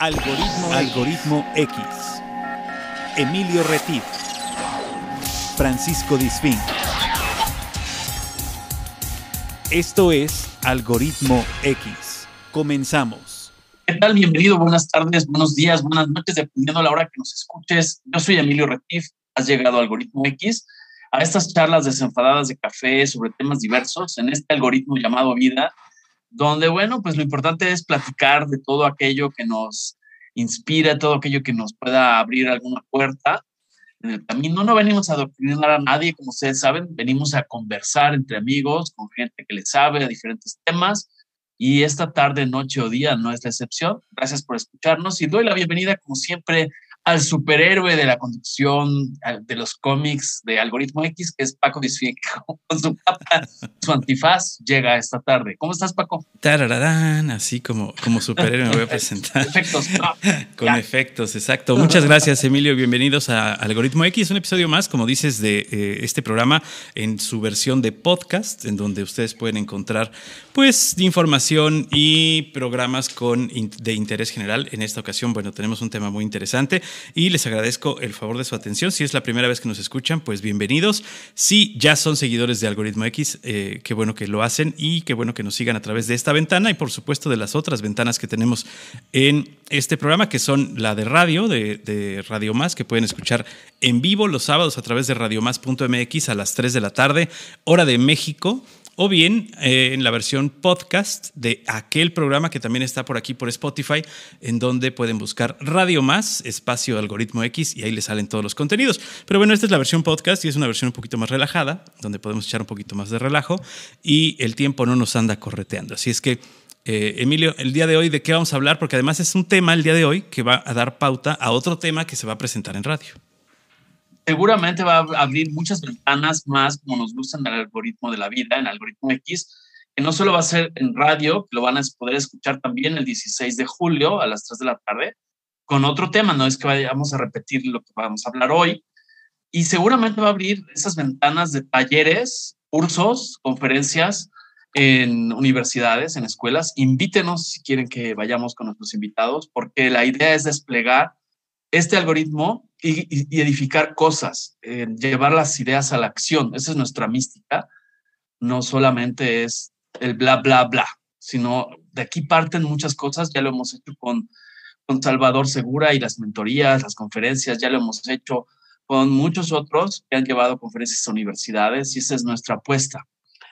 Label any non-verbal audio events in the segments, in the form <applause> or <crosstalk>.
Algoritmo, Algoritmo X. Emilio Retif. Francisco Disfín. Esto es Algoritmo X. Comenzamos. ¿Qué tal? Bienvenido, buenas tardes, buenos días, buenas noches, dependiendo de la hora que nos escuches. Yo soy Emilio Retif, has llegado a Algoritmo X, a estas charlas desenfadadas de café sobre temas diversos en este algoritmo llamado vida, donde, bueno, pues lo importante es platicar de todo aquello que nos inspira, todo aquello que nos pueda abrir alguna puerta en el camino. No venimos a adoctrinar a nadie, como ustedes saben, venimos a conversar entre amigos, con gente que le sabe a diferentes temas. Y esta tarde, noche o día no es la excepción. Gracias por escucharnos y doy la bienvenida, como siempre, al superhéroe de la conducción de los cómics de Algoritmo X, que es Paco Disfín, <laughs> con su capa, su antifaz, llega esta tarde. ¿Cómo estás, Paco? Tarararán, así como, como superhéroe me voy a <laughs> presentar. efectos. <laughs> con efectos, exacto. Muchas gracias, Emilio. Bienvenidos a Algoritmo X, un episodio más, como dices, de eh, este programa en su versión de podcast, en donde ustedes pueden encontrar, pues, información y programas con, de interés general. En esta ocasión, bueno, tenemos un tema muy interesante y les agradezco el favor de su atención. Si es la primera vez que nos escuchan, pues bienvenidos. Si ya son seguidores de Algoritmo X, eh, qué bueno que lo hacen y qué bueno que nos sigan a través de esta ventana y por supuesto de las otras ventanas que tenemos en este programa, que son la de radio, de, Radio Más, que pueden escuchar en vivo los sábados a través de radiomás.mx a las 3 de la tarde, hora de México o bien eh, en la versión podcast de aquel programa que también está por aquí por Spotify, en donde pueden buscar Radio Más, espacio algoritmo X, y ahí les salen todos los contenidos. Pero bueno, esta es la versión podcast y es una versión un poquito más relajada, donde podemos echar un poquito más de relajo y el tiempo no nos anda correteando. Así es que, eh, Emilio, el día de hoy, ¿de qué vamos a hablar? Porque además es un tema el día de hoy que va a dar pauta a otro tema que se va a presentar en radio seguramente va a abrir muchas ventanas más como nos gustan del algoritmo de la vida, en algoritmo X, que no solo va a ser en radio, lo van a poder escuchar también el 16 de julio a las 3 de la tarde, con otro tema, no es que vayamos a repetir lo que vamos a hablar hoy, y seguramente va a abrir esas ventanas de talleres, cursos, conferencias en universidades, en escuelas. Invítenos si quieren que vayamos con nuestros invitados, porque la idea es desplegar este algoritmo y, edificar cosas, eh, llevar las ideas a la acción. Esa es nuestra mística. No solamente es el bla, bla, bla, sino de aquí parten muchas cosas. Ya lo hemos hecho con, con Salvador Segura y las mentorías, las conferencias, ya lo hemos hecho con muchos otros que han llevado conferencias a universidades y esa es nuestra apuesta.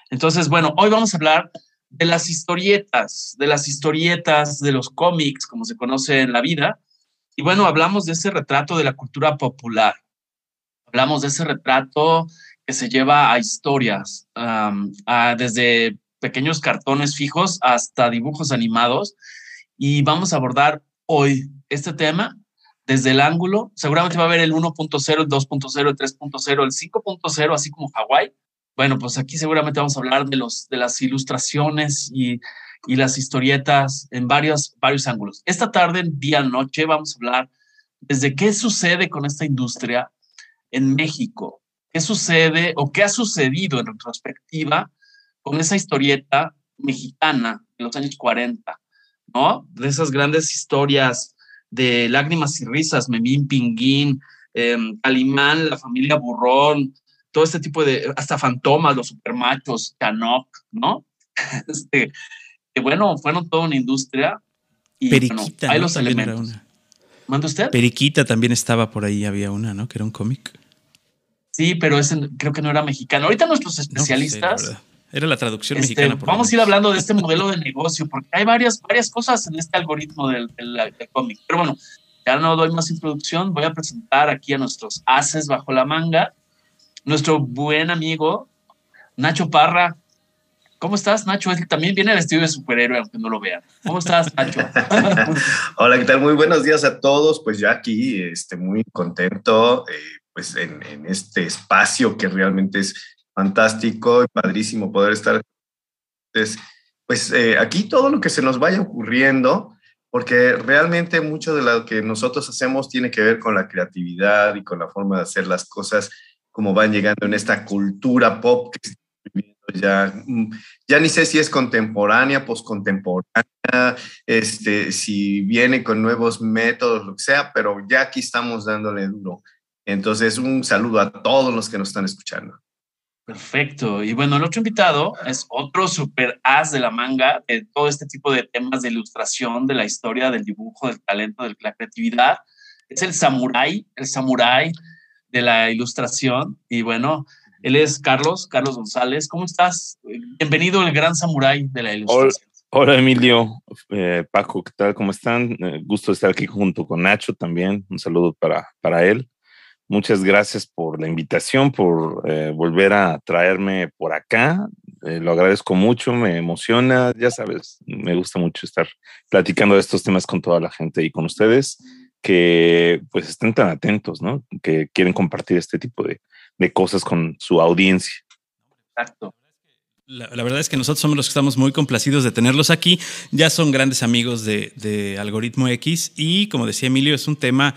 Entonces, bueno, hoy vamos a hablar de las historietas, de las historietas de los cómics, como se conoce en la vida, y bueno, hablamos de ese retrato de la cultura popular. Hablamos de ese retrato que se lleva a historias, desde pequeños cartones fijos hasta dibujos animados. Y vamos a abordar hoy este tema desde el ángulo. Seguramente va a haber el 1.0, el 2.0, el 3.0, el 5.0, así como Hawái. Bueno, pues aquí seguramente vamos a hablar de, los, de las ilustraciones y y las historietas en varios, varios ángulos. Esta tarde, día, noche, vamos a hablar desde qué sucede con esta industria en México, qué sucede o qué ha sucedido en retrospectiva con esa historieta mexicana de los años 40, ¿no? De esas grandes historias de lágrimas y risas, Memín Pinguín, eh, Calimán, la familia Burrón, todo este tipo de, hasta fantomas, los supermachos, Canok, ¿no? <laughs> este, bueno, fueron toda una industria. Y, Periquita. hay los elementos. ¿Manda usted? Periquita también estaba por ahí, había una, ¿no? Que era un cómic. Sí, pero ese creo que no era mexicano. Ahorita nuestros especialistas. era, la traducción este, mexicana. vamos a ir hablando de este modelo de negocio, porque hay varias, varias cosas en este algoritmo del, del cómic. Pero bueno, ya no doy más introducción. Voy a presentar aquí a nuestros haces bajo la manga. Nuestro buen amigo Nacho Parra. ¿Cómo estás, Nacho? también viene vestido de superhéroe, aunque no lo vean. ¿Cómo estás, Nacho? <laughs> Hola, ¿qué tal? Muy buenos días a todos. Pues ya aquí, este, muy contento, eh, pues en, este espacio que realmente es fantástico y padrísimo poder estar. Entonces, pues eh, aquí todo lo que se nos vaya ocurriendo, porque realmente mucho de lo que nosotros hacemos tiene que ver con la creatividad y con la forma de hacer las cosas como van llegando en esta cultura pop que ya, mm, ya ni sé si es contemporánea, poscontemporánea, este, si viene con nuevos métodos, lo que sea, pero ya aquí estamos dándole duro. Entonces, un saludo a todos los que nos están escuchando. Perfecto. Y bueno, el otro invitado es otro super as de la manga de todo este tipo de temas de ilustración, de la historia, del dibujo, del talento, de la creatividad. Es el samurái, el samurái de la ilustración. Y bueno, él es Carlos, Carlos González. ¿Cómo estás? Bienvenido al gran samurái de la ilustración. Hola, Emilio, eh, Paco, ¿qué tal? ¿Cómo están? Eh, gusto estar aquí junto con Nacho también. Un saludo para, para él. Muchas gracias por la invitación, por eh, volver a traerme por acá. Lo agradezco mucho, me emociona, ya sabes, me gusta mucho estar platicando de estos temas con toda la gente y con ustedes que pues estén tan atentos, ¿no? Que quieren compartir este tipo de, cosas con su audiencia. Exacto. La, verdad es que nosotros somos los que estamos muy complacidos de tenerlos aquí. Ya son grandes amigos de, de Algoritmo X y como decía Emilio, es un tema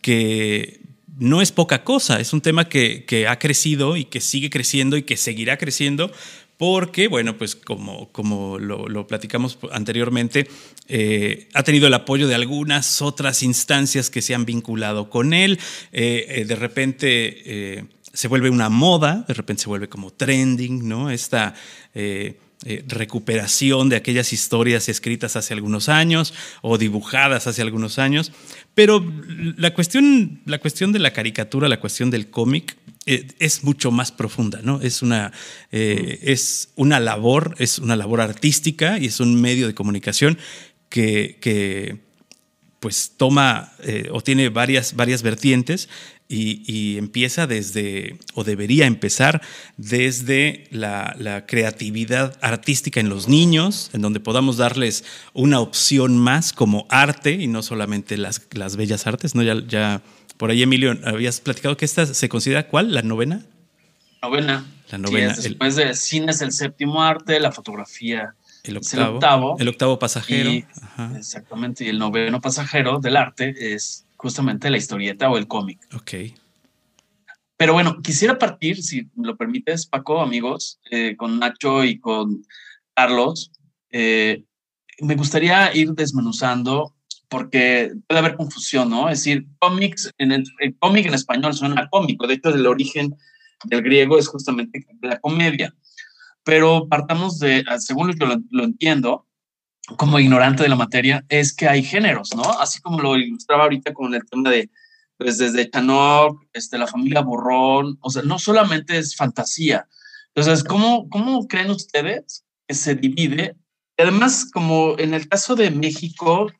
que no es poca cosa, es un tema que, ha crecido y que sigue creciendo y que seguirá creciendo porque, bueno, pues como, como lo, platicamos anteriormente, eh, ha tenido el apoyo de algunas otras instancias que se han vinculado con él. Eh, eh, de repente se vuelve una moda, de repente se vuelve como trending, ¿no? Esta recuperación de aquellas historias escritas hace algunos años o dibujadas hace algunos años. Pero la cuestión, la cuestión de la caricatura, la cuestión del cómic, eh, es mucho más profunda, ¿no? Es una, eh, es una labor, es una labor artística y es un medio de comunicación que, que pues toma eh, o tiene varias, varias vertientes y, empieza desde, o debería empezar desde la, creatividad artística en los niños, en donde podamos darles una opción más como arte y no solamente las, las bellas artes, ¿no? Ya, ya por ahí, Emilio, habías platicado que esta se considera cuál, la novena. Novena. La novena. después de cine es el séptimo arte, la fotografía el octavo, el octavo. El octavo pasajero. exactamente. Y el noveno pasajero del arte es justamente la historieta o el cómic. Ok. Pero bueno, quisiera partir, si me lo permites, Paco, amigos, eh, con Nacho y con Carlos. Eh, me gustaría ir desmenuzando porque puede haber confusión, ¿no? Es decir, cómics, en el, cómic en español suena cómico, de hecho el origen del griego es justamente la comedia. Pero partamos de, según lo que lo entiendo, como ignorante de la materia, es que hay géneros, ¿no? Así como lo ilustraba ahorita con el tema de, pues desde Chanok, este, la familia Borrón, o sea, no solamente es fantasía. Entonces, ¿cómo, cómo creen ustedes que se divide? Además, como en el caso de México,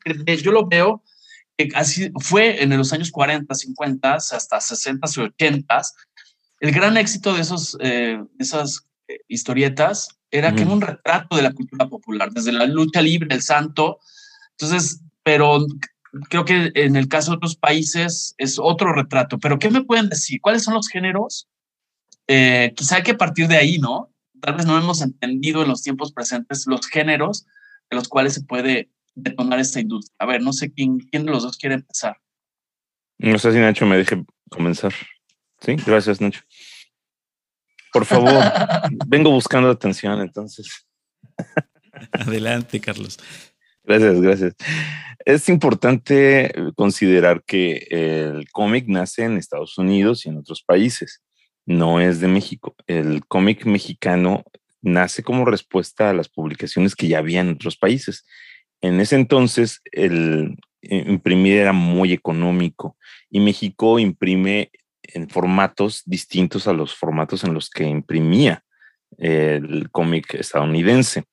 yo lo veo, que así fue en los años 40, 50, hasta 60 y 80, el gran éxito de esos, eh, esas historietas era que era un retrato de la cultura popular, desde la lucha libre, el santo. Entonces, pero creo que en el caso de otros países es otro retrato. Pero, ¿qué me pueden decir? ¿Cuáles son los géneros? Eh, quizá hay que partir de ahí, ¿no? Tal vez no hemos entendido en los tiempos presentes los géneros de los cuales se puede detonar esta industria. A ver, no sé quién, quién de los dos quiere empezar. No sé si Nacho me deje comenzar. Sí, gracias, Nacho. Por favor, vengo buscando atención, entonces. Adelante, Carlos. Gracias, gracias. Es importante considerar que el cómic nace en Estados Unidos y en otros países, no es de México. El cómic mexicano nace como respuesta a las publicaciones que ya había en otros países. En ese entonces, el imprimir era muy económico y México imprime en formatos distintos a los formatos en los que imprimía el cómic estadounidense.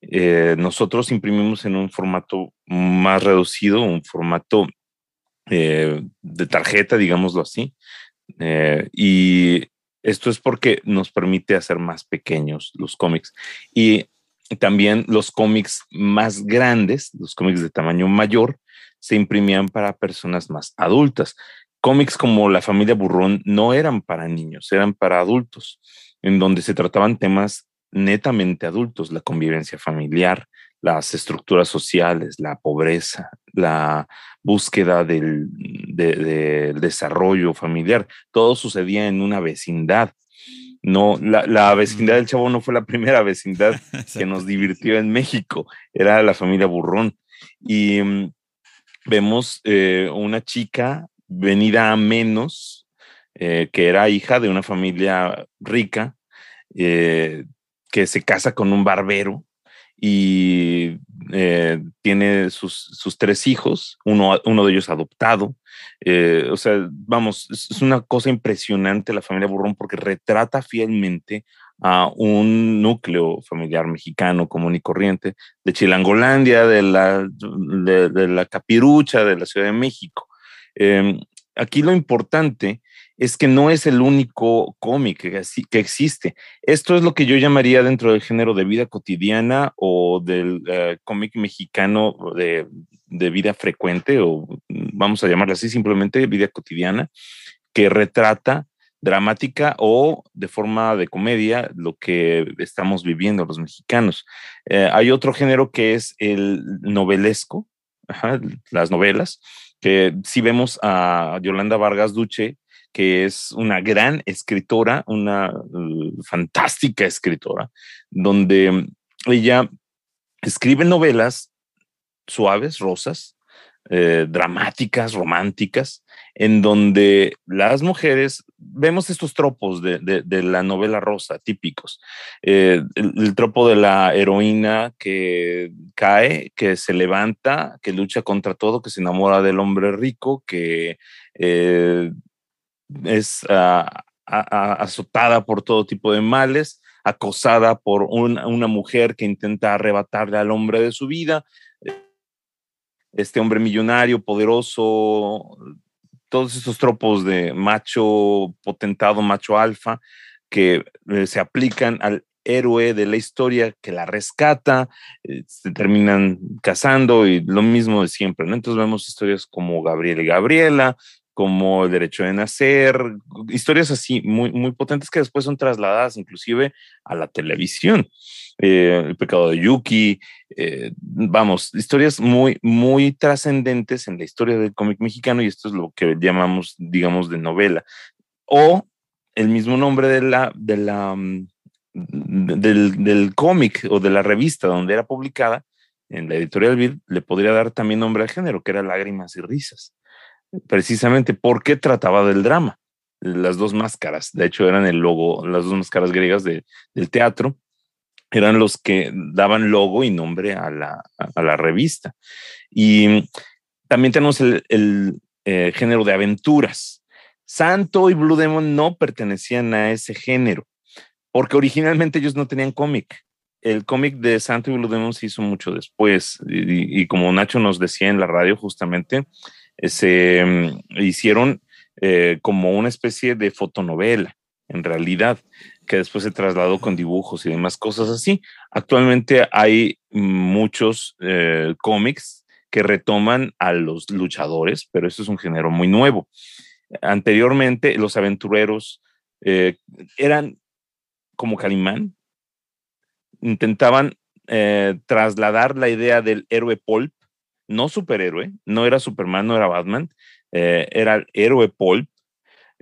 Eh, nosotros imprimimos en un formato más reducido, un formato eh, de tarjeta, digámoslo así. Eh, y esto es porque nos permite hacer más pequeños los cómics. Y también los cómics más grandes, los cómics de tamaño mayor, se imprimían para personas más adultas cómics como La familia Burrón no eran para niños, eran para adultos, en donde se trataban temas netamente adultos, la convivencia familiar, las estructuras sociales, la pobreza, la búsqueda del, desarrollo familiar. Todo sucedía en una vecindad. No, la, vecindad del Chavo no fue la primera vecindad <laughs> que nos divirtió en México, era la familia Burrón. Y mm, vemos eh, una chica venida a menos, eh, que era hija de una familia rica, eh, que se casa con un barbero y tiene sus, tres hijos, uno, uno de ellos adoptado, eh, o sea, vamos, es una cosa impresionante la familia Burrón porque retrata fielmente a un núcleo familiar mexicano común y corriente de Chilangolandia, de la, de, la Capirucha, de la Ciudad de México. Em, aquí lo importante es que no es el único cómic que, existe. Esto es lo que yo llamaría dentro del género de vida cotidiana o del eh, cómic mexicano de, de vida frecuente, o vamos a llamarla así, simplemente vida cotidiana, que retrata dramática o de forma de comedia lo que estamos viviendo los mexicanos. Eh, hay otro género que es el novelesco, las novelas, que si vemos a Yolanda Vargas Duche, que es una gran escritora, una fantástica escritora, donde ella escribe novelas suaves, rosas, eh, dramáticas, románticas, en donde las mujeres vemos estos tropos de, la novela rosa típicos. Eh, el, tropo de la heroína que cae, que se levanta, que lucha contra todo, que se enamora del hombre rico, que eh, es ah, azotada por todo tipo de males, acosada por una mujer que intenta arrebatarle al hombre de su vida, este hombre millonario, poderoso, todos esos tropos de macho potentado, macho alfa, que eh, se aplican al héroe de la historia que la rescata, eh, se terminan casando y lo mismo de siempre. Entonces vemos historias como Gabriel y Gabriela, como El Derecho de Nacer, historias así muy, muy potentes que después son trasladadas inclusive a la televisión. Eh, el pecado de Yuki, eh, vamos, historias muy, muy trascendentes en la historia del cómic mexicano y esto es lo que llamamos, digamos, de novela. O el mismo nombre de la, de la, mm, del, cómic o de la revista donde era publicada, en la editorial Bill, le podría dar también nombre al género, que era Lágrimas y Risas, precisamente porque trataba del drama. Las dos máscaras, de hecho, eran el logo, las dos máscaras griegas del teatro, eran los que daban logo y nombre a la, revista. Y también tenemos el, eh, género de aventuras. Santo y Blue Demon no pertenecían a ese género, porque originalmente ellos no tenían cómic. El cómic de Santo y Blue Demon se hizo mucho después. Y, como Nacho nos decía en la radio, justamente, se mm, hicieron eh, como una especie de fotonovela, en realidad que después se trasladó con dibujos y demás cosas así. Actualmente hay muchos eh, cómics que retoman a los luchadores, pero eso es un género muy nuevo. Anteriormente, los aventureros eh, eran como Calimán, intentaban trasladar la idea del héroe pulp, no superhéroe, no era Superman, no era Batman, era el héroe pulp.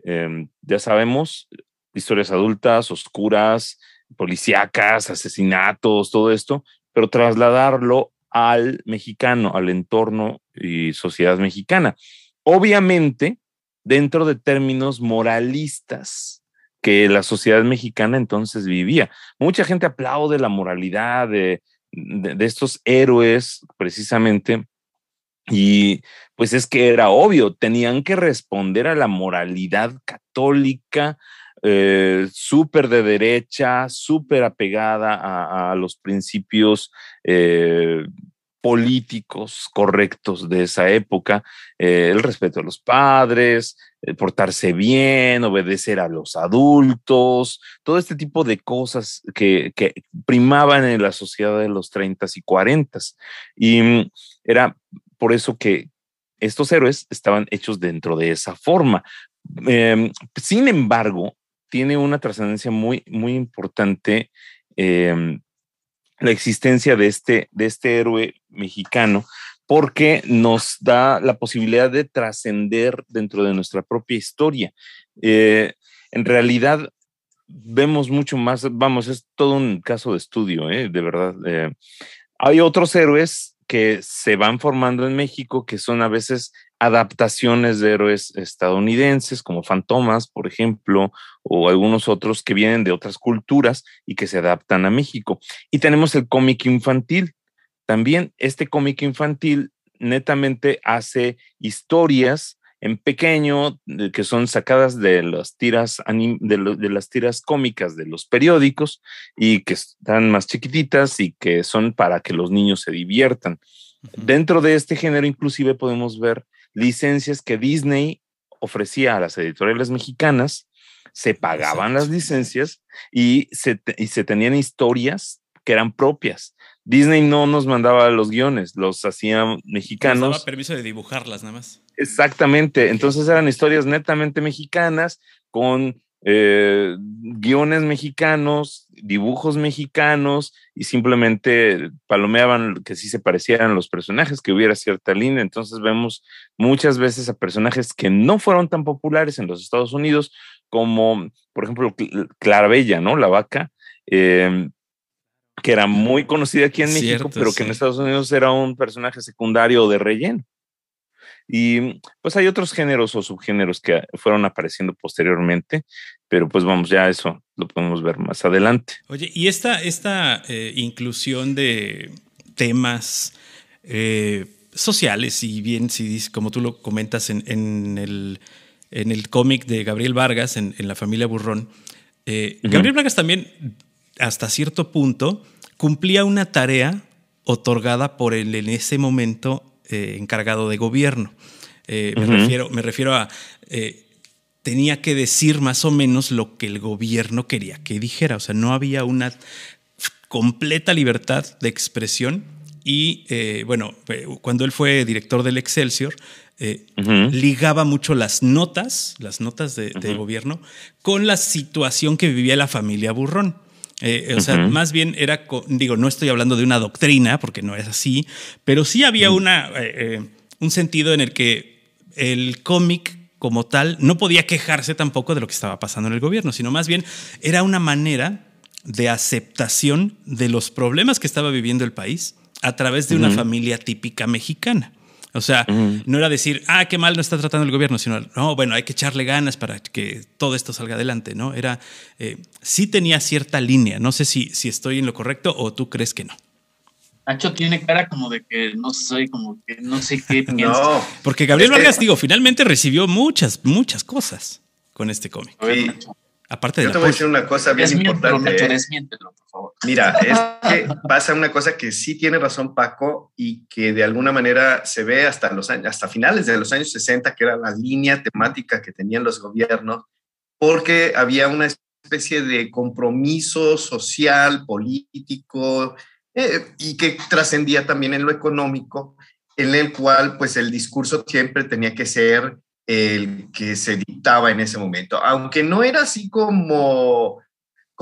Em, ya sabemos, historias adultas, oscuras, policíacas, asesinatos, todo esto, pero trasladarlo al mexicano, al entorno y sociedad mexicana. Obviamente, dentro de términos moralistas que la sociedad mexicana entonces vivía. Mucha gente aplaude la moralidad de, de estos héroes, precisamente, y pues es que era obvio, tenían que responder a la moralidad católica, eh, súper de derecha, súper apegada a, los principios eh, políticos correctos de esa época, eh, el respeto a los padres, portarse bien, obedecer a los adultos, todo este tipo de cosas que, que primaban en la sociedad de los 30 y 40. Y mm, era por eso que estos héroes estaban hechos dentro de esa forma. Em, sin embargo, tiene una trascendencia muy, muy importante em, la existencia de este, de este héroe mexicano, porque nos da la posibilidad de trascender dentro de nuestra propia historia. Eh, en realidad, vemos mucho más, vamos, es todo un caso de estudio, ¿eh? de verdad. Eh. hay otros héroes que se van formando en México que son a veces adaptaciones de héroes estadounidenses, como Fantomas, por ejemplo, o algunos otros que vienen de otras culturas y que se adaptan a México. Y tenemos el cómic infantil. También este cómic infantil netamente hace historias en pequeño que son sacadas de las tiras de, las tiras cómicas de los periódicos y que están más chiquititas y que son para que los niños se diviertan. Dentro de este género inclusive podemos ver licencias que Disney ofrecía a las editoriales mexicanas, se pagaban las licencias y se, y se tenían historias que eran propias. Disney no nos mandaba los guiones, los hacían mexicanos. Nos daba permiso de dibujarlas nada más. Exactamente. Entonces eran historias netamente mexicanas con eh, guiones mexicanos, dibujos mexicanos y simplemente palomeaban que sí se parecieran los personajes, que hubiera cierta línea. Entonces vemos muchas veces a personajes que no fueron tan populares en los Estados Unidos como, por ejemplo, Clarabella, ¿no? La vaca. Eh, que era muy conocida aquí en México, pero que en Estados Unidos era un personaje secundario de relleno. Y pues hay otros géneros o subgéneros que fueron apareciendo posteriormente, pero pues vamos, ya eso lo podemos ver más adelante. Oye, y esta, esta eh, inclusión de temas eh, sociales, y bien, si como tú lo comentas en, el, en el cómic de Gabriel Vargas, en, La familia Burrón, eh, Gabriel Vargas también, hasta cierto punto, cumplía una tarea otorgada por el en ese momento eh, encargado de gobierno. Eh, me, refiero, me refiero a, eh, tenía que decir más o menos lo que el gobierno quería que dijera, o sea, no había una completa libertad de expresión y bueno, cuando él fue director del Excelsior, ligaba mucho las notas, las notas de, de, gobierno, con la situación que vivía la familia Burrón. Eh, o sea, más bien era, digo, no estoy hablando de una doctrina, porque no es así, pero sí había una, eh, eh, un sentido en el que el cómic como tal no podía quejarse tampoco de lo que estaba pasando en el gobierno, sino más bien era una manera de aceptación de los problemas que estaba viviendo el país a través de una familia típica mexicana. O sea, no era decir, ah, qué mal no está tratando el gobierno, sino, no, bueno, hay que echarle ganas para que todo esto salga adelante, ¿no? Era, eh, sí tenía cierta línea. No sé si, si estoy en lo correcto o tú crees que no. Nacho tiene cara como de que no soy, como que no sé qué <laughs> piensa. No. Porque Gabriel Vargas, digo, finalmente recibió muchas, muchas cosas con este cómic. Aparte de Yo te voy a decir una cosa bien importante. por favor. Mira, <laughs> es que pasa una cosa que sí tiene razón Paco y que de alguna manera se ve hasta los años, hasta finales de los años 60, que era la línea temática que tenían los gobiernos, porque había una especie de compromiso social, político, eh, y que trascendía también en lo económico, en el cual pues el discurso siempre tenía que ser el que se dictaba en ese momento, aunque no era así como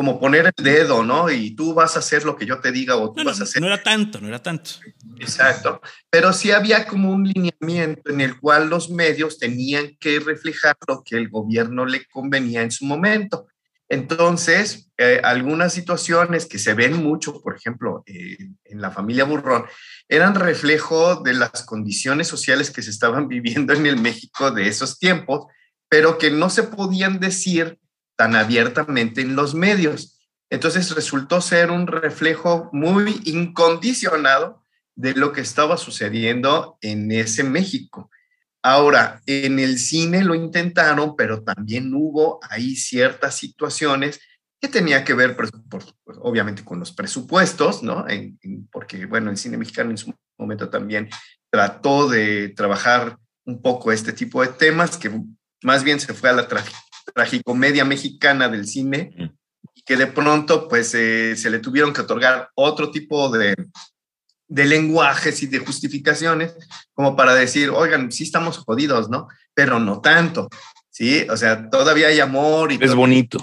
como poner el dedo, ¿no? Y tú vas a hacer lo que yo te diga o tú vas a hacer. No era tanto, no era tanto. Exacto. Pero sí había como un lineamiento en el cual los medios tenían que reflejar lo que el gobierno le convenía en su momento. Entonces, eh, algunas situaciones que se ven mucho, por ejemplo, eh, en la familia Burrón, eran reflejo de las condiciones sociales que se estaban <laughs> viviendo en el México de esos tiempos, pero que no se podían decir tan abiertamente en los medios. Entonces resultó ser un reflejo muy incondicionado de lo que estaba sucediendo en ese México. Ahora, en el cine lo intentaron, pero también hubo ahí ciertas situaciones que tenía que ver, pues, obviamente, con los presupuestos, ¿no? porque, bueno, el cine mexicano en su momento también trató de trabajar un poco este tipo de temas, que más bien se fue a la tragicomedia mexicana del cine, y que de pronto, pues, eh, se le tuvieron que otorgar otro tipo de, de lenguajes y de justificaciones como para decir, oigan, sí estamos jodidos, ¿no? Pero no tanto, ¿sí? O sea, todavía hay amor y... Es bonito.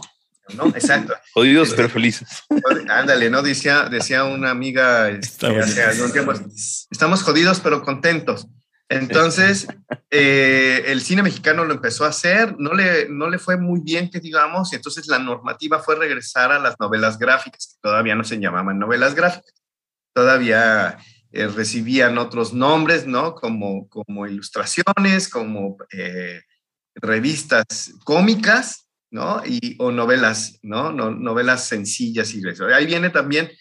¿no? Exacto. <laughs> jodidos pero felices. Ándale, ¿no? Decía, decía una amiga este, hace algún tiempo, estamos jodidos pero contentos. Entonces, eh, el cine mexicano lo empezó a hacer, no le, no le fue muy bien, que digamos, y entonces la normativa fue regresar a las novelas gráficas, que todavía no se llamaban novelas gráficas, todavía eh, recibían otros nombres, ¿no? Como, como ilustraciones, como eh, revistas cómicas, ¿no? Y, o novelas, ¿no? no novelas sencillas y eso. Ahí viene también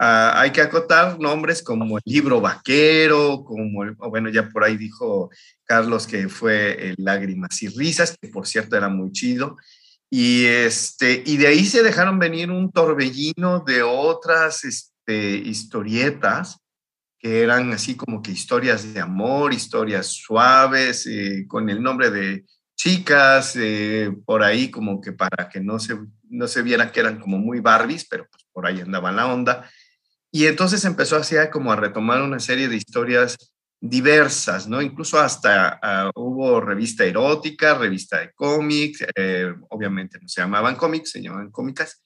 Ah, hay que acotar nombres como el libro vaquero, como, bueno, ya por ahí dijo Carlos que fue Lágrimas y Risas, que por cierto era muy chido. Y, este, y de ahí se dejaron venir un torbellino de otras este, historietas que eran así como que historias de amor, historias suaves, eh, con el nombre de chicas, eh, por ahí como que para que no se, no se viera que eran como muy Barbies, pero pues por ahí andaba la onda. Y entonces empezó así a como a retomar una serie de historias diversas, ¿no? Incluso hasta ah, hubo revista erótica, revista de cómics, eh, obviamente no se llamaban cómics, se llamaban cómicas,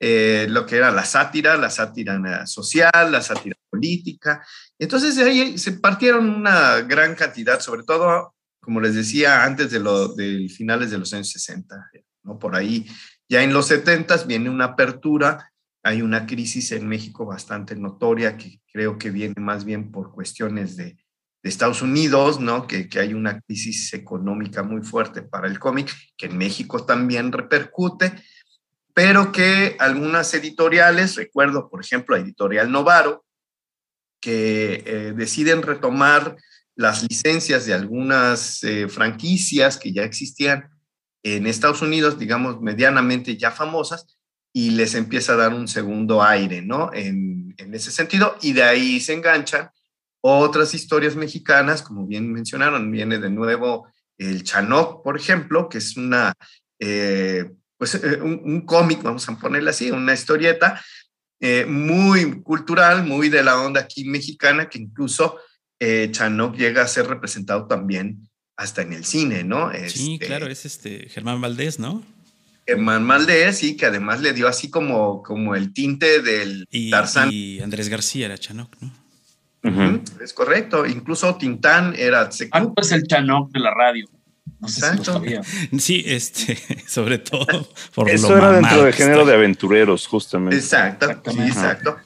eh, lo que era la sátira, la sátira social, la sátira política. Entonces de ahí se partieron una gran cantidad, sobre todo, como les decía, antes de, lo, de finales de los años 60, ¿no? Por ahí, ya en los 70 viene una apertura hay una crisis en México bastante notoria que creo que viene más bien por cuestiones de, Estados Unidos, ¿no? Que, hay una crisis económica muy fuerte para el cómic, que en México también repercute, pero que algunas editoriales, recuerdo por ejemplo a Editorial Novaro, que eh, deciden retomar las licencias de algunas eh, franquicias que ya existían en Estados Unidos, digamos, medianamente ya famosas, y les empieza a dar un segundo aire, ¿no? En, ese sentido, y de ahí se enganchan otras historias mexicanas, como bien mencionaron, viene de nuevo el Chanoc, por ejemplo, que es una, eh, pues eh, un, cómic, vamos a ponerle así, una historieta eh, muy cultural, muy de la onda aquí mexicana, que incluso Chanoc llega a ser representado también hasta en el cine, ¿no? sí, este claro, es este Germán Valdés, ¿no? Germán Maldés, sí, que además le dio así como, como el tinte del y, Tarzán. Y Andrés García era Chanoc, ¿no? Es correcto, incluso Tintán era Ah, pues el Chanoc de la radio. No sé si Sí, este, <laughs> sobre todo por Eso era dentro del género de aventureros, justamente. Exacto, sí, exacto.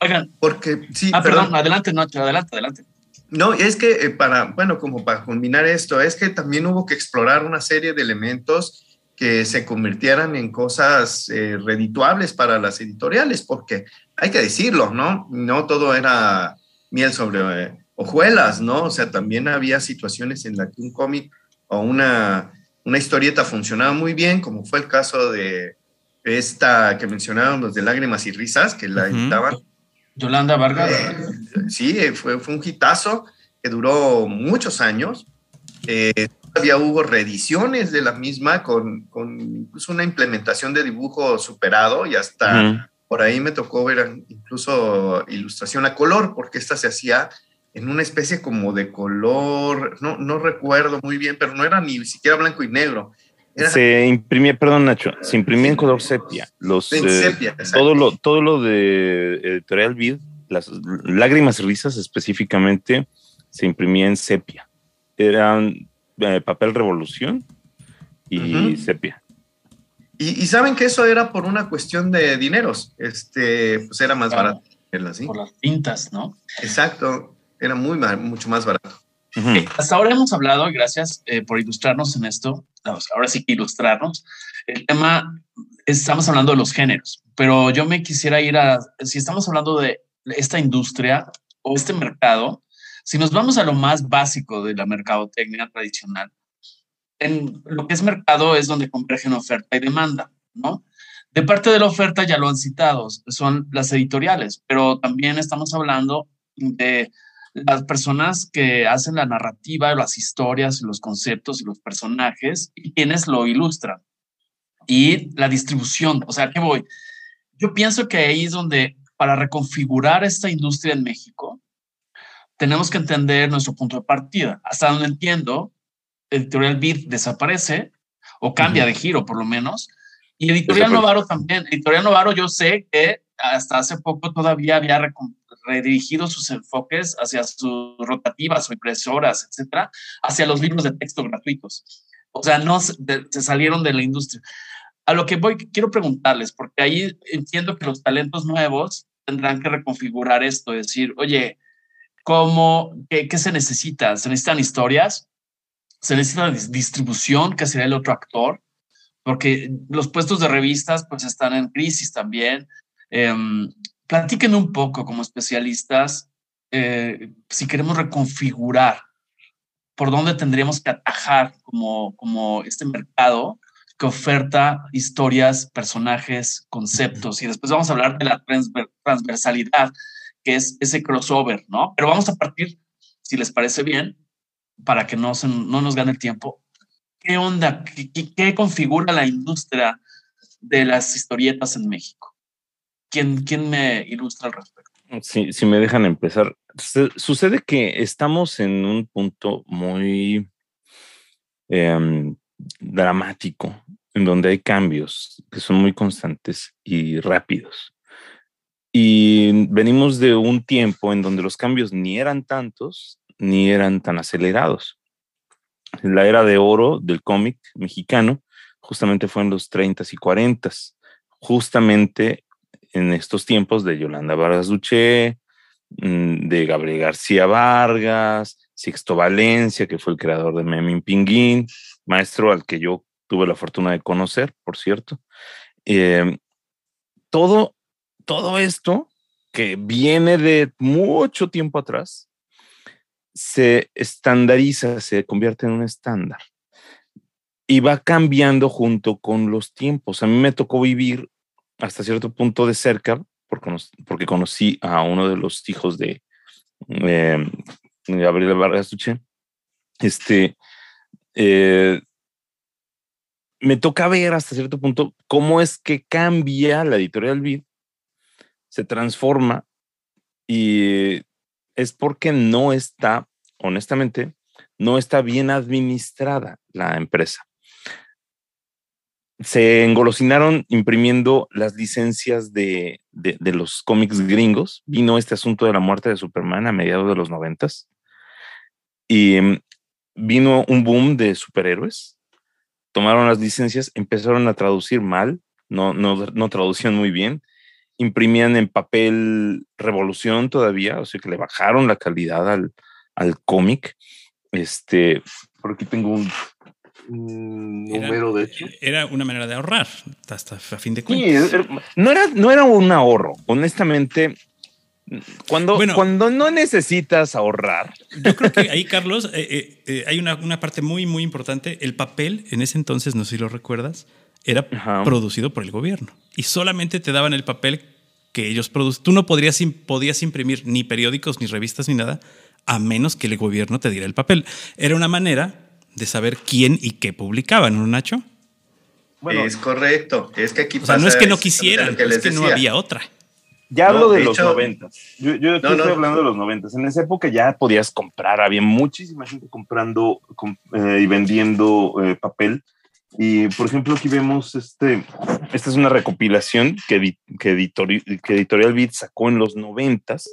Oigan. Porque, sí, ah, perdón, adelante, Nacho, adelante, adelante. No, es que eh, para, bueno, como para culminar esto, es que también hubo que explorar una serie de elementos que se convirtieran en cosas eh, redituables para las editoriales, porque hay que decirlo, ¿no? No todo era miel sobre eh, hojuelas, ¿no? O sea, también había situaciones en las que un cómic o una, una historieta funcionaba muy bien, como fue el caso de esta que mencionaron los de Lágrimas y Risas, que la editaban. Yolanda Vargas. Eh, sí, fue, fue un hitazo que duró muchos años. Eh, todavía hubo reediciones de la misma con, con incluso una implementación de dibujo superado y hasta por ahí me tocó ver incluso ilustración a color, porque esta se hacía en una especie como de color, no, no recuerdo muy bien, pero no era ni siquiera blanco y negro. se imprimía, perdón Nacho, se imprimía en color sepia. Los, en eh, sepia, todo, lo, todo lo de Editorial Vid, las lágrimas y risas específicamente, se imprimía en sepia. Eran eh, papel revolución y sepia. Y, saben que eso era por una cuestión de dineros, este, pues era más barato. Por las pintas, ¿no? Exacto, era muy mucho más barato. hasta ahora hemos hablado, gracias eh, por ilustrarnos en esto, ahora sí que ilustrarnos. El tema, estamos hablando de los géneros, pero yo me quisiera ir a, si estamos hablando de esta industria o este mercado, si nos vamos a lo más básico de la mercadotecnia tradicional, en lo que es mercado es donde convergen oferta y demanda, ¿no? De parte de la oferta ya lo han citado, son las editoriales, pero también estamos hablando de las personas que hacen la narrativa, las historias, los conceptos y los personajes y quienes lo ilustran. Y la distribución, o sea, ¿qué voy? Yo pienso que ahí es donde para reconfigurar esta industria en México, tenemos que entender nuestro punto de partida. Hasta donde entiendo, Editorial Beat desaparece o cambia de giro, por lo menos. Y Editorial Novaro también. Editorial Novaro, yo sé que hasta hace poco todavía había redirigido sus enfoques hacia sus rotativas o impresoras, etcétera, hacia los libros de texto gratuitos. O sea, no se, salieron de la industria. A lo que voy, quiero preguntarles, porque ahí entiendo que los talentos nuevos tendrán que reconfigurar esto, decir, oye, ¿cómo, qué, qué se necesita? ¿Se necesitan historias? ¿Se necesita distribución, que sería el otro actor? Porque los puestos de revistas pues están en crisis también. Eh, platíquenme un poco como especialistas eh, si queremos reconfigurar por dónde tendríamos que atajar como, como este mercado que oferta historias, personajes, conceptos. Y después vamos a hablar de la transversalidad, que es ese crossover, ¿no? Pero vamos a partir, si les parece bien, para que no, no nos gane el tiempo, ¿qué onda? ¿Qué, ¿Qué, configura la industria de las historietas en México? ¿Quién, quién me ilustra al respecto? Si, si me dejan empezar, sucede que estamos en un punto muy em, dramático, en donde hay cambios que son muy constantes y rápidos. Y venimos de un tiempo en donde los cambios ni eran tantos ni eran tan acelerados. La era de oro del cómic mexicano justamente fue en los 30s y 40s, justamente en estos tiempos de Yolanda Vargas Duché, mm, de Gabriel García Vargas, Sixto Valencia, que fue el creador de Memín Pinguín, maestro al que yo tuve la fortuna de conocer, por cierto. Em, todo, todo esto que viene de mucho tiempo atrás, se estandariza, se convierte en un estándar y va cambiando junto con los tiempos. A mí me tocó vivir hasta cierto punto de cerca, porque conocí a uno de los hijos de em, Gabriel Vargas Duché. Este, eh, me toca ver hasta cierto punto cómo es que cambia la editorial Vid, se transforma y es porque no está, honestamente, no está bien administrada la empresa se engolosinaron imprimiendo las licencias de, los cómics gringos. Vino este asunto de la muerte de Superman a mediados de los noventas y mm, vino un boom de superhéroes. Tomaron las licencias, empezaron a traducir mal, no, no, traducían muy bien, imprimían en papel revolución todavía, o sea que le bajaron la calidad al, al cómic. Este, por aquí tengo un, número, de hecho. Era una manera de ahorrar, hasta a fin de cuentas. no, era, no era un ahorro, honestamente. Cuando, cuando no necesitas ahorrar. Yo creo que ahí, Carlos, eh, eh, eh, hay una, una, parte muy, muy importante. El papel, en ese entonces, no sé si lo recuerdas, era producido por el gobierno. Y solamente te daban el papel que ellos producen. Tú no podrías, podías imprimir ni periódicos, ni revistas, ni nada, a menos que el gobierno te diera el papel. Era una manera de saber quién y qué publicaban, ¿no, Nacho? Bueno, es correcto. Es que aquí o sea, no es que no quisieran, es que no había otra. Ya hablo de, los noventas. Yo, estoy hablando de los noventas. En esa época ya podías comprar, había muchísima gente comprando eh, y vendiendo eh, papel. Y por ejemplo, aquí vemos este, esta es una recopilación que, que, Editorial Beat sacó en los noventas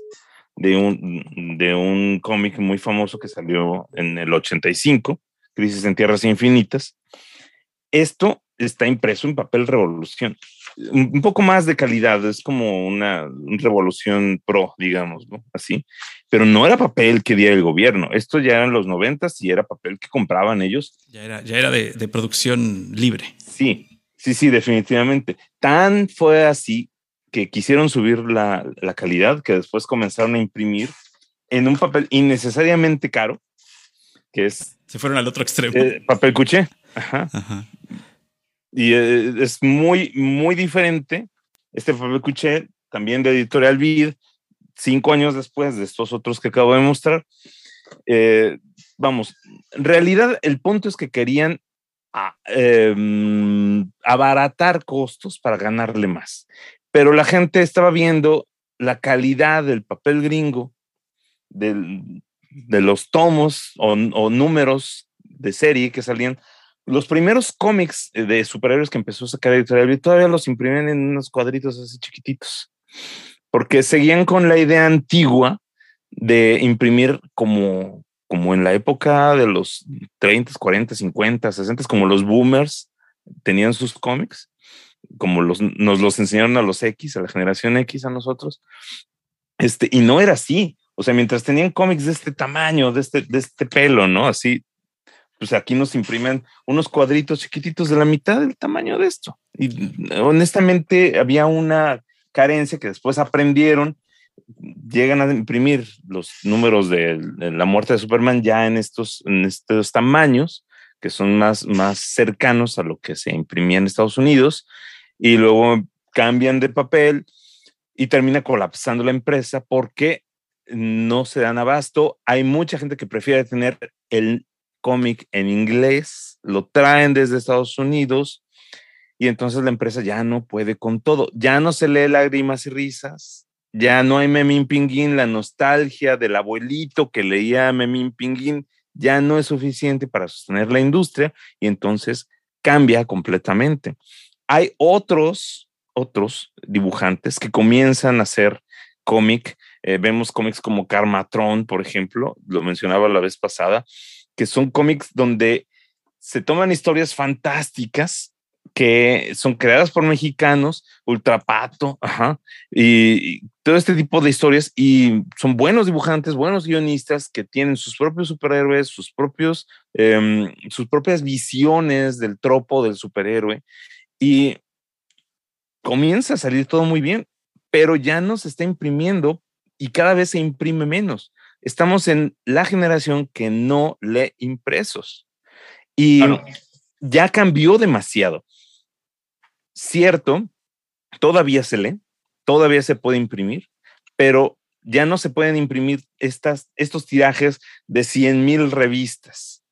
de un, de un cómic muy famoso que salió en el 85 Crisis en Tierras Infinitas. Esto está impreso en papel revolución. Un poco más de calidad, es como una, revolución pro, digamos, ¿no? Así. Pero no era papel que diera el gobierno. Esto ya era en los noventas y era papel que compraban ellos. Ya era, ya era de, producción libre. Sí, sí, sí, definitivamente. Tan fue así que quisieron subir la, la calidad que después comenzaron a imprimir en un papel innecesariamente caro, que es se fueron al otro extremo. Eh, papel cuché. Ajá. Y eh, es muy, muy diferente. Este papel cuché, también de Editorial Vid, cinco años después de estos otros que acabo de mostrar. Eh, vamos, en realidad el punto es que querían em, abaratar costos para ganarle más. Pero la gente estaba viendo la calidad del papel gringo, del, de los tomos o, números de serie que salían, los primeros cómics de superhéroes que empezó a sacar Editorial todavía los imprimían en unos cuadritos así chiquititos. porque seguían con la idea antigua de imprimir como, como en la época de los 30, 40, 50, 60, como los boomers tenían sus cómics, como los, nos los enseñaron a los X, a la generación X, a nosotros. Este, y no era así. O sea, mientras tenían cómics de este tamaño, de este, de este pelo, ¿no? Así, pues aquí nos imprimen unos cuadritos chiquititos de la mitad del tamaño de esto. Y honestamente había una carencia que después aprendieron, llegan a imprimir los números de, la muerte de Superman ya en estos, en estos tamaños, que son más, más cercanos a lo que se imprimía en Estados Unidos, y luego cambian de papel y termina colapsando la empresa porque no se dan abasto. Hay mucha gente que prefiere tener el cómic en inglés, lo traen desde Estados Unidos y entonces la empresa ya no puede con todo. Ya no se lee lágrimas y risas, ya no hay Memín Pinguín, la nostalgia del abuelito que leía Memín Pinguín ya no es suficiente para sostener la industria y entonces cambia completamente. Hay otros, otros dibujantes que comienzan a hacer cómic. Eh, vemos cómics como Karmatron, por ejemplo, lo mencionaba la vez pasada, que son cómics donde se toman historias fantásticas que son creadas por mexicanos, Ultrapato, ajá, y, todo este tipo de historias, y son buenos dibujantes, buenos guionistas que tienen sus propios superhéroes, sus propios, em, sus propias visiones del tropo del superhéroe, y comienza a salir todo muy bien, pero ya no se está imprimiendo y cada vez se imprime menos. Estamos en la generación que no lee impresos y ya cambió demasiado. Cierto, todavía se lee, todavía se puede imprimir, pero ya no se pueden imprimir estas, estos tirajes de 100 mil revistas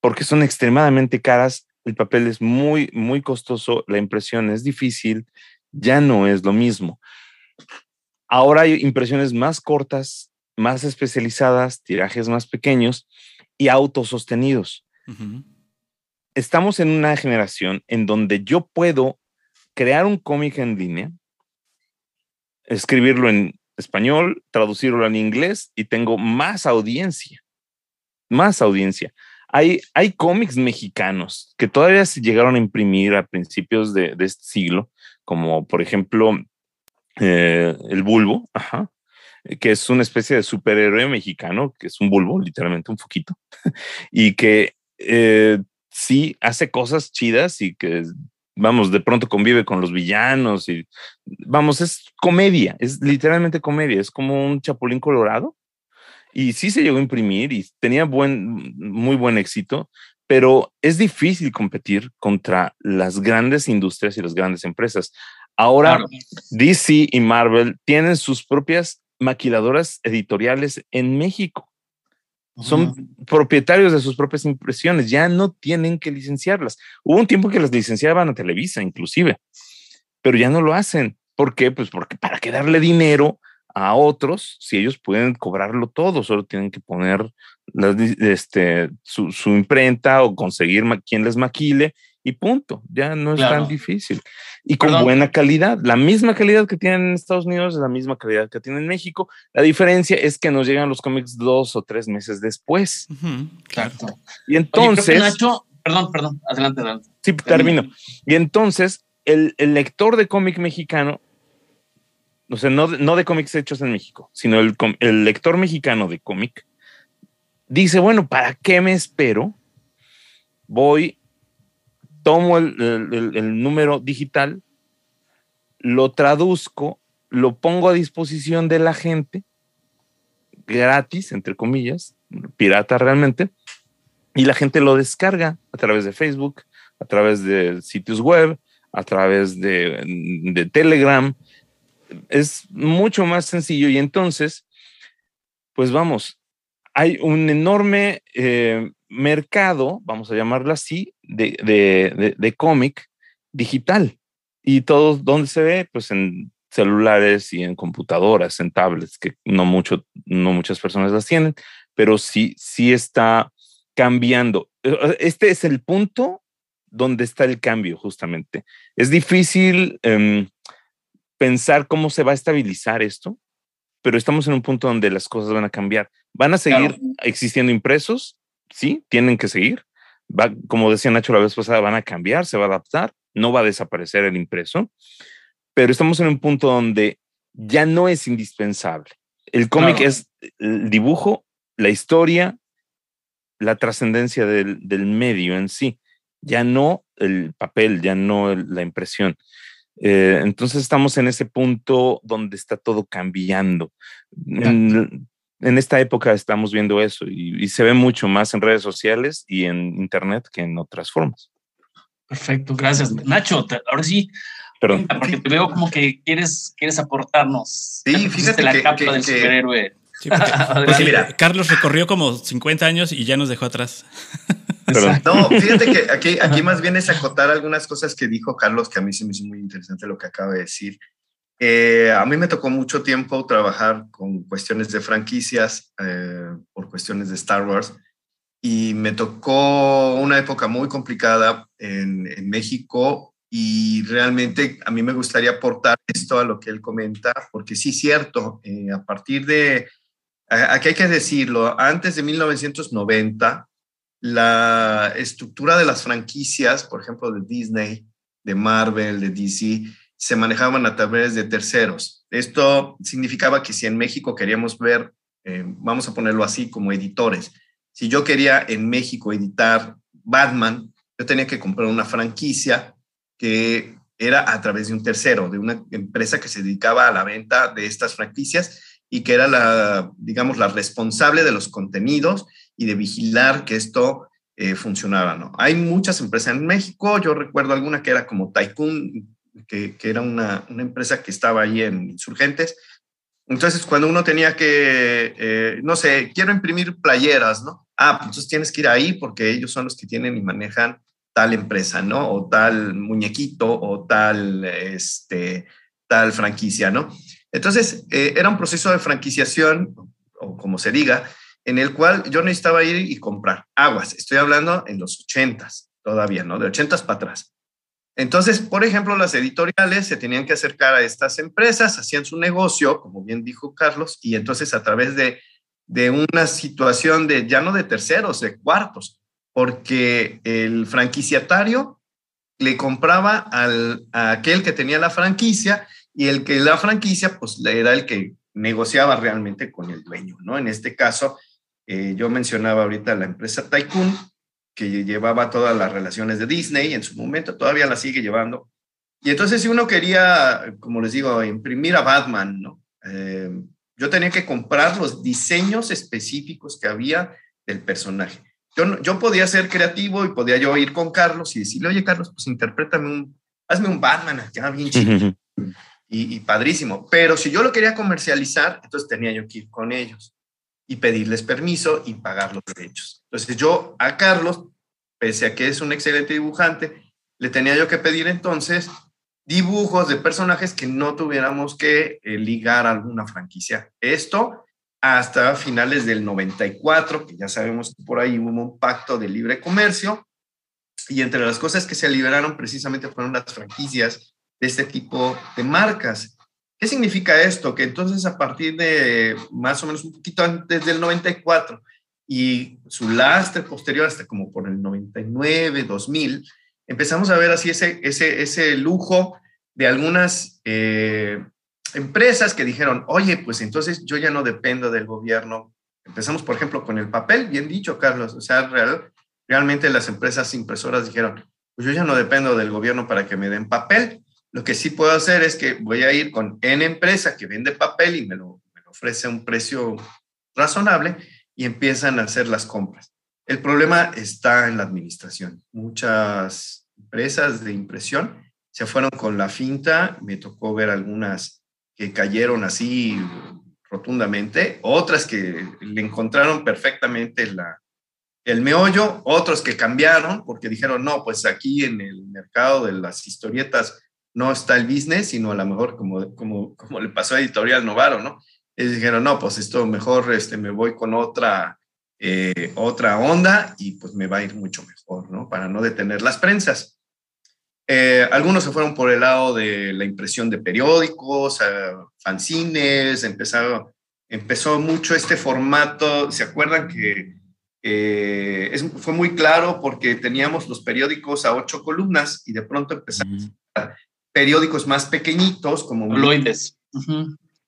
porque son extremadamente caras. El papel es muy, muy costoso, la impresión es difícil, ya no es lo mismo. Ahora hay impresiones más cortas, más especializadas, tirajes más pequeños y autosostenidos estamos en una generación en donde yo puedo crear un cómic en línea, escribirlo en español, traducirlo en inglés y tengo más audiencia, más audiencia. Hay, hay cómics mexicanos que todavía se llegaron a imprimir a principios de, este siglo, como por ejemplo eh, el bulbo, que es una especie de superhéroe mexicano, que es un bulbo, literalmente un foquito, <laughs> y que eh, sí hace cosas chidas y que, vamos, de pronto convive con los villanos y, vamos, es comedia, es literalmente comedia, es como un chapulín colorado. Y sí se llegó a imprimir y tenía buen, muy buen éxito, pero es difícil competir contra las grandes industrias y las grandes empresas. Ahora, DC y Marvel tienen sus propias maquiladoras editoriales en México son propietarios de sus propias impresiones, ya no tienen que licenciarlas. Hubo un tiempo que las licenciaban a Televisa, inclusive, pero ya no lo hacen. ¿Por qué? Pues porque para que darle dinero a otros, si ellos pueden cobrarlo todo, solo tienen que poner este, su, su, imprenta o conseguir quien les maquile y punto. Ya no es tan difícil. Y con buena calidad. La misma calidad que tienen en Estados Unidos es la misma calidad que tienen en México. La diferencia es que nos llegan los cómics dos o tres meses después. claro. Y entonces. perdón, perdón, adelante, adelante. Sí, termino. Y entonces, el, el lector de cómic mexicano o sea, no, no de cómics hechos en México, sino el, el lector mexicano de cómic, dice, bueno, ¿para qué me espero? Voy tomo el, número digital, lo traduzco, lo pongo a disposición de la gente, gratis, entre comillas, pirata realmente, y la gente lo descarga a través de Facebook, a través de sitios web, a través de, Telegram. Es mucho más sencillo y entonces, pues vamos, hay un enorme eh, mercado, vamos a llamarlo así, de, cómic digital. Y todo, ¿dónde se ve? Pues en celulares y en computadoras, en tablets, que no, mucho, no muchas personas las tienen, pero sí, sí está cambiando. E, este es el punto donde está el cambio, justamente. Es difícil em, pensar cómo se va a estabilizar esto, pero estamos en un punto donde las cosas van a cambiar. Van a seguir existiendo impresos, sí, tienen que seguir. Va, como decía Nacho la vez pasada, van a cambiar, se va a adaptar, no va a desaparecer el impreso, pero estamos en un punto donde ya no es indispensable. El cómic es el dibujo, la historia, la trascendencia del, del, medio en sí, ya no el papel, ya no la impresión. Eh, entonces estamos en ese punto donde está todo cambiando. En, esta época estamos viendo eso y, se ve mucho más en redes sociales y en Internet que en otras formas. Perfecto, gracias. Nacho, ahora sí, Perdón. porque te veo como que quieres, quieres aportarnos. Sí, fíjate la capa del superhéroe. <laughs> Pues mira. Carlos recorrió como 50 años y ya nos dejó atrás. No, fíjate que aquí, aquí más bien es acotar algunas cosas que dijo Carlos, que a mí se me hizo muy interesante lo que acaba de decir. Eh, a mí me tocó mucho tiempo trabajar con cuestiones de franquicias, eh, por cuestiones de Star Wars, y me tocó una época muy complicada en, en, México y realmente a mí me gustaría aportar esto a lo que él comenta, porque sí, cierto, eh, a partir de, aquí hay que decirlo, antes de 1990, la estructura de las franquicias, por ejemplo, de Disney, de Marvel, de DC, se manejaban a través de terceros. Esto significaba que si en México queríamos ver, eh, vamos a ponerlo así, como editores, si yo quería en México editar Batman, yo tenía que comprar una franquicia que era a través de un tercero, de una empresa que se dedicaba a la venta de estas franquicias y que era la, digamos, la responsable de los contenidos y de vigilar que esto eh, funcionara. ¿no? Hay muchas empresas en México, yo recuerdo alguna que era como Tycoon, que, era una, una, empresa que estaba ahí en Insurgentes. Entonces, cuando uno tenía que, eh, no sé, quiero imprimir playeras, ¿no? Ah, pues entonces tienes que ir ahí porque ellos son los que tienen y manejan tal empresa, ¿no? O tal muñequito o tal, este, tal franquicia, ¿no? Entonces, eh, era un proceso de franquiciación, o como se diga, en el cual yo necesitaba ir y comprar aguas. Estoy hablando en los ochentas todavía, ¿no? De ochentas para atrás. Entonces, por ejemplo, las editoriales se tenían que acercar a estas empresas, hacían su negocio, como bien dijo Carlos, y entonces a través de, una situación de ya no de terceros, de cuartos, porque el franquiciatario le compraba al, a aquel que tenía la franquicia y el que la franquicia, pues era el que negociaba realmente con el dueño, ¿no? En este caso, eh, yo mencionaba ahorita la empresa Tycoon, que llevaba todas las relaciones de Disney en su momento, todavía la sigue llevando. Y entonces si uno quería, como les digo, imprimir a Batman, ¿no? Eh, yo tenía que comprar los diseños específicos que había del personaje. Yo, yo podía ser creativo y podía yo ir con Carlos y decirle, oye Carlos, pues interprétame un, hazme un Batman acá bien chido y, y padrísimo. Pero si yo lo quería comercializar, entonces tenía yo que ir con ellos y pedirles permiso y pagar los derechos. Entonces yo a Carlos, pese a que es un excelente dibujante, le tenía yo que pedir entonces dibujos de personajes que no tuviéramos que eh, ligar a alguna franquicia. Esto hasta finales del 94, que ya sabemos que por ahí hubo un pacto de libre comercio, y entre las cosas que se liberaron precisamente fueron las franquicias de este tipo de marcas. ¿Qué significa esto? Que entonces a partir de más o menos un poquito antes del 94 y su lastre posterior hasta como por el 99, 2000, empezamos a ver así ese, ese, ese lujo de algunas eh, empresas que dijeron, oye, pues entonces yo ya no dependo del gobierno. Empezamos, por ejemplo, con el papel, bien dicho, Carlos. O sea, real, realmente las empresas impresoras dijeron, pues yo ya no dependo del gobierno para que me den papel lo que sí puedo hacer es que voy a ir con N empresa que vende papel y me lo, ofrece a un precio razonable y empiezan a hacer las compras. El problema está en la administración. Muchas empresas de impresión se fueron con la finta, me tocó ver algunas que cayeron así rotundamente, otras que le encontraron perfectamente la, el meollo, otros que cambiaron porque dijeron, no, pues aquí en el mercado de las historietas no está el business, sino a lo mejor como, como, como le pasó a Editorial Novaro, ¿no? Ellos dijeron, no, pues esto mejor este, me voy con otra, eh, otra onda y pues me va a ir mucho mejor, ¿no? Para no detener las prensas. Eh, algunos se fueron por el lado de la impresión de periódicos, fanzines, empezó, empezó mucho este formato. ¿Se acuerdan que fue muy claro porque teníamos los periódicos a ocho columnas y de pronto empezamos a periódicos más pequeñitos como... Loides.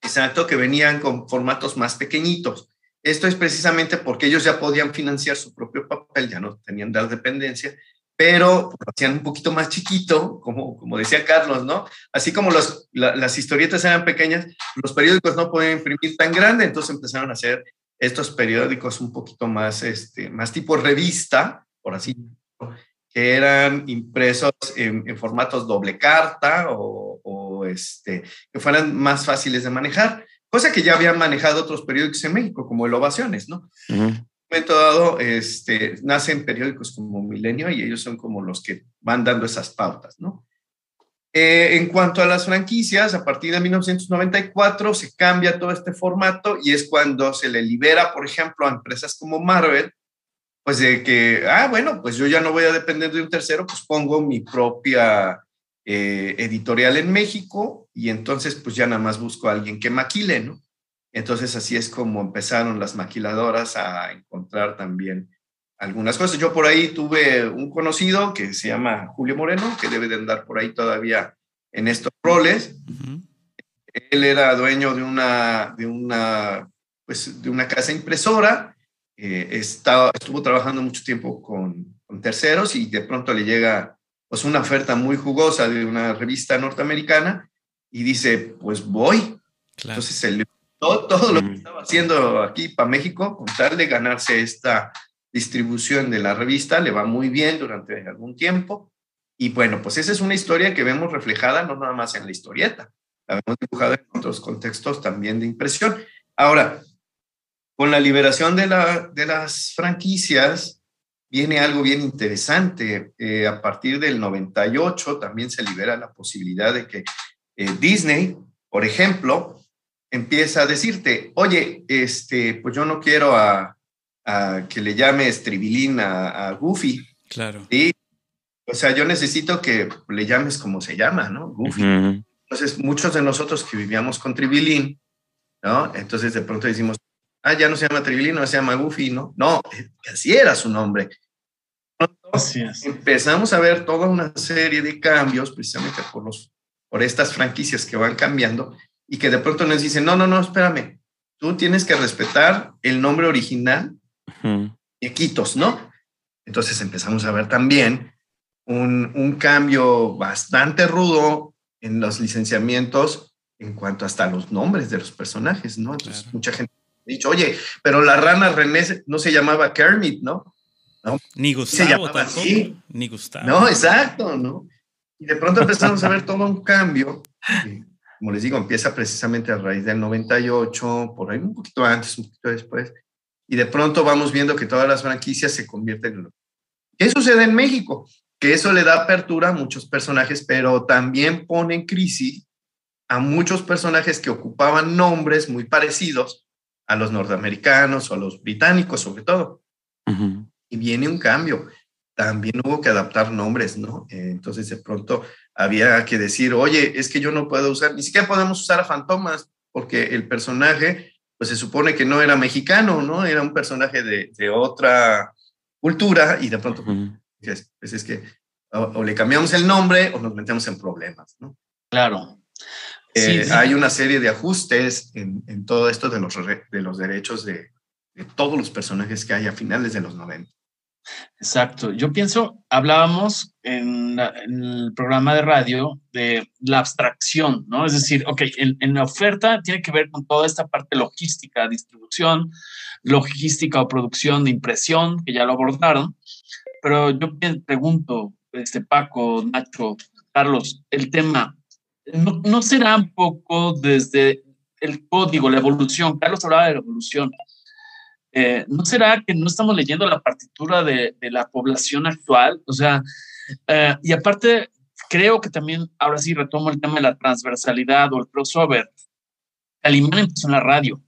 Exacto, que venían con formatos más pequeñitos. Esto es precisamente porque ellos ya podían financiar su propio papel, ya no tenían dar dependencia, pero lo hacían un poquito más chiquito, como, como decía Carlos, ¿no? Así como los, las historietas eran pequeñas, los periódicos no podían imprimir tan grande, entonces empezaron a hacer estos periódicos un poquito más, este, más tipo revista, por así decirlo, que eran impresos en, en formatos doble carta o, o, este, que fueran más fáciles de manejar cosa que ya habían manejado otros periódicos en México, como el Ovaciones, ¿no? En un momento dado, este, nacen periódicos como Milenio y ellos son como los que van dando esas pautas, ¿no? Eh, en cuanto a las franquicias, a partir de 1994 se cambia todo este formato y es cuando se le libera, por ejemplo, a empresas como Marvel, pues de que, ah, bueno, pues yo ya no voy a depender de un tercero, pues pongo mi propia eh, editorial en México y entonces pues ya nada más busco a alguien que maquile, ¿no? Entonces así es como empezaron las maquiladoras a encontrar también algunas cosas. Yo por ahí tuve un conocido que se llama Julio Moreno, que debe de andar por ahí todavía en estos roles. Él era dueño de una, de una, pues, de una casa impresora, eh, estaba, estuvo trabajando mucho tiempo con, con terceros y de pronto le llega pues una oferta muy jugosa de una revista norteamericana y dice, pues voy. Entonces, el, todo, todo lo que estaba haciendo aquí para México, con tal de ganarse esta distribución de la revista, le va muy bien durante algún tiempo. Y bueno, pues esa es una historia que vemos reflejada no nada más en la historieta, la vemos dibujada en otros contextos también de impresión. Ahora, con la liberación de, la, de las franquicias, viene algo bien interesante. Eh, a partir del 98 también se libera la posibilidad de que eh, Disney, por ejemplo, empieza a decirte, oye, este, pues yo no quiero a, que le llames Tribilín a, Goofy. Claro. ¿sí? O sea, yo necesito que le llames como se llama, ¿no? Goofy. Entonces, muchos de nosotros que vivíamos con Tribilín, ¿no? Entonces, de pronto decimos, ah, ya no se llama Tribilino, se llama Goofy, ¿no? No, así era su nombre. Así Empezamos a ver toda una serie de cambios precisamente por, los, por estas franquicias que van cambiando y que de pronto nos dicen, no, no, no, espérame, tú tienes que respetar el nombre original de Quitos, ¿no? Entonces empezamos a ver también un, un cambio bastante rudo en los licenciamientos en cuanto hasta los nombres de los personajes, ¿no? Entonces mucha gente dicho, oye, pero la rana René no se llamaba Kermit, ¿no? Ni Gustavo Ni Gustavo. No, exacto, ¿no? Y de pronto empezamos a ver todo un cambio. como les digo, empieza precisamente a raíz del 98, por ahí un poquito antes, un poquito después. Y de pronto vamos viendo que todas las franquicias se convierten en... ¿Qué sucede en México? Que eso le da apertura a muchos personajes, pero también pone en crisis a muchos personajes que ocupaban nombres muy parecidos a los norteamericanos o a los británicos sobre todo. Y viene un cambio. También hubo que adaptar nombres, ¿no? entonces de pronto había que decir, oye, es que yo no puedo usar, ni siquiera podemos usar a Fantomas, porque el personaje, pues se supone que no era mexicano, ¿no? Era un personaje de, de otra cultura y de pronto, pues, es que o, le cambiamos el nombre o nos metemos en problemas, ¿no? Claro. Eh, hay una serie de ajustes en, en, todo esto de los, de los derechos de, de, todos los personajes que hay a finales de los 90. Exacto. Yo pienso, hablábamos en, el programa de radio de la abstracción, ¿no? Es decir, ok, en, en, la oferta tiene que ver con toda esta parte logística, distribución, logística o producción de impresión, que ya lo abordaron, pero yo pregunto, este Paco, Nacho, Carlos, el tema ¿no, será un poco desde el código, la evolución? Carlos hablaba de la evolución. Eh, ¿No será que no estamos leyendo la partitura de, la población actual? O sea, eh, y aparte, creo que también, ahora sí retomo el tema de la transversalidad o el crossover. Alimán empezó en la radio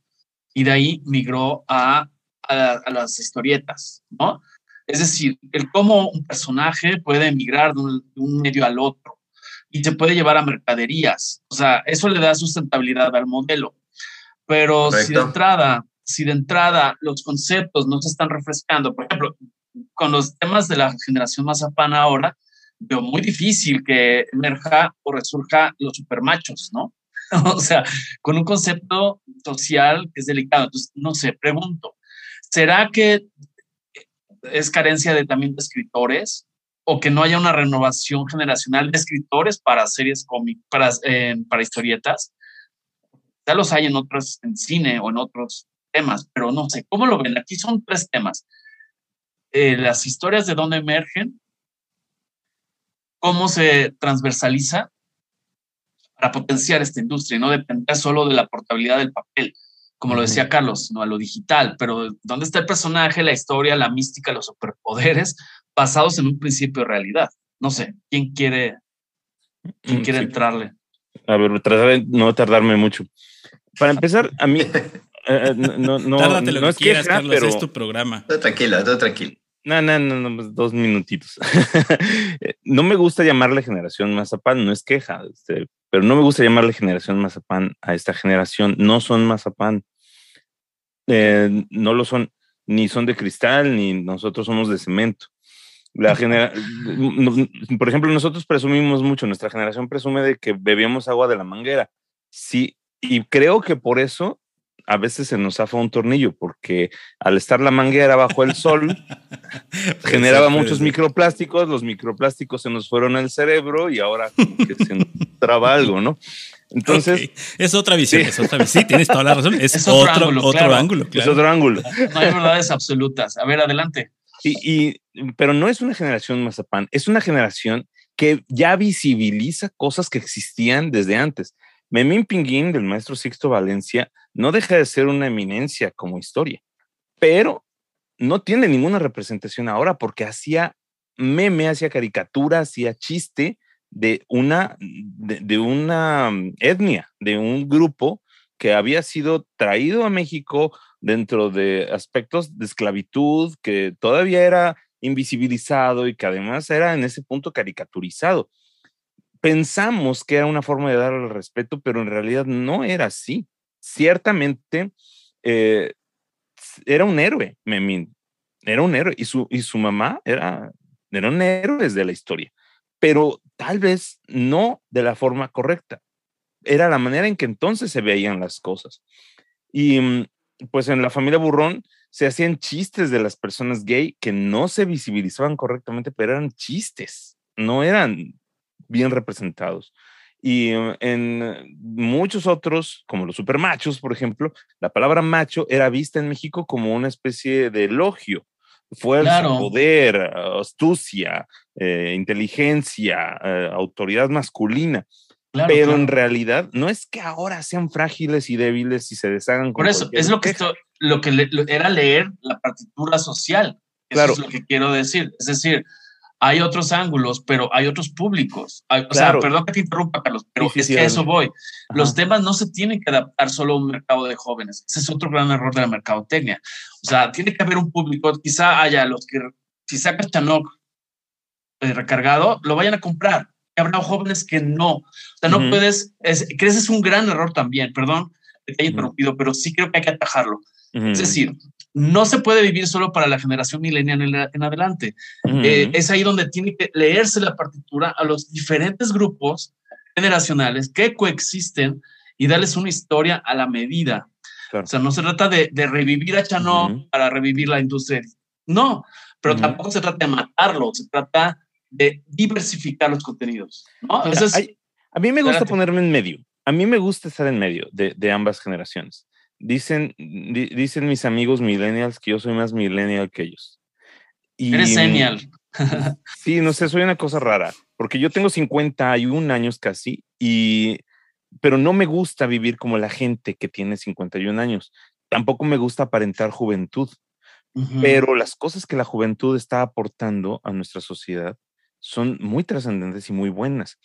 y de ahí migró a, a, las historietas, ¿no? Es decir, el cómo un personaje puede emigrar de un, medio al otro y se puede llevar a mercaderías. O sea, eso le da sustentabilidad al modelo. Pero si de entrada, si de entrada los conceptos no se están refrescando, por ejemplo, con los temas de la generación mazapán ahora, veo muy difícil que emerja o resurja los supermachos, ¿no? <laughs> o sea, con un concepto social que es delicado. Entonces, no sé, pregunto, ¿será que es carencia de también de escritores o que no haya una renovación generacional de escritores para series cómicas, para, eh, para historietas? Ya los hay en otros, en cine o en otros temas, pero no sé, ¿cómo lo ven? Aquí son tres temas. Eh, las historias de dónde emergen, cómo se transversaliza para potenciar esta industria y no depender solo de la portabilidad del papel, como lo decía Carlos, no a lo digital, pero dónde está el personaje, la historia, la mística, los superpoderes basados en un principio de realidad. No sé, ¿quién quiere, quién mm, quiere entrarle? A ver, tratar de no tardarme mucho. Para empezar, a mí <laughs> eh, no, no, no, no es quieras, Carlos, pero... es tu programa. Todo tranquilo, todo tranquilo. No, no, no, no pues, dos minutitos. <laughs> no me gusta llamarle generación mazapán, no es queja, este, pero no me gusta llamarle generación mazapán a esta generación. No son mazapán. Eh, no lo son, ni son de cristal, ni nosotros somos de cemento. La genera por ejemplo, nosotros presumimos mucho, nuestra generación presume de que bebíamos agua de la manguera. Sí, y creo que por eso a veces se nos zafa un tornillo porque al estar la manguera bajo el sol <laughs> generaba muchos microplásticos, los microplásticos se nos fueron al cerebro y ahora que se entraba algo, ¿no? Entonces es otra visión, es otra visión. Sí, tienes toda la razón, es, otro, otro, ángulo, es otro ángulo. No hay verdades absolutas. A ver, adelante. Y, pero no es una generación mazapán, es una generación que ya visibiliza cosas que existían desde antes. Memín Pinguín del maestro Sixto Valencia no deja de ser una eminencia como historia, pero no tiene ninguna representación ahora porque hacía meme, hacía caricatura, hacía chiste de una, de, una mm, etnia, de un grupo que había sido traído a México dentro de aspectos de esclavitud, que todavía era invisibilizado y que además era en ese punto caricaturizado pensamos que era una forma de darle respeto, pero en realidad no era así. Ciertamente eh, era un héroe, Memín, era un héroe y su, y su mamá era, eran héroes de la historia, pero tal vez no de la forma correcta. Era la manera en que entonces se veían las cosas. Y mm, pues en la familia Burrón se hacían chistes de las personas gay que no se visibilizaban correctamente, pero eran chistes, no eran bien representados. Y eh, en muchos otros, como los supermachos, por ejemplo, la palabra macho era vista en México como una especie de elogio. Fuerza, poder, astucia, eh, inteligencia, eh, autoridad masculina. Pero en realidad no es que ahora sean frágiles y débiles y se deshagan. Por eso, es lo que, lo que era leer la partitura social. Eso es lo que quiero decir. Es decir, hay otros ángulos, pero hay otros públicos. o sea, perdón que te interrumpa, Carlos, pero es que a eso voy. Los temas no se tienen que adaptar solo a un mercado de jóvenes. Ese es otro gran error de la mercadotecnia. O sea, tiene que haber un público, quizá haya los que, si saca Chanoc eh, recargado, lo vayan a comprar. Habrá jóvenes que no. O sea, no puedes, es, que ese es un gran error también, perdón que te haya interrumpido, pero sí creo que hay que atajarlo. Es decir, no se puede vivir solo para la generación milenial en, adelante. Eh, es ahí donde tiene que leerse la partitura a los diferentes grupos generacionales que coexisten y darles una historia a la medida. O sea, no se trata de, revivir a Chanó para revivir la industria. No, pero tampoco se trata de matarlo, se trata de diversificar los contenidos. a mí me gusta ponerme en medio. A mí me gusta estar en medio de ambas generaciones. Dicen, dicen mis amigos millennials que yo soy más millennial que ellos. Y, Eres genial. <laughs> sí, no sé, soy una cosa rara, porque yo tengo 51 años casi, y, pero no me gusta vivir como la gente que tiene 51 años. Tampoco me gusta aparentar juventud, pero las cosas que la juventud está aportando a nuestra sociedad son muy trascendentes y muy buenas.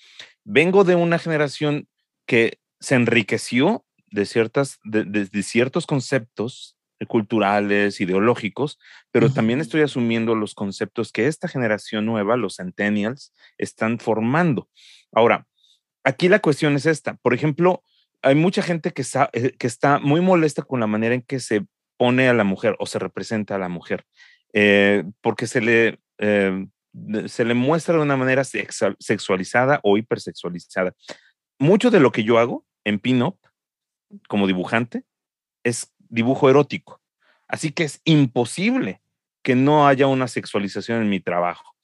Vengo de una generación que se enriqueció de, ciertas, de, ciertos conceptos culturales, ideológicos, pero también estoy asumiendo los conceptos que esta generación nueva, los centennials, están formando. Ahora, aquí la cuestión es esta. Por ejemplo, hay mucha gente que está, eh, que está muy molesta con la manera en que se pone a la mujer o se representa a la mujer, eh, porque se le, eh, se le muestra de una manera sexualizada o hipersexualizada. Mucho de lo que yo hago en pin-up como dibujante es dibujo erótico. Así que es imposible que no haya una sexualización en mi trabajo.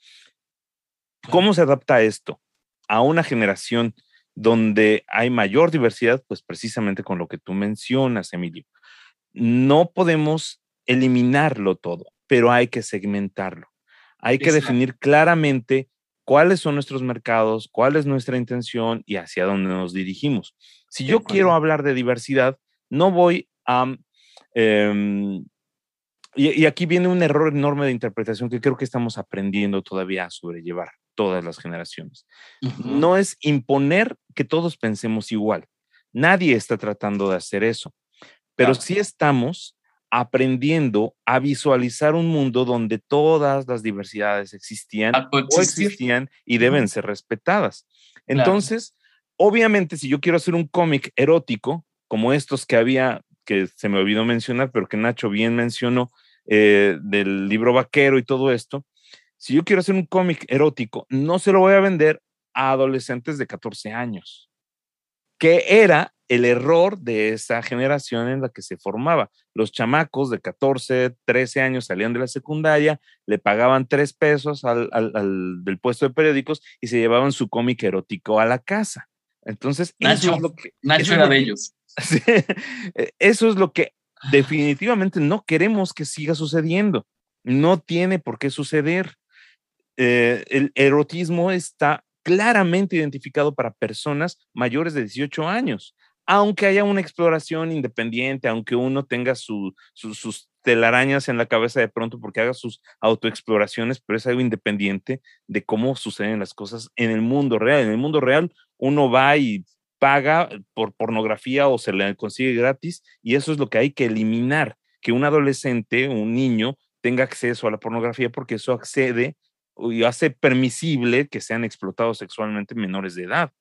¿Cómo se adapta esto a una generación donde hay mayor diversidad? Pues precisamente con lo que tú mencionas, Emilio. No podemos eliminarlo todo, pero hay que segmentarlo. Hay que definir claramente cuáles son nuestros mercados, cuál es nuestra intención y hacia dónde nos dirigimos. Si yo quiero hablar de diversidad, no voy a Em, y, aquí viene un error enorme de interpretación que creo que estamos aprendiendo todavía a sobrellevar todas las generaciones. No es imponer que todos pensemos igual. Nadie está tratando de hacer eso, pero sí estamos aprendiendo a visualizar un mundo donde todas las diversidades existían o existían y deben ser respetadas. Entonces, obviamente, si yo quiero hacer un cómic erótico, como estos que había que se me olvidó mencionar, pero que Nacho bien mencionó, eh, del libro vaquero y todo esto, si yo quiero hacer un cómic erótico, no se lo voy a vender a adolescentes de 14 años, que era el error de esa generación en la que se formaba. Los chamacos de 14, 13 años salían de la secundaria, le pagaban tres pesos al, del puesto de periódicos y se llevaban su cómic erótico a la casa. Entonces, Nacho, lo que, Nacho era de ellos. <laughs> Eso es lo que definitivamente no queremos que siga sucediendo. No tiene por qué suceder. Eh, el erotismo está claramente identificado para personas mayores de 18 años, aunque haya una exploración independiente, aunque uno tenga sus telarañas en la cabeza de pronto porque haga sus autoexploraciones, pero es algo independiente de cómo suceden las cosas en el mundo real. En el mundo real uno va y paga por pornografía o se le consigue gratis y eso es lo que hay que eliminar, que un adolescente, un niño tenga acceso a la pornografía porque eso accede y hace permisible que sean explotados sexualmente menores de edad.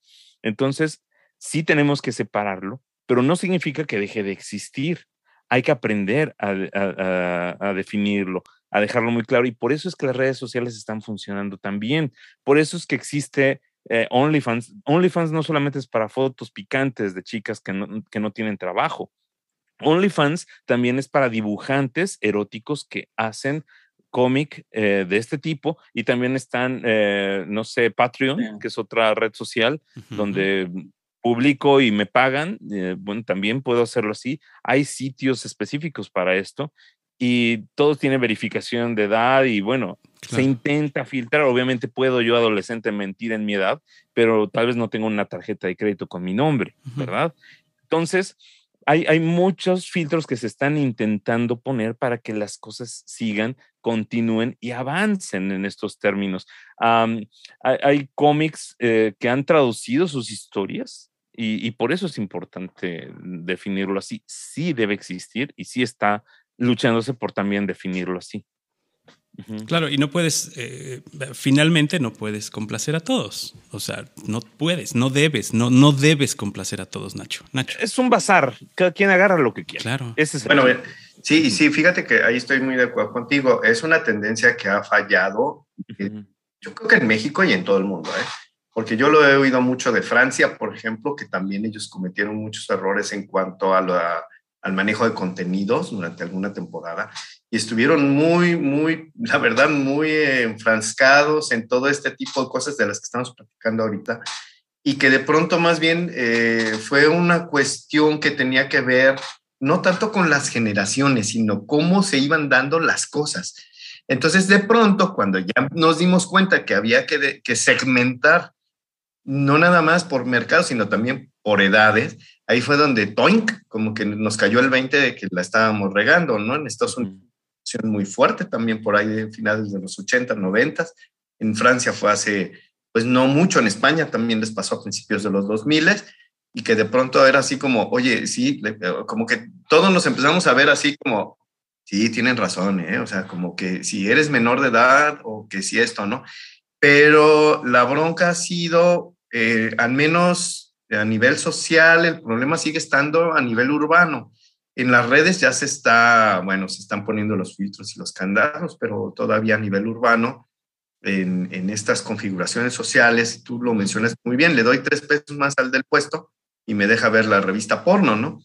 Entonces, sí tenemos que separarlo, pero no significa que deje de existir. Hay que aprender a, a definirlo, a dejarlo muy claro. Y por eso es que las redes sociales están funcionando tan bien. Por eso es que existe eh, OnlyFans. OnlyFans no solamente es para fotos picantes de chicas que no, tienen trabajo. OnlyFans también es para dibujantes eróticos que hacen cómic eh, de este tipo y también están, eh, no sé, Patreon, que es otra red social donde publico y me pagan. bueno, también puedo hacerlo así. Hay sitios específicos para esto y todo tiene verificación de edad y bueno, se intenta filtrar. Obviamente puedo yo adolescente mentir en mi edad, pero tal vez no tengo una tarjeta de crédito con mi nombre, ¿verdad? Entonces, hay, hay, muchos filtros que se están intentando poner para que las cosas sigan, continúen y avancen en estos términos. hay, cómics eh, que han traducido sus historias y, y, por eso es importante definirlo así. Sí debe existir y sí está luchándose por también definirlo así. Claro, y no puedes, eh, finalmente no puedes complacer a todos. O sea, no puedes, no debes, no, no debes complacer a todos, Nacho. Nacho. Es un bazar, cada quien agarra lo que quiere. Claro. bueno, sí, sí, fíjate que ahí estoy muy de acuerdo contigo. Es una tendencia que ha fallado, eh, yo creo que en México y en todo el mundo, ¿eh? Porque yo lo he oído mucho de Francia, por ejemplo, que también ellos cometieron muchos errores en cuanto a la al manejo de contenidos durante alguna temporada y estuvieron muy, muy, <laughs> la verdad, muy enfrascados en todo este tipo de cosas de las que estamos platicando ahorita y que de pronto más bien eh, fue una cuestión que tenía que ver no tanto con las generaciones, sino cómo se iban dando las cosas. Entonces, de pronto, cuando ya nos dimos cuenta que había que, que segmentar, no nada más por mercado, sino también por edades, ahí fue donde Toink, como que nos cayó el 20 de que la estábamos regando, ¿no? En Estados Unidos muy fuerte también por ahí de finales de los 80, 90. En Francia fue hace, pues no mucho, en España también les pasó a principios de los 2000 y que de pronto era así como, oye, sí, como que todos nos empezamos a ver así como, Sí, tienen razón, ¿eh? O sea, como que si eres menor de edad o que si esto, ¿no? Pero la bronca ha sido, eh, al menos a nivel social, el problema sigue estando a nivel urbano. En las redes ya se está, bueno, se están poniendo los filtros y los candados, pero todavía a nivel urbano, en, en estas configuraciones sociales, tú lo mencionas muy bien, le doy tres pesos más al del puesto y me deja ver la revista porno, ¿no?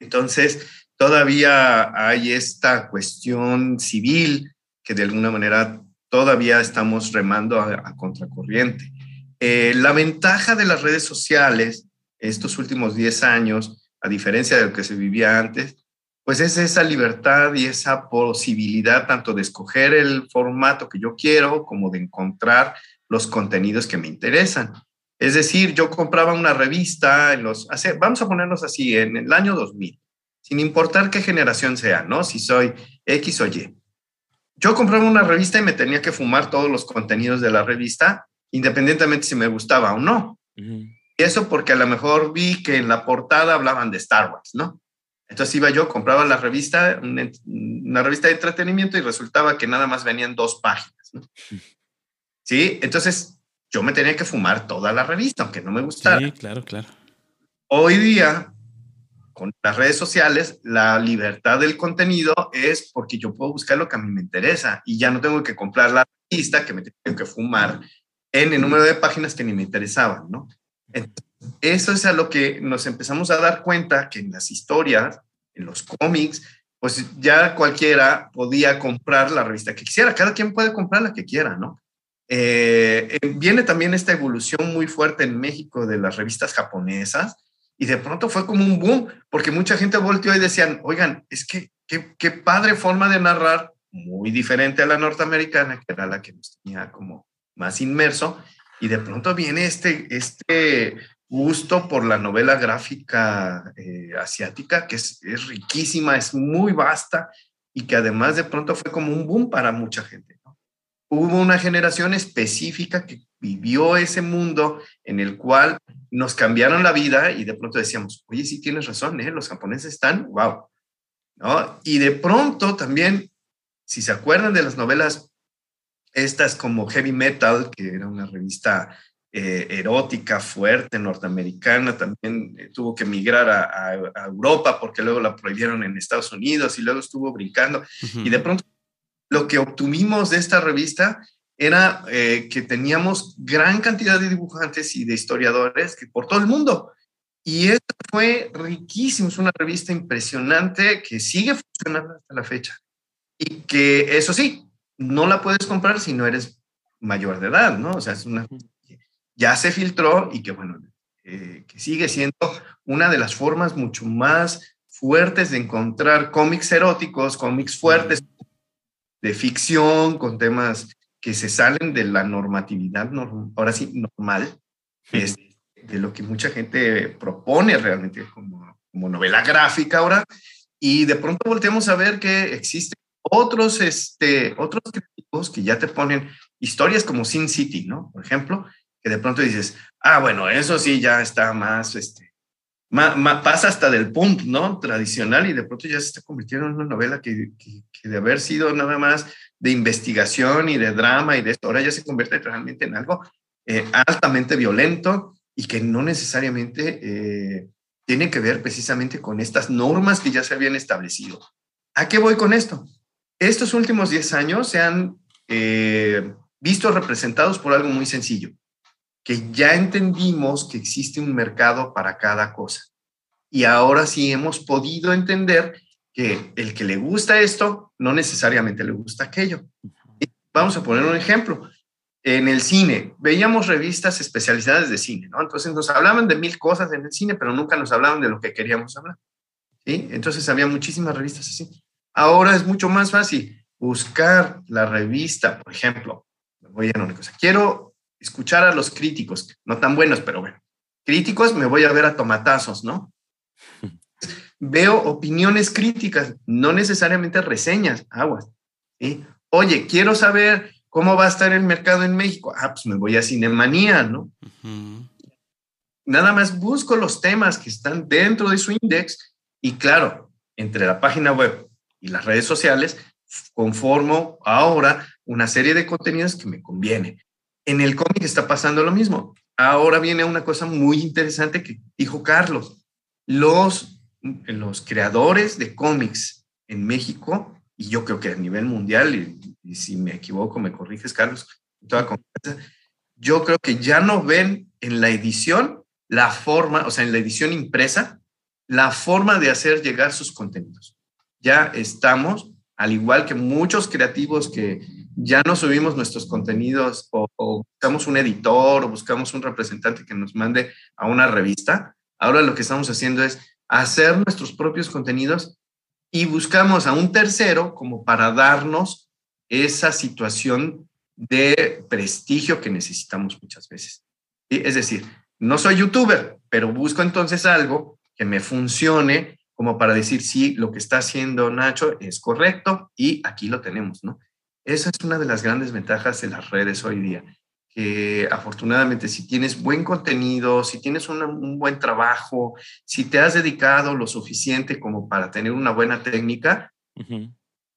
Entonces, todavía hay esta cuestión civil que de alguna manera todavía estamos remando a, contracorriente. Eh, la ventaja de las redes sociales estos últimos 10 años, a diferencia de lo que se vivía antes, pues es esa libertad y esa posibilidad tanto de escoger el formato que yo quiero como de encontrar los contenidos que me interesan. Es decir, yo compraba una revista en los, vamos a ponernos así, en el año 2000, sin importar qué generación sea, ¿no? Si soy X o Y. Yo compraba una revista y me tenía que fumar todos los contenidos de la revista, independientemente si me gustaba o no. Y eso porque a lo mejor vi que en la portada hablaban de Star Wars, ¿no? Entonces iba yo, compraba la revista, una, revista de entretenimiento y resultaba que nada más venían dos páginas, ¿no? <laughs> Sí, entonces yo me tenía que fumar toda la revista, aunque no me gustara. Sí, claro, claro. Hoy día con las redes sociales, la libertad del contenido es porque yo puedo buscar lo que a mí me interesa y ya no tengo que comprar la lista que me tengo que fumar en el número de páginas que ni me interesaban, ¿no? eso es a lo que nos empezamos a dar cuenta que en las historias, en los cómics, pues ya cualquiera podía comprar la revista que quisiera, cada quien puede comprar la que quiera, ¿no? Eh, eh, viene también esta evolución muy fuerte en México de las revistas japonesas, y de pronto fue como un boom, porque mucha gente volteó y decían, oigan, es que qué, padre forma de narrar, muy diferente a la norteamericana, que era la que nos tenía como más inmerso, y de pronto viene este, este gusto por la novela gráfica eh, asiática, que es, riquísima, es muy vasta, y que además de pronto fue como un boom para mucha gente. Hubo una generación específica que vivió ese mundo en el cual nos cambiaron la vida y de pronto decíamos, oye, sí tienes razón, ¿eh? los japoneses están, wow. ¿No? Y de pronto también, si se acuerdan de las novelas estas como Heavy Metal, que era una revista eh, erótica fuerte norteamericana, también eh, tuvo que emigrar a, Europa porque luego la prohibieron en Estados Unidos y luego estuvo brincando. Y de pronto lo que obtuvimos de esta revista era eh, que teníamos gran cantidad de dibujantes y de historiadores que por todo el mundo. Y esto fue riquísimo, es una revista impresionante que sigue funcionando hasta la fecha. Y que eso sí, no la puedes comprar si no eres mayor de edad, ¿no? O sea, es una ya se filtró y que bueno, eh, que sigue siendo una de las formas mucho más fuertes de encontrar cómics eróticos, cómics fuertes de ficción, con temas que se salen de la normatividad, ahora sí, normal, es de lo que mucha gente propone realmente como, como novela gráfica ahora, y de pronto volteamos a ver que existen otros, este, otros críticos que ya te ponen historias como Sin City, ¿no? Por ejemplo, que de pronto dices, ah, bueno, eso sí ya está más, este, pasa hasta del punk, ¿no? Tradicional y de pronto ya se está convirtiendo en una novela que, que, de haber sido nada más de investigación y de drama y de esto, ahora ya se convierte realmente en algo eh, altamente violento y que no necesariamente eh, tiene que ver precisamente con estas normas que ya se habían establecido. ¿A qué voy con esto? Estos últimos 10 años se han eh, visto representados por algo muy sencillo que ya entendimos que existe un mercado para cada cosa. Y ahora sí hemos podido entender que el que le gusta esto no necesariamente le gusta aquello. Vamos a poner un ejemplo. En el cine, veíamos revistas especializadas de cine, ¿no? Entonces nos hablaban de mil cosas en el cine, pero nunca nos hablaban de lo que queríamos hablar. ¿sí? Entonces había muchísimas revistas así. Ahora es mucho más fácil buscar la revista, por ejemplo, voy a una cosa, quiero escuchar a los críticos, no tan buenos, pero bueno, críticos me voy a ver a tomatazos, ¿no? <laughs> Veo opiniones críticas, no necesariamente reseñas, aguas. Oye, quiero saber cómo va a estar el mercado en México. Ah, pues me voy a Cinemanía, ¿no? Nada más busco los temas que están dentro de su index y claro, entre la página web y las redes sociales, conformo ahora una serie de contenidos que me conviene. En el cómic está pasando lo mismo. Ahora viene una cosa muy interesante que dijo Carlos. Los, los creadores de cómics en México, y yo creo que a nivel mundial, y, si me equivoco, me corriges, Carlos, toda confianza, yo creo que ya no ven en la edición la forma, o sea, en la edición impresa, la forma de hacer llegar sus contenidos. Ya estamos, al igual que muchos creativos que ya no subimos nuestros contenidos o, buscamos un editor o buscamos un representante que nos mande a una revista, ahora lo que estamos haciendo es hacer nuestros propios contenidos y buscamos a un tercero como para darnos esa situación de prestigio que necesitamos muchas veces. Es decir, no soy youtuber, pero busco entonces algo que me funcione como para decir, sí, lo que está haciendo Nacho es correcto y aquí lo tenemos, ¿no? Esa es una de las grandes ventajas de las redes hoy día, que afortunadamente si tienes buen contenido, si tienes un buen trabajo, si te has dedicado lo suficiente como para tener una buena técnica,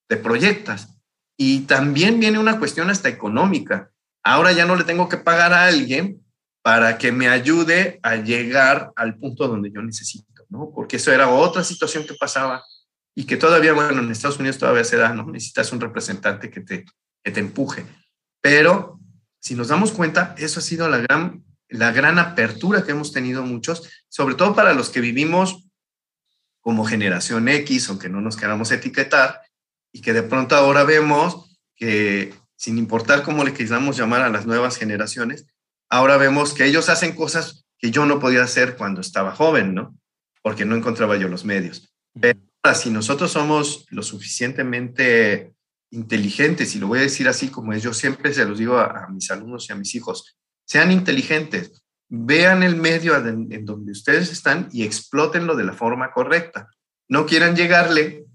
te proyectas. Y también viene una cuestión hasta económica. Ahora ya no le tengo que pagar a alguien para que me ayude a llegar al punto donde yo necesito, ¿no? Porque eso era otra situación que pasaba y que todavía, bueno, en Estados Unidos todavía se da, ¿no? Necesitas un representante que te, que te empuje. Pero si nos damos cuenta, eso ha sido la gran, la gran apertura que hemos tenido muchos, sobre todo para los que vivimos como generación X, aunque no nos queramos etiquetar, y que de pronto ahora vemos que sin importar cómo le queramos llamar a las nuevas generaciones, ahora vemos que ellos hacen cosas que yo no podía hacer cuando estaba joven, ¿no? Porque no encontraba yo los medios. Pero si nosotros somos lo suficientemente inteligentes, y lo voy a decir así como es, yo siempre se los digo a, mis alumnos y a mis hijos, sean inteligentes, vean el medio en, donde ustedes están y explótenlo de la forma correcta. No quieran llegarle,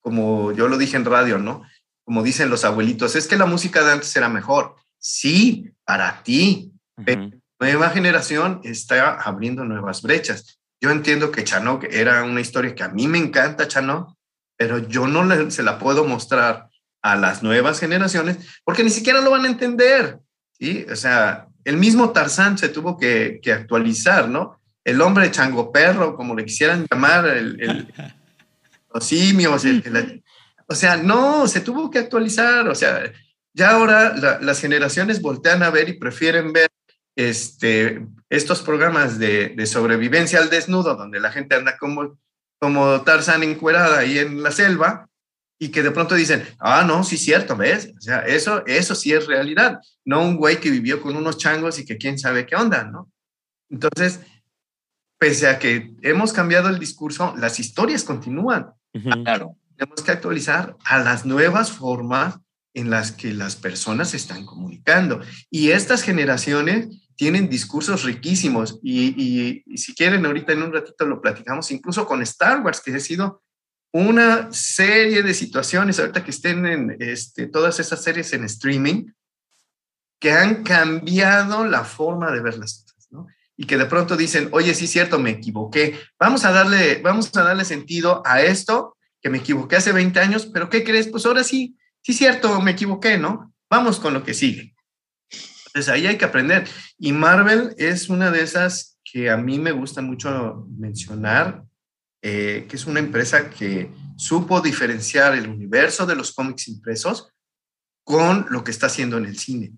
como yo lo dije en radio, ¿no? Como dicen los abuelitos, es que la música de antes era mejor. Sí, para ti, la nueva generación está abriendo nuevas brechas. Yo entiendo que Chanok era una historia que a mí me encanta, Chanok, pero yo no se la puedo mostrar a las nuevas generaciones porque ni siquiera lo van a entender. ¿sí? O sea, el mismo Tarzán se tuvo que, actualizar, ¿no? El hombre chango perro, como le quisieran llamar, el, <laughs> los simios, o sea, no, se tuvo que actualizar, o sea, ya ahora las generaciones voltean a ver y prefieren ver este, estos programas de, sobrevivencia al desnudo, donde la gente anda como, como Tarzán encuerada ahí en la selva, y que de pronto dicen, ah, no, sí, cierto, ¿ves? O sea, eso, eso sí es realidad, no un güey que vivió con unos changos y que quién sabe qué onda, ¿no? Entonces, pese a que hemos cambiado el discurso, las historias continúan. Claro. Tenemos que actualizar a las nuevas formas en las que las personas se están comunicando. Y estas generaciones tienen discursos riquísimos y, si quieren, ahorita en un ratito lo platicamos, incluso con Star Wars, que ha sido una serie de situaciones, ahorita que estén en este, todas esas series en streaming, que han cambiado la forma de ver las cosas, ¿no? Y que de pronto dicen, oye, sí, cierto, me equivoqué. Vamos a darle, vamos a darle sentido a esto, que me equivoqué hace 20 años, pero ¿qué crees? Pues ahora sí, sí, cierto, me equivoqué, ¿no? Vamos con lo que sigue. Entonces ahí hay que aprender. Y Marvel es una de esas que a mí me gusta mucho mencionar, eh, que es una empresa que supo diferenciar el universo de los cómics impresos con lo que está haciendo en el cine.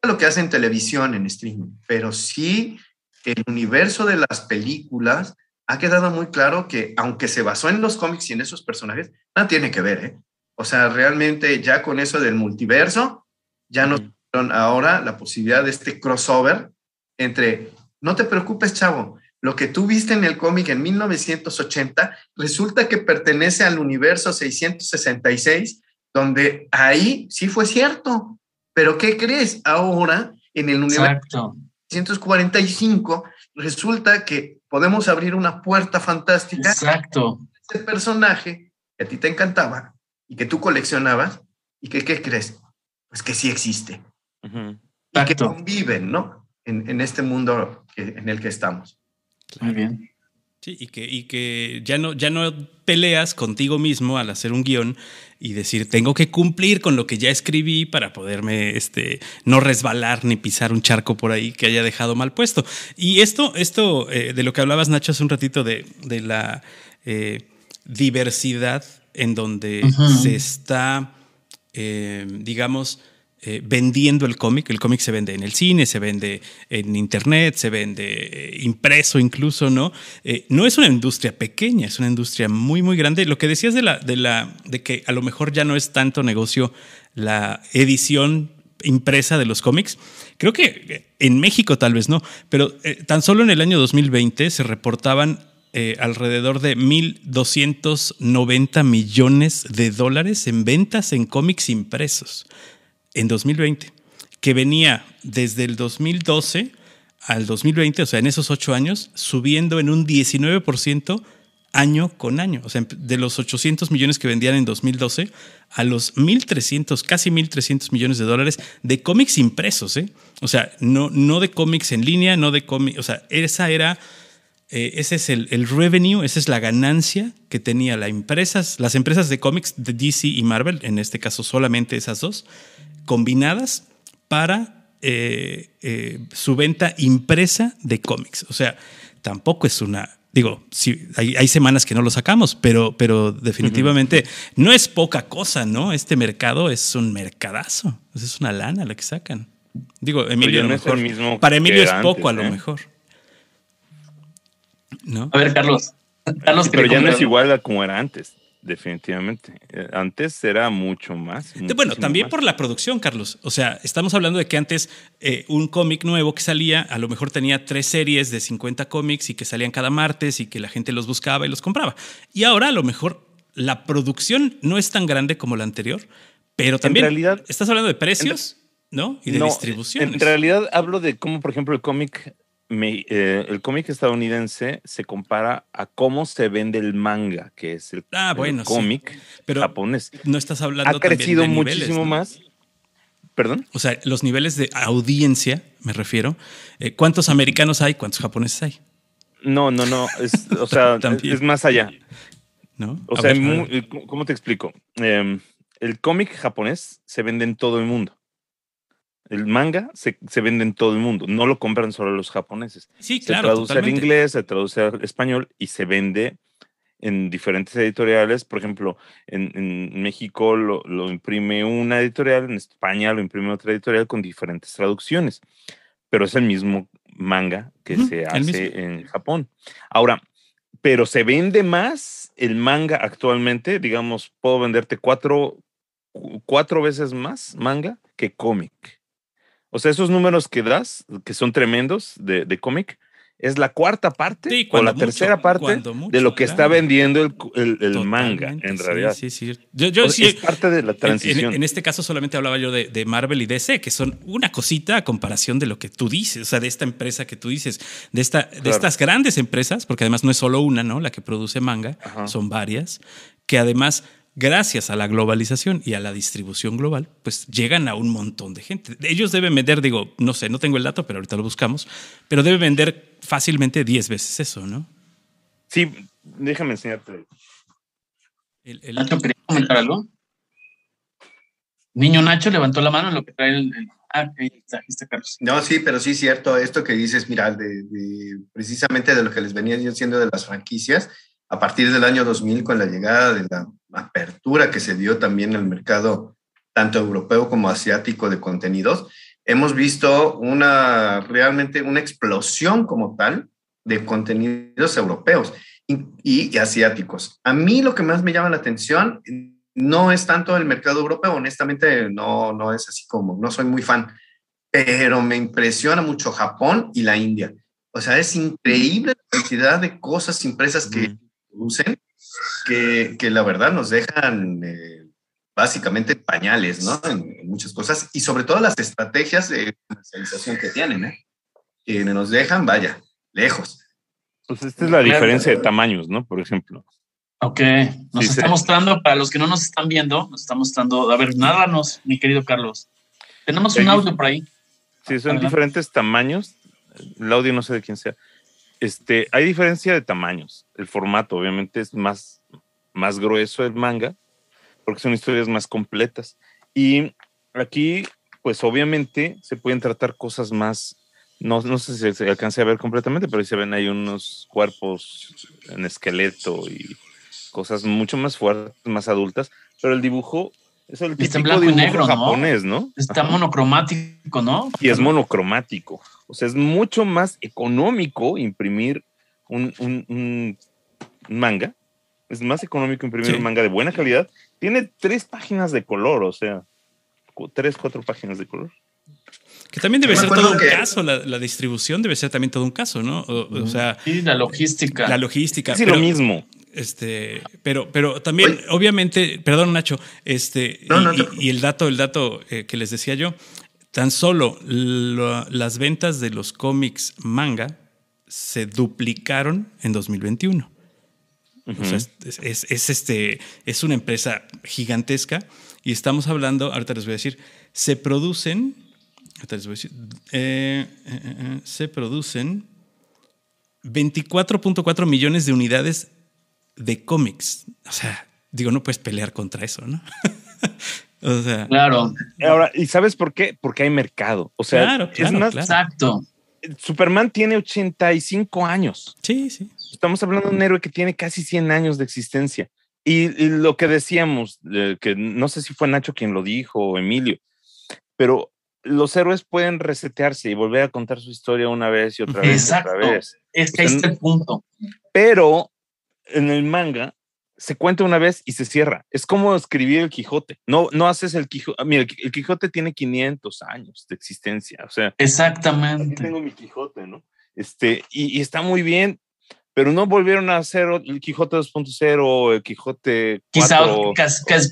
Lo que hace en televisión, en streaming, pero sí el universo de las películas ha quedado muy claro que aunque se basó en los cómics y en esos personajes, nada tiene que ver, ¿eh? O sea, realmente ya con eso del multiverso, ya nos ahora la posibilidad de este crossover entre, no te preocupes, chavo, lo que tú viste en el cómic en 1980 resulta que pertenece al universo 666, donde ahí sí fue cierto. Pero ¿qué crees? Ahora, en el universo 645, resulta que podemos abrir una puerta fantástica. Exacto. Ese personaje que a ti te encantaba y que tú coleccionabas, y que, ¿qué crees? Pues que sí existe y que conviven, ¿no? En, en este mundo en el que estamos. Muy bien. Sí, y que, y que ya, no, ya no peleas contigo mismo al hacer un guion y decir, tengo que cumplir con lo que ya escribí para poderme este, no resbalar ni pisar un charco por ahí que haya dejado mal puesto. Y esto, esto eh, de lo que hablabas, Nacho, hace un ratito de, de la eh, diversidad en donde se está, eh, digamos, eh, vendiendo el cómic. El cómic se vende en el cine, se vende en internet, se vende eh, impreso incluso, ¿no? Eh, no es una industria pequeña, es una industria muy, muy grande. Lo que decías de, la, de, la, de que a lo mejor ya no es tanto negocio la edición impresa de los cómics. Creo que en México tal vez no, pero tan solo en el año 2020 se reportaban alrededor de 1.290 millones de dólares en ventas en cómics impresos en 2020, que venía desde el 2012 al 2020, o sea, en esos ocho años, subiendo en un 19% año con año. O sea, de los 800 millones que vendían en 2012 a los 1.300, casi 1.300 millones de dólares de cómics impresos, ¿eh? O sea, no, no de cómics en línea, no de cómics, o sea, esa era, eh, ese es el, el, revenue, esa es la ganancia que tenía la empresas, las empresas de cómics de DC y Marvel, en este caso solamente esas dos, combinadas para eh, eh, su venta impresa de cómics. O sea, tampoco es una... Digo, sí, hay, semanas que no lo sacamos, pero, pero definitivamente no es poca cosa, ¿no? Este mercado es un mercadazo. Es una lana la que sacan. Digo, Emilio, mismo para Emilio es poco a lo ¿eh? mejor. ¿No? A ver, Carlos. Carlos pero ya no es igual a como era antes. Definitivamente. Eh, antes era mucho más. Bueno, también por la producción, Carlos. O sea, estamos hablando de que antes eh, un cómic nuevo que salía, a lo mejor tenía tres series de 50 cómics y que salían cada martes y que la gente los buscaba y los compraba. Y ahora a lo mejor la producción no es tan grande como la anterior, pero también en realidad, estás hablando de precios, ¿no? Y de distribución. En realidad hablo de cómo, por ejemplo, el cómic eh, el cómic estadounidense se compara a cómo se vende el manga, que es el, ah, cómic japonés. No estás hablando Ha crecido muchísimo más. ¿Perdón? O sea, los niveles de audiencia, me refiero. Eh, ¿Cuántos americanos hay? ¿Cuántos japoneses hay? No, no, no. <laughs> o sea, es más allá. ¿No? O sea, ¿cómo te explico? Em, el cómic japonés se vende en todo el mundo. El manga se, vende en todo el mundo, no lo compran solo los japoneses. Sí, se traduce al inglés, se traduce al español y se vende en diferentes editoriales. Por ejemplo, en, México lo, imprime una editorial, en España lo imprime otra editorial con diferentes traducciones, pero es el mismo manga que se hace en Japón. Ahora, pero se vende más el manga actualmente, digamos, puedo venderte cuatro, cuatro veces más manga que cómic. O sea, esos números que das, que son tremendos de, cómic, es la cuarta parte o la tercera parte de lo que está vendiendo el, manga, en realidad. Sí, sí. Yo, sí, es parte de la transición. En, este caso solamente hablaba yo de, Marvel y DC, que son una cosita a comparación de lo que tú dices, o sea, de esta empresa que tú dices, de, esta, de estas grandes empresas, porque además no es solo una, ¿no? La que produce manga, son varias, que además gracias a la globalización y a la distribución global, pues llegan a un montón de gente. Ellos deben vender, digo, no sé, no tengo el dato, pero ahorita lo buscamos, pero deben vender fácilmente 10 veces eso, ¿no? Sí, déjame enseñarte. El, Nacho, ¿quería comentar algo? Niño Nacho levantó la mano en lo que trae el... ah, ahí está, Carlos. No, sí, pero sí es cierto, esto que dices, mira, de, precisamente de lo que les venía diciendo de las franquicias, a partir del año 2000, con la llegada de la apertura que se dio también el mercado tanto europeo como asiático de contenidos, hemos visto una realmente una explosión como tal de contenidos europeos y, asiáticos. A mí lo que más me llama la atención no es tanto el mercado europeo, honestamente no, no es así como, no soy muy fan, pero me impresiona mucho Japón y la India. O sea, es increíble la cantidad de cosas impresas que producen que, que, la verdad nos dejan eh, básicamente pañales, ¿no? En, muchas cosas y sobre todo las estrategias de comercialización que tienen, ¿eh? Que nos dejan, vaya, lejos. Pues esta es la diferencia de tamaños, ¿no? Por ejemplo. Ok, nos está mostrando, para los que no nos están viendo, nos está mostrando, a ver, nádanos, mi querido Carlos. Tenemos un audio por ahí. Sí, son diferentes tamaños. El audio no sé de quién sea. Este, hay diferencia de tamaños. El formato, obviamente, es más, más grueso el manga, porque son historias más completas. Y aquí, pues obviamente, se pueden tratar cosas más no, no sé si se alcance a ver completamente, pero ahí se ven ahí unos cuerpos en esqueleto y cosas mucho más fuertes, más adultas, pero el dibujo es el Está blanco y negro, japonés, ¿no? Está monocromático, ¿no? Y es monocromático. O sea, es mucho más económico imprimir un, un, manga. Es más económico imprimir un manga de buena calidad. Tiene tres páginas de color, o sea, tres, cuatro páginas de color. Que también debe ser todo un caso, la, distribución debe ser también todo un caso, ¿no? O, sea. Sí, la logística. La logística. Sí, lo mismo. Este, pero, pero también, obviamente, perdón, Nacho, este, y, el dato, el dato eh, que les decía yo, tan solo las ventas de los cómics manga se duplicaron en 2021. o sea, es, es, este, es una empresa gigantesca y estamos hablando, ahorita les voy a decir, se producen eh, eh, eh, se producen 24.4 millones de unidades de cómics. O sea, digo, no puedes pelear contra eso, ¿no? <laughs> o sea. Claro. Ahora, ¿y sabes por qué? Porque hay mercado. O sea, claro, es más. Exacto. Superman tiene 85 años. Sí, sí. Estamos hablando de un héroe que tiene casi 100 años de existencia. Y, y lo que decíamos, que no sé si fue Nacho quien lo dijo o Emilio, pero los héroes pueden resetearse y volver a contar su historia una vez y otra vez. Exacto. otra vez. Es que ahí está el punto. Pero en el manga se cuenta una vez y se cierra. Es como escribir el Quijote. No, no haces el Quijote. Mira, el Quijote tiene 500 años de existencia. O sea, exactamente. tengo mi Quijote, ¿no? Este, y, está muy bien, pero no volvieron a hacer el Quijote 2.0 o el Quijote. Quizá,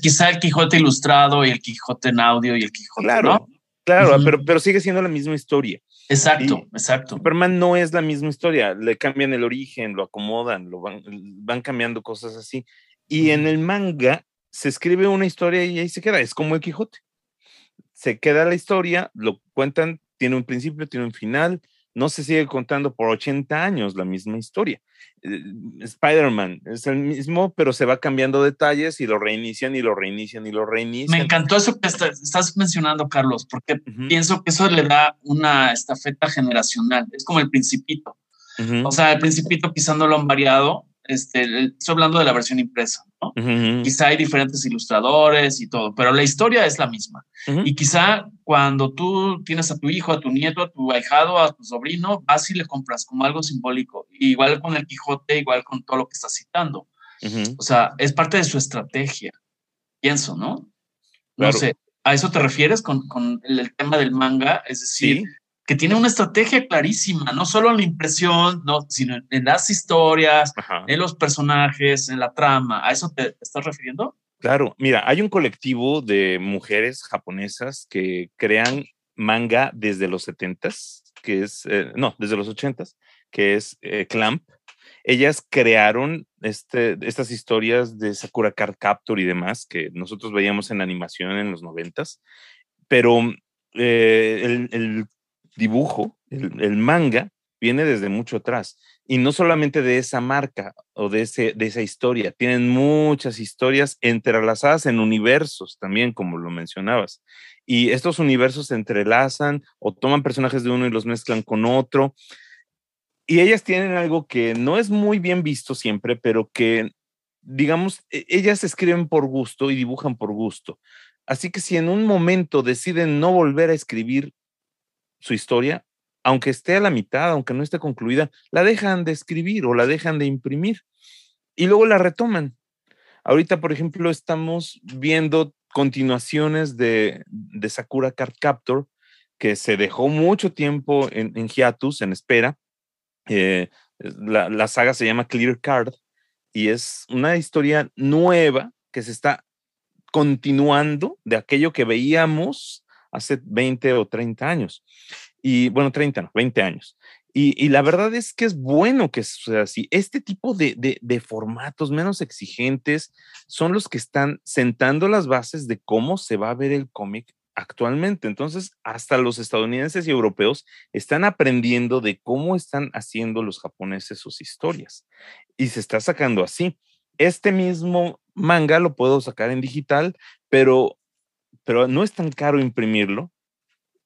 quizá, el Quijote ilustrado y el Quijote en audio y el Quijote. Claro, Claro, pero, pero sigue siendo la misma historia. Exacto, exacto. Superman no es la misma historia, le cambian el origen, lo acomodan, lo van, van cambiando cosas así. Y en el manga se escribe una historia y ahí se queda, es como el Quijote. Se queda la historia, lo cuentan, tiene un principio, tiene un final, no se sigue contando por 80 años la misma historia. Eh, Spider-Man es el mismo, pero se va cambiando detalles y lo reinician y lo reinician y lo reinician. Me encantó eso que estás mencionando, Carlos, porque pienso que eso le da una estafeta generacional. Es como el principito. O sea, el principito quizá no lo han variado, este, estoy hablando de la versión impresa, ¿no? Quizá hay diferentes ilustradores y todo, pero la historia es la misma. Y quizá cuando tú tienes a tu hijo, a tu nieto, a tu ahijado, a tu sobrino, vas y le compras como algo simbólico. igual con el Quijote, igual con todo lo que estás citando. O sea, es parte de su estrategia, pienso, ¿no? No sé, ¿a eso te refieres con, con el, tema del manga? Es decir, que tiene una estrategia clarísima, no solo en la impresión, no, sino en, las historias, en los personajes, en la trama. ¿A eso te, estás refiriendo? Claro, mira, hay un colectivo de mujeres japonesas que crean manga desde los 70s, que es, eh, no, desde los 80s, que es eh, Clamp. Ellas crearon este, estas historias de Sakura Card Capture y demás que nosotros veíamos en animación en los 90s, pero eh, el, el, dibujo, el, manga, viene desde mucho atrás. Y no solamente de esa marca o de, ese, de esa historia, tienen muchas historias entrelazadas en universos también, como lo mencionabas. Y estos universos se entrelazan o toman personajes de uno y los mezclan con otro. Y ellas tienen algo que no es muy bien visto siempre, pero que, digamos, e, ellas escriben por gusto y dibujan por gusto. Así que si en un momento deciden no volver a escribir su historia, aunque esté a la mitad, aunque no esté concluida, la dejan de escribir o la dejan de imprimir y luego la retoman. Ahorita, por ejemplo, estamos viendo continuaciones de, Sakura Card Captor, que se dejó mucho tiempo en, en hiatus, en espera. Eh, la, la saga se llama Clear Card y es una historia nueva que se está continuando de aquello que veíamos hace 20 o 30 años. Y bueno, 30, no, 20 años. Y, la verdad es que es bueno que sea así. Este tipo de, de, formatos menos exigentes son los que están sentando las bases de cómo se va a ver el cómic actualmente. Entonces, hasta los estadounidenses y europeos están aprendiendo de cómo están haciendo los japoneses sus historias. Y se está sacando así. Este mismo manga lo puedo sacar en digital, pero, pero no es tan caro imprimirlo,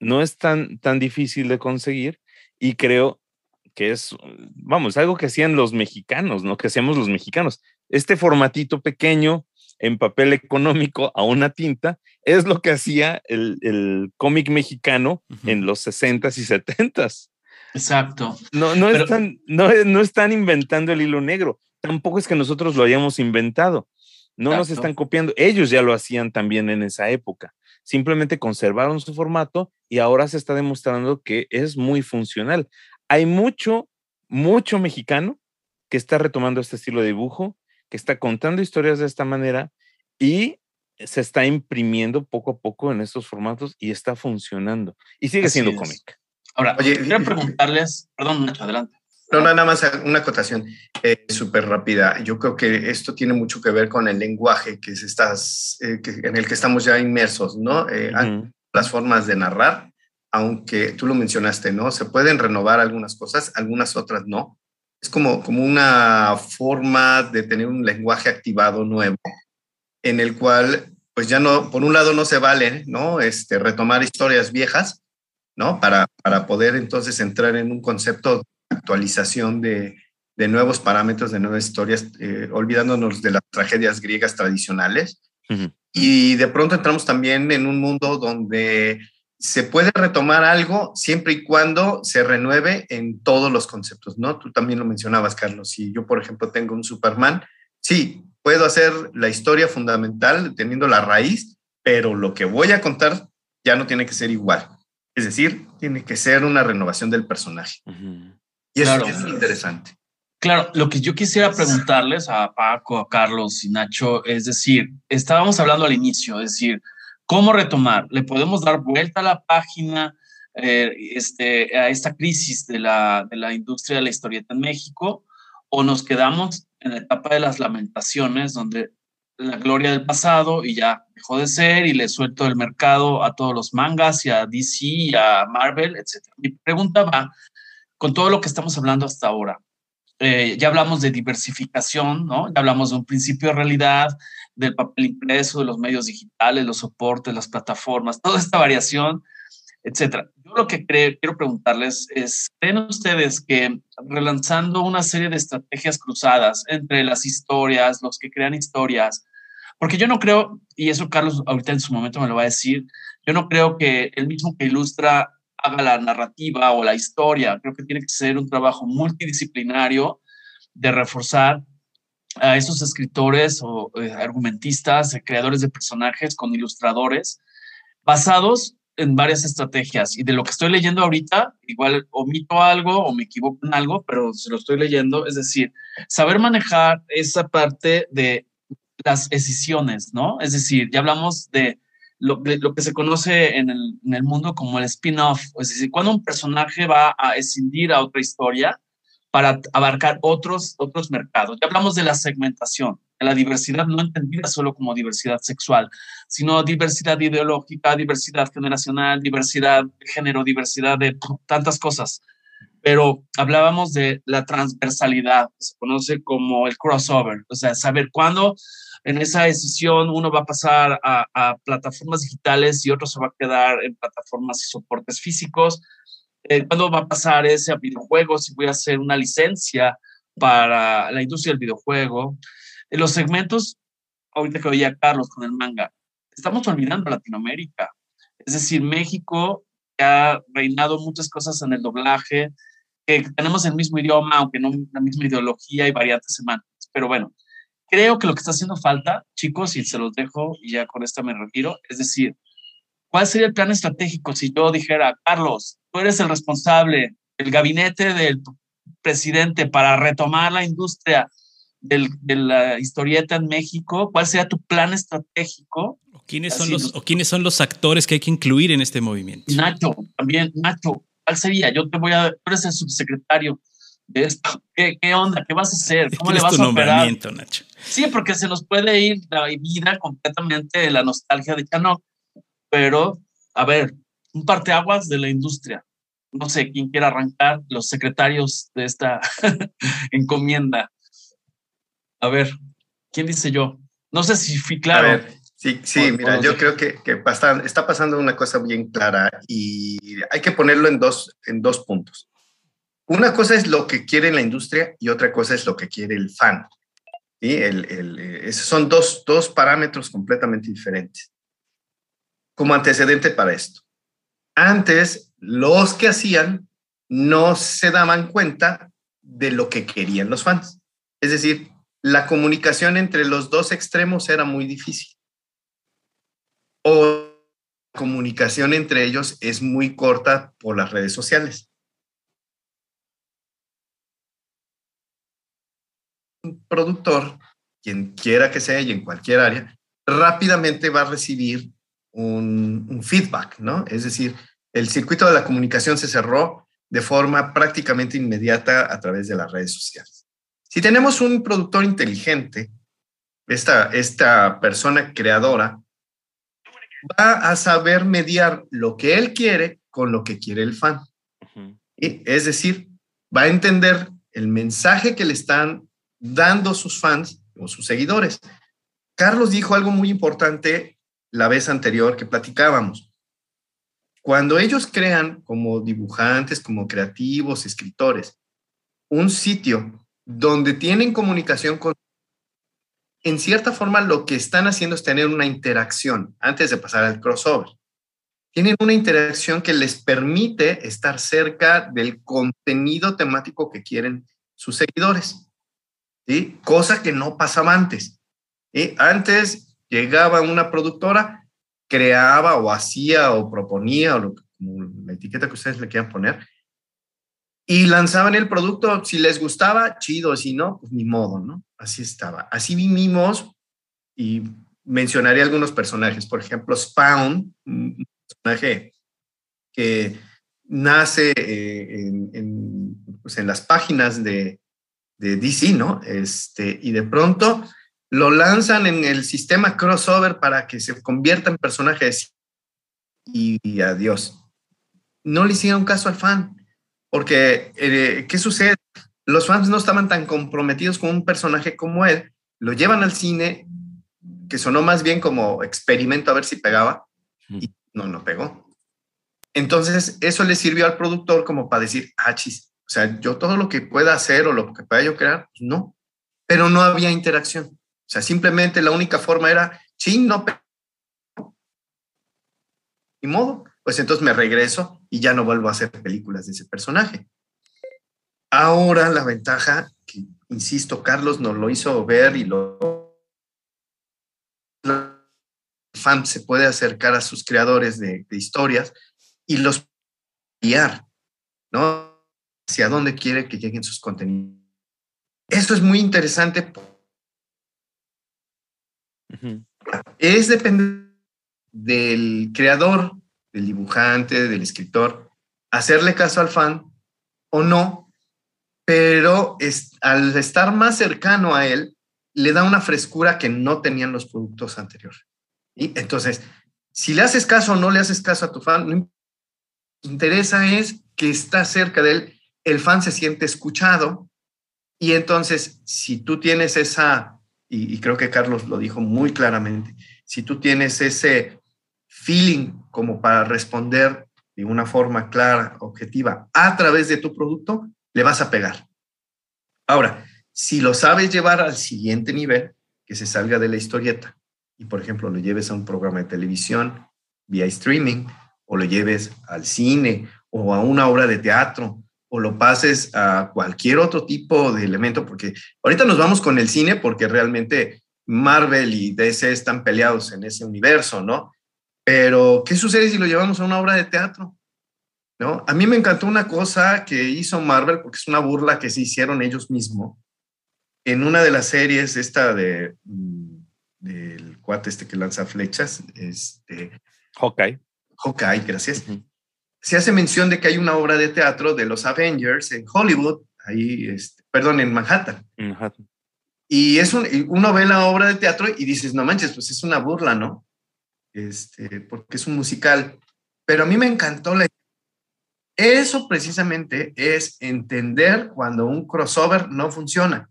no es tan, tan difícil de conseguir y creo que es, vamos, algo que hacían los mexicanos, ¿no? Que hacíamos los mexicanos. Este formatito pequeño en papel económico a una tinta es lo que hacía el, cómic mexicano en los 60s y 70s. Exacto. No, no, están, no, no, están inventando el hilo negro. Tampoco es que nosotros lo hayamos inventado. No nos están copiando. Ellos ya lo hacían también en esa época. Simplemente conservaron su formato y ahora se está demostrando que es muy funcional. Hay mucho, mucho mexicano que está retomando este estilo de dibujo, que está contando historias de esta manera y se está imprimiendo poco a poco en estos formatos y está funcionando. Y sigue siendo cómic. Ahora, Oye, quiero preguntarles, perdón, Nacho, adelante. No, nada más una acotación eh, súper rápida. Yo creo que esto tiene mucho que ver con el lenguaje que, estás, eh, en el que estamos ya inmersos, ¿no? Eh, las formas de narrar, aunque tú lo mencionaste, ¿no? Se pueden renovar algunas cosas, algunas otras no. Es como, como una forma de tener un lenguaje activado nuevo, en el cual, pues ya no, por un lado no se vale, ¿no? Este, retomar historias viejas, ¿no? Para, para poder entonces entrar en un concepto actualización de, de nuevos parámetros, de nuevas historias, eh, olvidándonos de las tragedias griegas tradicionales. Y de pronto entramos también en un mundo donde se puede retomar algo siempre y cuando se renueve en todos los conceptos, ¿no? Tú también lo mencionabas, Carlos. Si yo, por ejemplo, tengo un Superman, sí, puedo hacer la historia fundamental teniendo la raíz, pero lo que voy a contar ya no tiene que ser igual. Es decir, tiene que ser una renovación del personaje. Y eso es interesante. Claro, lo que yo quisiera preguntarles a Paco, a Carlos y Nacho, es decir, estábamos hablando al inicio, es decir, ¿cómo retomar? ¿Le podemos dar vuelta a la página eh, este, a esta crisis de la, de la industria de la historieta en México? ¿O nos quedamos en la etapa de las lamentaciones, donde la gloria del pasado y ya dejó de ser y le suelto el mercado a todos los mangas y a DC y a Marvel, etc. Mi pregunta va con todo lo que estamos hablando hasta ahora. Eh, ya hablamos de diversificación, ¿no? Ya hablamos de un principio de realidad, del papel impreso, de los medios digitales, los soportes, las plataformas, <laughs> toda esta variación, etcétera. Yo lo que quiero preguntarles es, ¿creen ustedes que relanzando una serie de estrategias cruzadas entre las historias, los que crean historias, porque yo no creo, y eso Carlos ahorita en su momento me lo va a decir, yo no creo que el mismo que ilustra haga la narrativa o la historia. Creo que tiene que ser un trabajo multidisciplinario de reforzar a esos escritores o eh, argumentistas, creadores de personajes con ilustradores, basados en varias estrategias. Y de lo que estoy leyendo ahorita, igual omito algo o me equivoco en algo, pero se lo estoy leyendo, es decir, saber manejar esa parte de las decisiones, ¿no? Es decir, ya hablamos de lo, que se conoce en el, mundo como el spin-off, es decir, cuando un personaje va a escindir a otra historia para abarcar otros, otros mercados. Ya hablamos de la segmentación, de la diversidad no entendida solo como diversidad sexual, sino diversidad ideológica, diversidad generacional, diversidad de género, diversidad de tantas cosas. Pero hablábamos de la transversalidad, se conoce como el crossover, o sea, saber cuándo en esa decisión uno va a pasar a, plataformas digitales y otro se va a quedar en plataformas y soportes físicos. Eh, ¿Cuándo va a pasar ese a videojuegos? Si voy a hacer una licencia para la industria del videojuego. En los segmentos, ahorita que oía Carlos con el manga, estamos olvidando Latinoamérica. Es decir, México ha reinado muchas cosas en el doblaje, tenemos el mismo idioma, aunque no la misma ideología y variantes semánticas. Pero bueno, creo que lo que está haciendo falta, chicos, y se los dejo y ya con esto me retiro, es decir, ¿cuál sería el plan estratégico si yo dijera, Carlos, tú eres el responsable, el gabinete del presidente para retomar la industria de la historieta en México? ¿Cuál sería tu plan estratégico? ¿O quiénes, son los, ¿O quiénes son los actores que hay que incluir en este movimiento? Nacho, también, Nacho, ¿cuál sería? Yo te voy a, tú eres el subsecretario de esto. ¿Qué, qué onda? ¿Qué vas a hacer? ¿Cómo le vas a operar? Nacho? Sí, porque se nos puede ir la vida completamente de la nostalgia de Chanok, pero a ver, un parteaguas de la industria. No sé quién quiera arrancar, los secretarios de esta <laughs> encomienda. A ver, ¿quién dice yo? No sé si fui claro. sí, sí, mira, yo creo que, que está pasando una cosa bien clara y hay que ponerlo en dos, en dos puntos. Una cosa es lo que quiere la industria y otra cosa es lo que quiere el fan. ¿Sí? El, el, son dos, dos parámetros completamente diferentes. Como antecedente para esto. Antes, los que hacían no se daban cuenta de lo que querían los fans. Es decir, la comunicación entre los dos extremos era muy difícil. O la comunicación entre ellos es muy corta por las redes sociales. Productor, quien quiera que sea y en cualquier área, rápidamente va a recibir un, un feedback, ¿no? Es decir, el circuito de la comunicación se cerró de forma prácticamente inmediata a través de las redes sociales. Si tenemos un productor inteligente, esta, esta persona creadora va a saber mediar lo que él quiere con lo que quiere el fan. y, es decir, va a entender el mensaje que le están dando sus fans o sus seguidores. Carlos dijo algo muy importante la vez anterior que platicábamos. Cuando ellos crean como dibujantes, como creativos, escritores, un sitio donde tienen comunicación con... En cierta forma, lo que están haciendo es tener una interacción antes de pasar al crossover. Tienen una interacción que les permite estar cerca del contenido temático que quieren sus seguidores. ¿Sí? Cosa que no pasaba antes. Antes llegaba una productora, creaba o hacía o proponía, o lo, la etiqueta que ustedes le quieran poner, y lanzaban el producto, si les gustaba, chido, si no, pues ni modo, ¿no? Así estaba. Así vivimos y mencionaré algunos personajes, por ejemplo, Spawn, un personaje que nace eh, en, pues en, las páginas de, de, DC, ¿no? Este, y de pronto lo lanzan en el sistema crossover para que se convierta en personaje y, y adiós. No le hicieron caso al fan porque, eh, ¿qué sucede? Los fans no estaban tan comprometidos con un personaje como él, lo llevan al cine, que sonó más bien como experimento a ver si pegaba, y no, no pegó. Entonces, eso le sirvió al productor como para decir, ah, chis, o sea, yo todo lo que pueda hacer o lo que pueda yo crear, pues no, pero no había interacción. O sea, simplemente la única forma era, ching, no. Ni modo, pues entonces me regreso y ya no vuelvo a hacer películas de ese personaje. Ahora la ventaja, que insisto, Carlos nos lo hizo ver y lo... El fan se puede acercar a sus creadores de, historias y los guiar, ¿no? Hacia dónde quiere que lleguen sus contenidos. Esto es muy interesante. Es depende del creador del dibujante, del escritor, hacerle caso al fan o no, pero es, al estar más cercano a él, le da una frescura que no tenían los productos anteriores. Y entonces, si le haces caso o no le haces caso a tu fan, lo que interesa es que está cerca de él, el fan se siente escuchado y entonces, si tú tienes esa, y, creo que Carlos lo dijo muy claramente, si tú tienes ese feeling como para responder de una forma clara, objetiva, a través de tu producto, le vas a pegar. Ahora, si lo sabes llevar al siguiente nivel, que se salga de la historieta, y por ejemplo lo lleves a un programa de televisión vía streaming, o lo lleves al cine, o a una obra de teatro, o lo pases a cualquier otro tipo de elemento, porque ahorita nos vamos con el cine porque realmente Marvel y DC están peleados en ese universo, ¿no? Pero, ¿qué sucede si lo llevamos a una obra de teatro? ¿No? A mí me encantó una cosa que hizo Marvel, porque es una burla que se hicieron ellos mismos. En una de las series, esta de mm, del cuate este que lanza flechas, este... Hawkeye. Hawkeye, gracias. Se hace mención de que hay una obra de teatro de los Avengers en Hollywood, ahí, este, perdón, en Manhattan. Manhattan. Y es un, uno ve la obra de teatro y dices, no manches, pues es una burla, ¿no? este, porque es un musical. pero a mí me encantó la eso precisamente es entender cuando un crossover no funciona.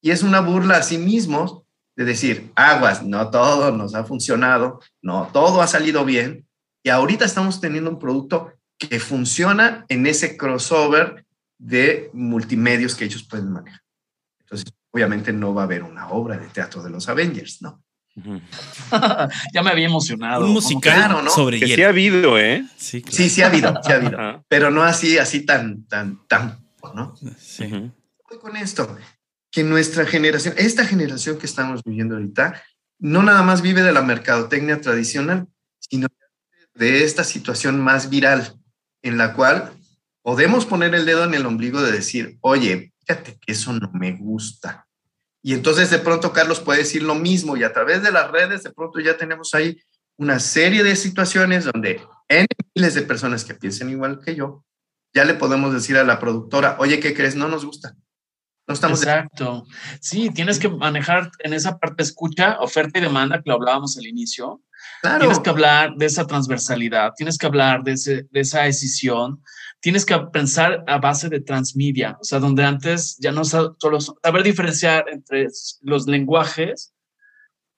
Y es una burla a sí mismos de decir, aguas, no todo nos ha funcionado, no todo ha salido bien. Y ahorita estamos teniendo un producto que funciona en ese crossover de multimedios que ellos pueden manejar. Entonces, obviamente no va a haber una obra de teatro de los Avengers, ¿no? <laughs> ya me había emocionado. Un musical sobre que Sí ha habido, ¿eh? Sí, sí, sí ha habido, sí ha habido. pero no así, así tan, tan, tan, ¿no? Sí. Voy con esto, que nuestra generación, esta generación que estamos viviendo ahorita, no nada más vive de la mercadotecnia tradicional, sino de esta situación más viral, en la cual podemos poner el dedo en el ombligo de decir, oye, fíjate que eso no me gusta y entonces de pronto Carlos puede decir lo mismo y a través de las redes de pronto ya tenemos ahí una serie de situaciones donde en miles de personas que piensen igual que yo, ya le podemos decir a la productora, oye, ¿qué crees? No nos gusta. No estamos Exacto. Sí, tienes que manejar en esa parte escucha, oferta y demanda que lo hablábamos al inicio. Claro. Tienes que hablar de esa transversalidad, tienes que hablar de, ese, de esa decisión, tienes que pensar a base de transmedia, o sea, donde antes ya no solo saber diferenciar entre los lenguajes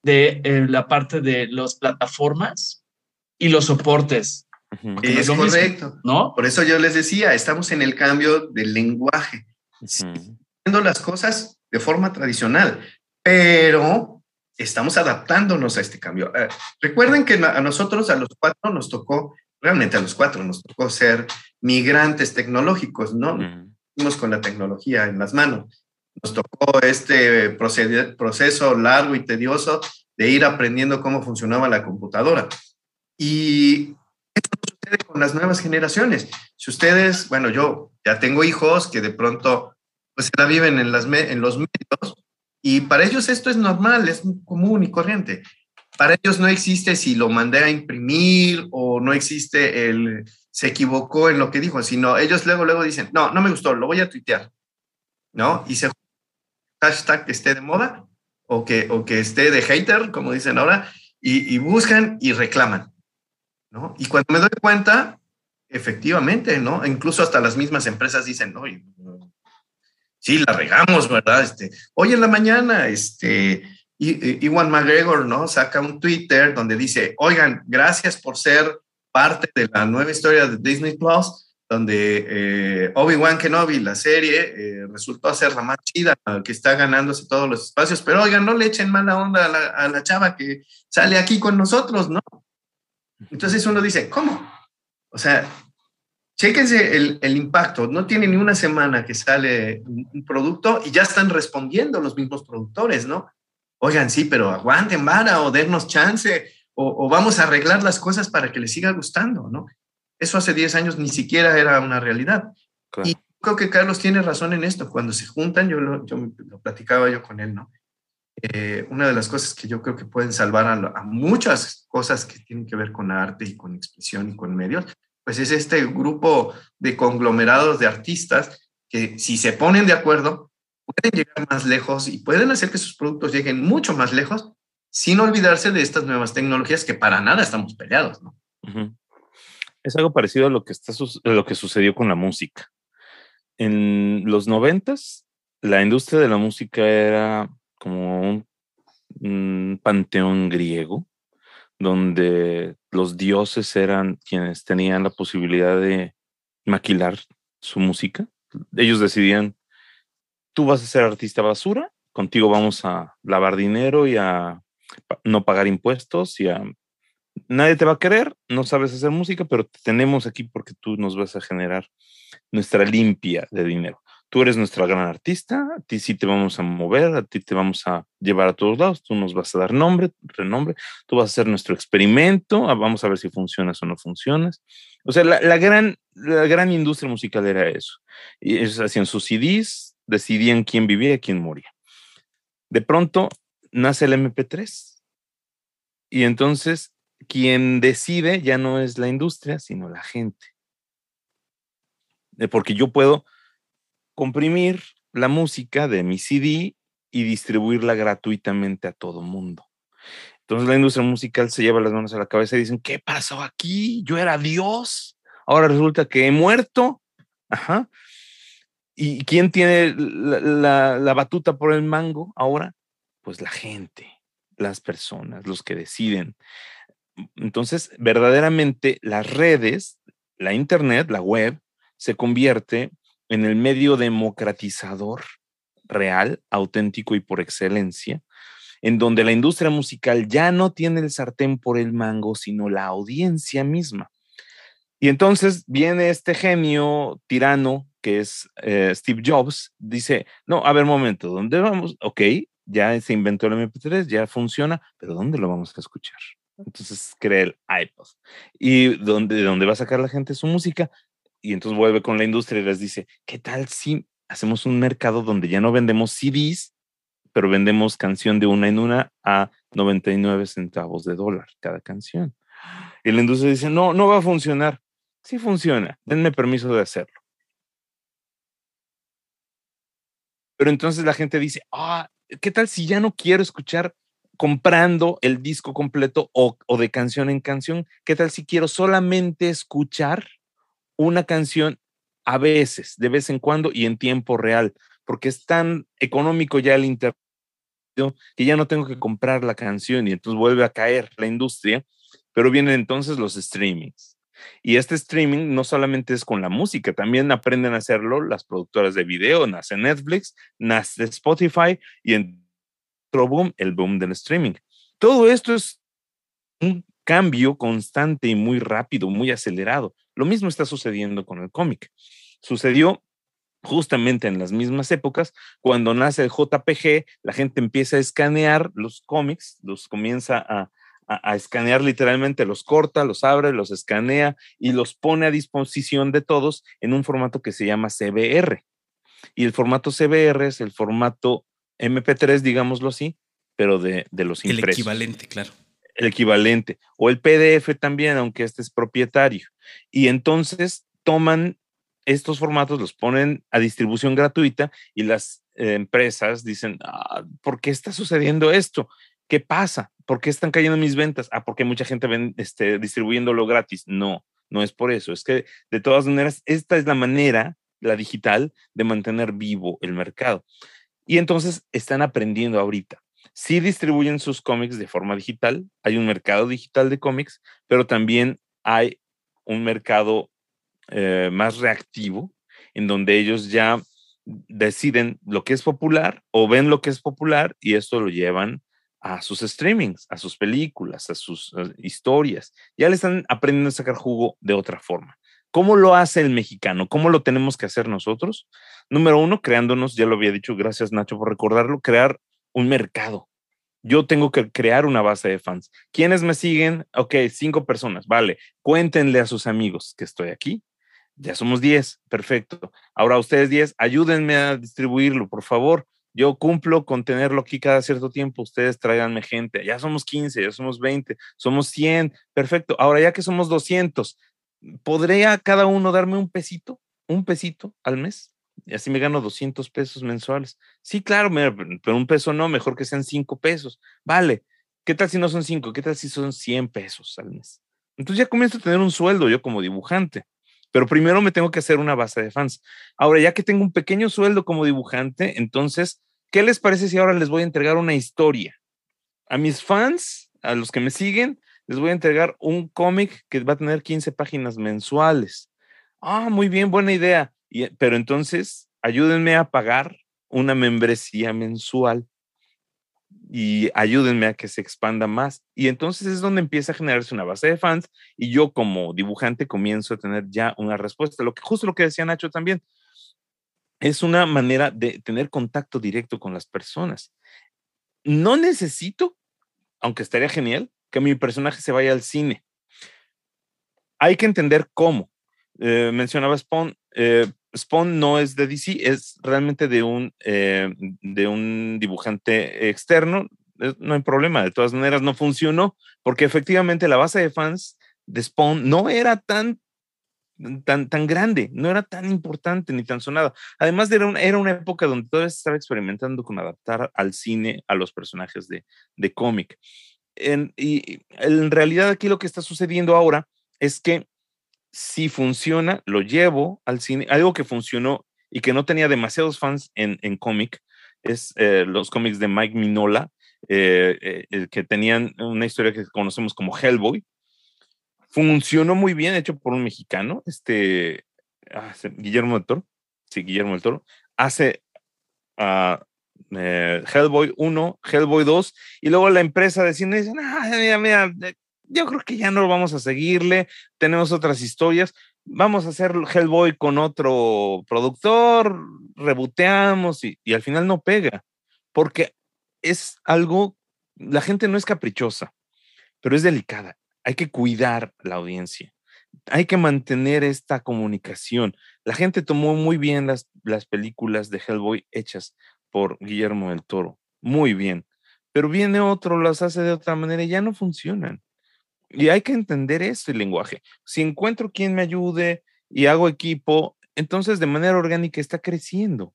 de eh, la parte de las plataformas y los soportes. Es, correcto, ¿no? Por eso yo les decía, estamos en el cambio del lenguaje, haciendo las cosas de forma tradicional, pero estamos adaptándonos a este cambio. Eh, recuerden que a nosotros, a los cuatro, nos tocó realmente a los cuatro nos tocó ser migrantes tecnológicos, ¿no? Fuimos con la tecnología en las manos. Nos tocó este proceso largo y tedioso de ir aprendiendo cómo funcionaba la computadora. Y esto sucede con las nuevas generaciones. Si ustedes, bueno, yo ya tengo hijos que de pronto pues se la viven en, las en los medios y para ellos esto es normal, es común y corriente para ellos no existe si lo mandé a imprimir o no existe el se equivocó en lo que dijo, sino ellos luego, luego dicen, no, no me gustó, lo voy a tuitear, ¿no? Y se hashtag que esté de moda o que, o que esté de hater, como dicen ahora, y, buscan y reclaman, ¿no? Y cuando me doy cuenta, efectivamente, ¿no? Incluso hasta las mismas empresas dicen, no, sí, la regamos, ¿verdad? Este, hoy en la mañana, este, Iwan McGregor, ¿no? Saca un Twitter donde dice, oigan, gracias por ser parte de la nueva historia de Disney Plus, donde eh, Obi-Wan Kenobi, la serie, eh, resultó ser la más chida, que está ganándose todos los espacios, pero oigan, no le echen mala onda a la, chava que sale aquí con nosotros, ¿no? Entonces uno dice, ¿cómo? O sea, chéquense el, el, impacto. No tiene ni una semana que sale un producto y ya están respondiendo los mismos productores, ¿no? oigan, sí, pero aguanten vara o dennos chance o, vamos a arreglar las cosas para que les siga gustando, ¿no? Eso hace 10 años ni siquiera era una realidad. Y creo que Carlos tiene razón en esto. Cuando se juntan, yo lo, yo lo platicaba yo con él, ¿no? Eh, una de las cosas que yo creo que pueden salvar a, muchas cosas que tienen que ver con arte y con expresión y con medios, pues es este grupo de conglomerados de artistas que si se ponen de acuerdo, pueden llegar más lejos y pueden hacer que sus productos lleguen mucho más lejos sin olvidarse de estas nuevas tecnologías que para nada estamos peleados. Es algo parecido a lo que, está, lo que sucedió con la música. En los noventas, la industria de la música era como un panteón griego, donde los dioses eran quienes tenían la posibilidad de maquilar su música. Ellos decidían tú vas a ser artista basura, contigo vamos a lavar dinero y a no pagar impuestos y a... Nadie te va a querer, no sabes hacer música, pero te tenemos aquí porque tú nos vas a generar nuestra limpia de dinero. Tú eres nuestra gran artista, a ti sí te vamos a mover, a ti te vamos a llevar a todos lados, tú nos vas a dar nombre, renombre, tú vas a hacer nuestro experimento, ah, vamos a ver si funcionas o no funcionas. O sea, la, gran, la gran industria musical era eso. Y ellos hacían sus CDs, decidían quién vivía y quién moría. De pronto nace el MP3 y entonces quien decide ya no es la industria, sino la gente. Porque yo puedo comprimir la música de mi CD y distribuirla gratuitamente a todo mundo. Entonces la industria musical se lleva las manos a la cabeza y dicen, ¿qué pasó aquí? Yo era Dios, ahora resulta que he muerto. Ajá. ¿Y quién tiene la, la, batuta por el mango ahora? Pues la gente, las personas, los que deciden. Entonces, verdaderamente las redes, la Internet, la web, se convierte en el medio democratizador real, auténtico y por excelencia, en donde la industria musical ya no tiene el sartén por el mango, sino la audiencia misma. Y entonces viene este genio tirano que es eh, Steve Jobs, dice, no, a ver, momento, ¿dónde vamos? Ok, ya se inventó el MP3, ya funciona, pero ¿dónde lo vamos a escuchar? Entonces crea el iPod. ¿Y dónde, dónde va a sacar la gente su música? Y entonces vuelve con la industria y les dice, ¿qué tal si hacemos un mercado donde ya no vendemos CDs, pero vendemos canción de una en una a 99 centavos de dólar cada canción? Y la industria dice, no, no va a funcionar. Sí funciona, denme permiso de hacerlo. Pero entonces la gente dice, ah, ¿qué tal si ya no quiero escuchar comprando el disco completo o, de canción en canción? ¿Qué tal si quiero solamente escuchar una canción a veces, de vez en cuando y en tiempo real? Porque es tan económico ya el internet que ya no tengo que comprar la canción y entonces vuelve a caer la industria, pero vienen entonces los streamings y este streaming no solamente es con la música, también aprenden a hacerlo las productoras de video, nace Netflix, nace Spotify y en otro boom, el boom del streaming. Todo esto es un cambio constante y muy rápido, muy acelerado. Lo mismo está sucediendo con el cómic. Sucedió justamente en las mismas épocas, cuando nace el JPG, la gente empieza a escanear los cómics, los comienza a, a, escanear literalmente, los corta, los abre, los escanea y los pone a disposición de todos en un formato que se llama CBR. Y el formato CBR es el formato MP3, digámoslo así, pero de, los impresos. El equivalente, claro. El equivalente. O el PDF también, aunque este es propietario. Y entonces toman estos formatos, los ponen a distribución gratuita y las eh, empresas dicen, ah, ¿por qué está sucediendo esto? ¿Qué pasa? ¿Por qué están cayendo mis ventas? Ah, porque mucha gente ven, este, distribuyéndolo gratis. No, no es por eso. Es que de todas maneras, esta es la manera, la digital, de mantener vivo el mercado. Y entonces están aprendiendo ahorita. Sí distribuyen sus cómics de forma digital, hay un mercado digital de cómics, pero también hay un mercado eh, más reactivo en donde ellos ya deciden lo que es popular o ven lo que es popular y esto lo llevan a sus streamings, a sus películas, a sus historias. Ya le están aprendiendo a sacar jugo de otra forma. ¿Cómo lo hace el mexicano? ¿Cómo lo tenemos que hacer nosotros? Número uno, creándonos, ya lo había dicho, gracias Nacho por recordarlo, crear un mercado. Yo tengo que crear una base de fans. ¿Quiénes me siguen? Ok, cinco personas, vale. Cuéntenle a sus amigos que estoy aquí. Ya somos diez, perfecto. Ahora ustedes diez, ayúdenme a distribuirlo, por favor. Yo cumplo con tenerlo aquí cada cierto tiempo. Ustedes tráiganme gente. Ya somos 15, ya somos 20, somos 100. Perfecto. Ahora, ya que somos 200, ¿podría cada uno darme un pesito? ¿Un pesito al mes? Y así me gano 200 pesos mensuales. Sí, claro, pero un peso no, mejor que sean 5 pesos. Vale. ¿Qué tal si no son 5? ¿Qué tal si son 100 pesos al mes? Entonces ya comienzo a tener un sueldo yo como dibujante. Pero primero me tengo que hacer una base de fans. Ahora, ya que tengo un pequeño sueldo como dibujante, entonces ¿Qué les parece si ahora les voy a entregar una historia? A mis fans, a los que me siguen, les voy a entregar un cómic que va a tener 15 páginas mensuales. Ah, muy bien, buena idea. Pero entonces, ayúdenme a pagar una membresía mensual y ayúdenme a que se expanda más. Y entonces es donde empieza a generarse una base de fans y yo como dibujante comienzo a tener ya una respuesta. Lo que justo lo que decía Nacho también, es una manera de tener contacto directo con las personas. No necesito, aunque estaría genial, que mi personaje se vaya al cine. Hay que entender cómo. Eh, mencionaba Spawn. Eh, Spawn no es de DC, es realmente de un, eh, de un dibujante externo. No hay problema, de todas maneras no funcionó porque efectivamente la base de fans de Spawn no era tan tan, tan grande, no era tan importante ni tan sonado. Además, era una, era una época donde todavía estaba experimentando con adaptar al cine a los personajes de, de cómic. y en realidad aquí lo que está sucediendo ahora es que si funciona, lo llevo al cine. Algo que funcionó y que no tenía demasiados fans en, en cómic es eh, los cómics de Mike Minola, eh, eh, que tenían una historia que conocemos como Hellboy. Funcionó muy bien, hecho por un mexicano, este ah, Guillermo del Toro. Sí, Guillermo del Toro. Hace uh, Hellboy 1, Hellboy 2, y luego la empresa de cine dice, ah, mira, mira, yo creo que ya no vamos a seguirle, tenemos otras historias, vamos a hacer Hellboy con otro productor, reboteamos y, al final no pega, porque es algo, la gente no es caprichosa, pero es delicada, hay que cuidar la audiencia. Hay que mantener esta comunicación. La gente tomó muy bien las, las películas de Hellboy hechas por Guillermo del Toro. Muy bien. Pero viene otro, las hace de otra manera y ya no funcionan. Y hay que entender este lenguaje. Si encuentro quien me ayude y hago equipo, entonces de manera orgánica está creciendo.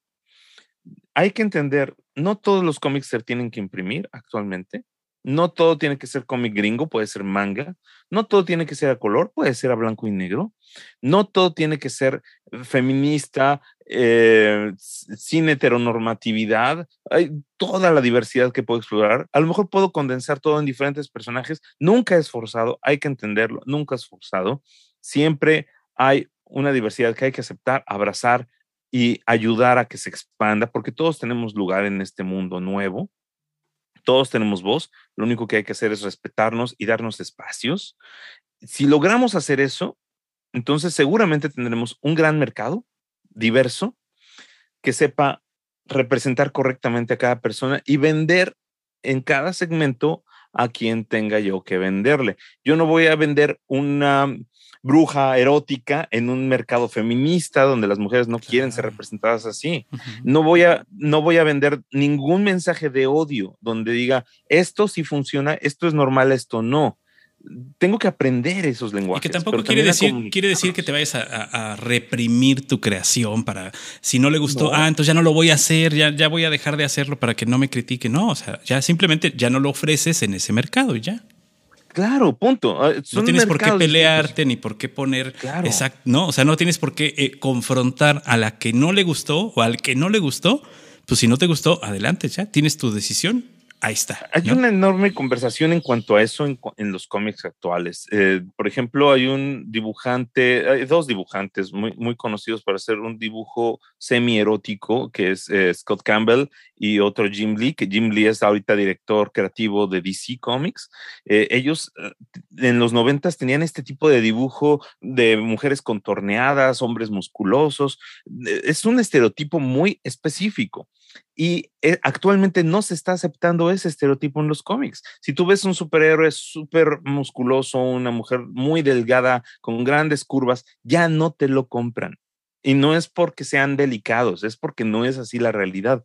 Hay que entender, no todos los cómics se tienen que imprimir actualmente. No todo tiene que ser cómic gringo, puede ser manga. No todo tiene que ser a color, puede ser a blanco y negro. No todo tiene que ser feminista, eh, sin heteronormatividad. Hay toda la diversidad que puedo explorar. A lo mejor puedo condensar todo en diferentes personajes. Nunca es forzado, hay que entenderlo, nunca es forzado. Siempre hay una diversidad que hay que aceptar, abrazar y ayudar a que se expanda, porque todos tenemos lugar en este mundo nuevo todos tenemos voz, lo único que hay que hacer es respetarnos y darnos espacios. Si logramos hacer eso, entonces seguramente tendremos un gran mercado diverso que sepa representar correctamente a cada persona y vender en cada segmento a quien tenga yo que venderle. Yo no voy a vender una bruja erótica en un mercado feminista donde las mujeres no quieren ser representadas así. No voy a no voy a vender ningún mensaje de odio donde diga esto sí funciona, esto es normal, esto no. Tengo que aprender esos lenguajes. Y que tampoco quiere decir, quiere decir que te vayas a, reprimir tu creación para, si no le gustó, ah, entonces ya no lo voy a hacer, ya, ya voy a dejar de hacerlo para que no me critique. No, o sea, ya simplemente ya no lo ofreces en ese mercado y ya. Claro, punto. Ah, no tienes por qué pelearte ni por qué poner. Claro. Exacto, no, o sea, no tienes por qué eh, confrontar a la que no le gustó o al que no le gustó. Pues si no te gustó, adelante, ya tienes tu decisión Ahí está. Hay una enorme conversación en cuanto a eso en, los cómics actuales. Eh, por ejemplo, hay un dibujante, hay dos dibujantes muy, muy conocidos para hacer un dibujo semi-erótico, que es eh, Scott Campbell y otro Jim Lee, que Jim Lee es ahorita director creativo de DC Comics. Eh, ellos en los noventas tenían este tipo de dibujo de mujeres contorneadas, hombres musculosos. Es un estereotipo muy específico. Y eh, actualmente no se está aceptando ese estereotipo en los cómics. Si tú ves un superhéroe súper musculoso, una mujer muy delgada, con grandes curvas, ya no te lo compran. Y no es porque sean delicados, es porque no es así la realidad.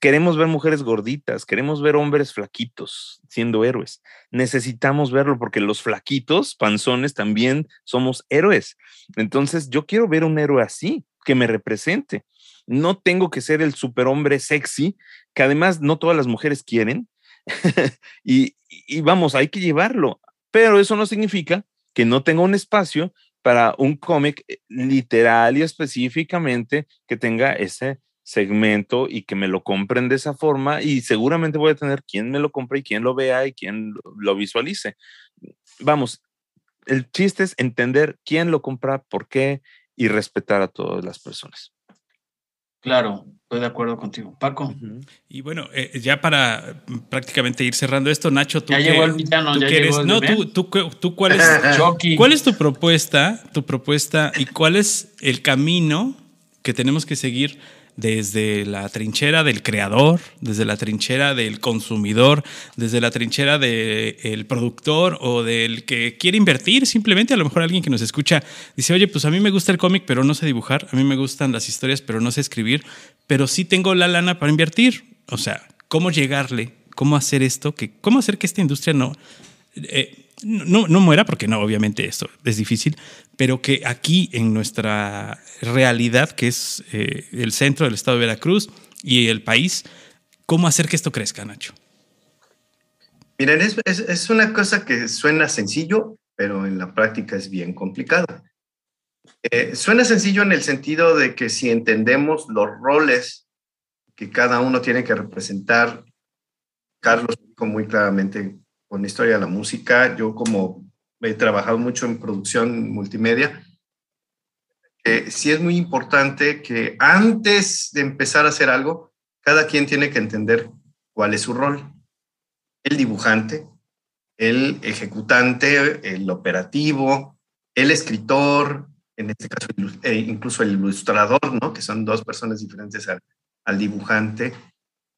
Queremos ver mujeres gorditas, queremos ver hombres flaquitos siendo héroes. Necesitamos verlo porque los flaquitos, panzones, también somos héroes. Entonces yo quiero ver un héroe así, que me represente. No tengo que ser el superhombre sexy, que además no todas las mujeres quieren. <laughs> y, vamos, hay que llevarlo. Pero eso no significa que no tenga un espacio para un cómic eh, literal y específicamente que tenga ese segmento y que me lo compren de esa forma y seguramente voy a tener quien me lo compre y quien lo vea y quien lo visualice. Vamos, el chiste es entender quién lo compra, por qué y respetar a todas las personas. Claro, estoy de acuerdo contigo. Paco. Y bueno, eh, ya para prácticamente ir cerrando esto, Nacho, tú ya llegó el villano, ya llegó no, tú, tú, cuál es, <laughs> cuál es tu propuesta, tu propuesta y cuál es el camino que tenemos que seguir desde la trinchera del creador, desde la trinchera del consumidor, desde la trinchera del productor o del que quiere invertir, simplemente a lo mejor alguien que nos escucha dice, oye, pues a mí me gusta el cómic, pero no sé dibujar, a mí me gustan las historias, pero no sé escribir, pero sí tengo la lana para invertir. O sea, ¿cómo llegarle? ¿Cómo hacer esto? ¿Cómo hacer que esta industria no... Eh, no, no muera, porque no, obviamente esto es difícil, pero que aquí en nuestra realidad, que es eh, el centro del estado de Veracruz y el país, ¿cómo hacer que esto crezca, Nacho? Miren, es, es, una cosa que suena sencillo, pero en la práctica es bien complicada. Eh, suena sencillo en el sentido de que si entendemos los roles que cada uno tiene que representar, Carlos dijo muy claramente con la historia de la música, yo como he trabajado mucho en producción multimedia, eh, sí es muy importante que antes de empezar a hacer algo, cada quien tiene que entender cuál es su rol el dibujante, el ejecutante, el operativo, el escritor, en este caso eh, incluso el ilustrador, ¿no? que son dos personas diferentes al, dibujante.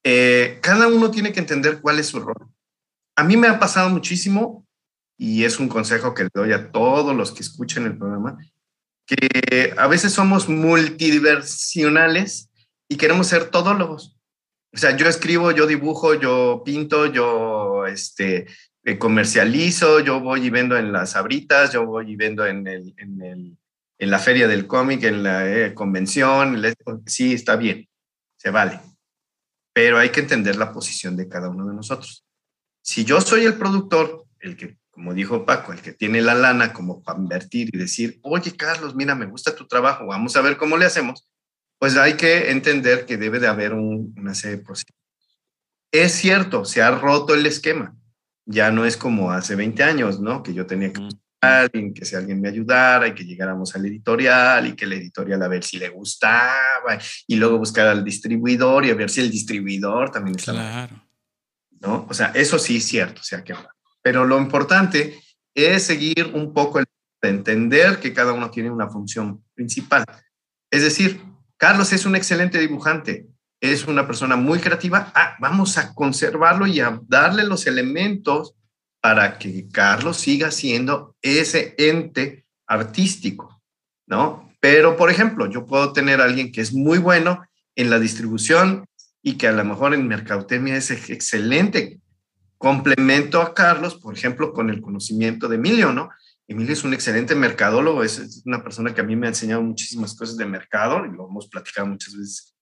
Eh, cada uno tiene que entender cuál es su rol. A mí me ha pasado muchísimo, y es un consejo que le doy a todos los que escuchen el programa, que a veces somos multidiversionales y queremos ser todólogos. O sea, yo escribo, yo dibujo, yo pinto, yo este, eh, comercializo, yo voy y vendo en las abritas, yo voy y vendo en, el, en, el, en la feria del cómic, en la eh, convención. Sí, está bien, se vale. Pero hay que entender la posición de cada uno de nosotros. Si yo soy el productor, el que, como dijo Paco, el que tiene la lana como para invertir y decir, oye, Carlos, mira, me gusta tu trabajo, vamos a ver cómo le hacemos pues hay que entender que debe de haber una serie de procesos. Es cierto, se ha roto el esquema. Ya no es como hace 20 años, ¿no? Que yo tenía que alguien, que si alguien me ayudara y que llegáramos al editorial y que el editorial a ver si le gustaba y luego buscar al distribuidor y a ver si el distribuidor también estaba. Claro. ¿No? O sea, eso sí es cierto, o sea que Pero lo importante es seguir un poco el de entender que cada uno tiene una función principal. Es decir, Carlos es un excelente dibujante, es una persona muy creativa. Ah, vamos a conservarlo y a darle los elementos para que Carlos siga siendo ese ente artístico, ¿no? Pero, por ejemplo, yo puedo tener a alguien que es muy bueno en la distribución y que a lo mejor en mercadotecnia es excelente complemento a Carlos, por ejemplo, con el conocimiento de Emilio, ¿no? Emilio es un excelente mercadólogo, es, una persona que a mí me ha enseñado muchísimas cosas de mercado y lo hemos platicado muchas veces.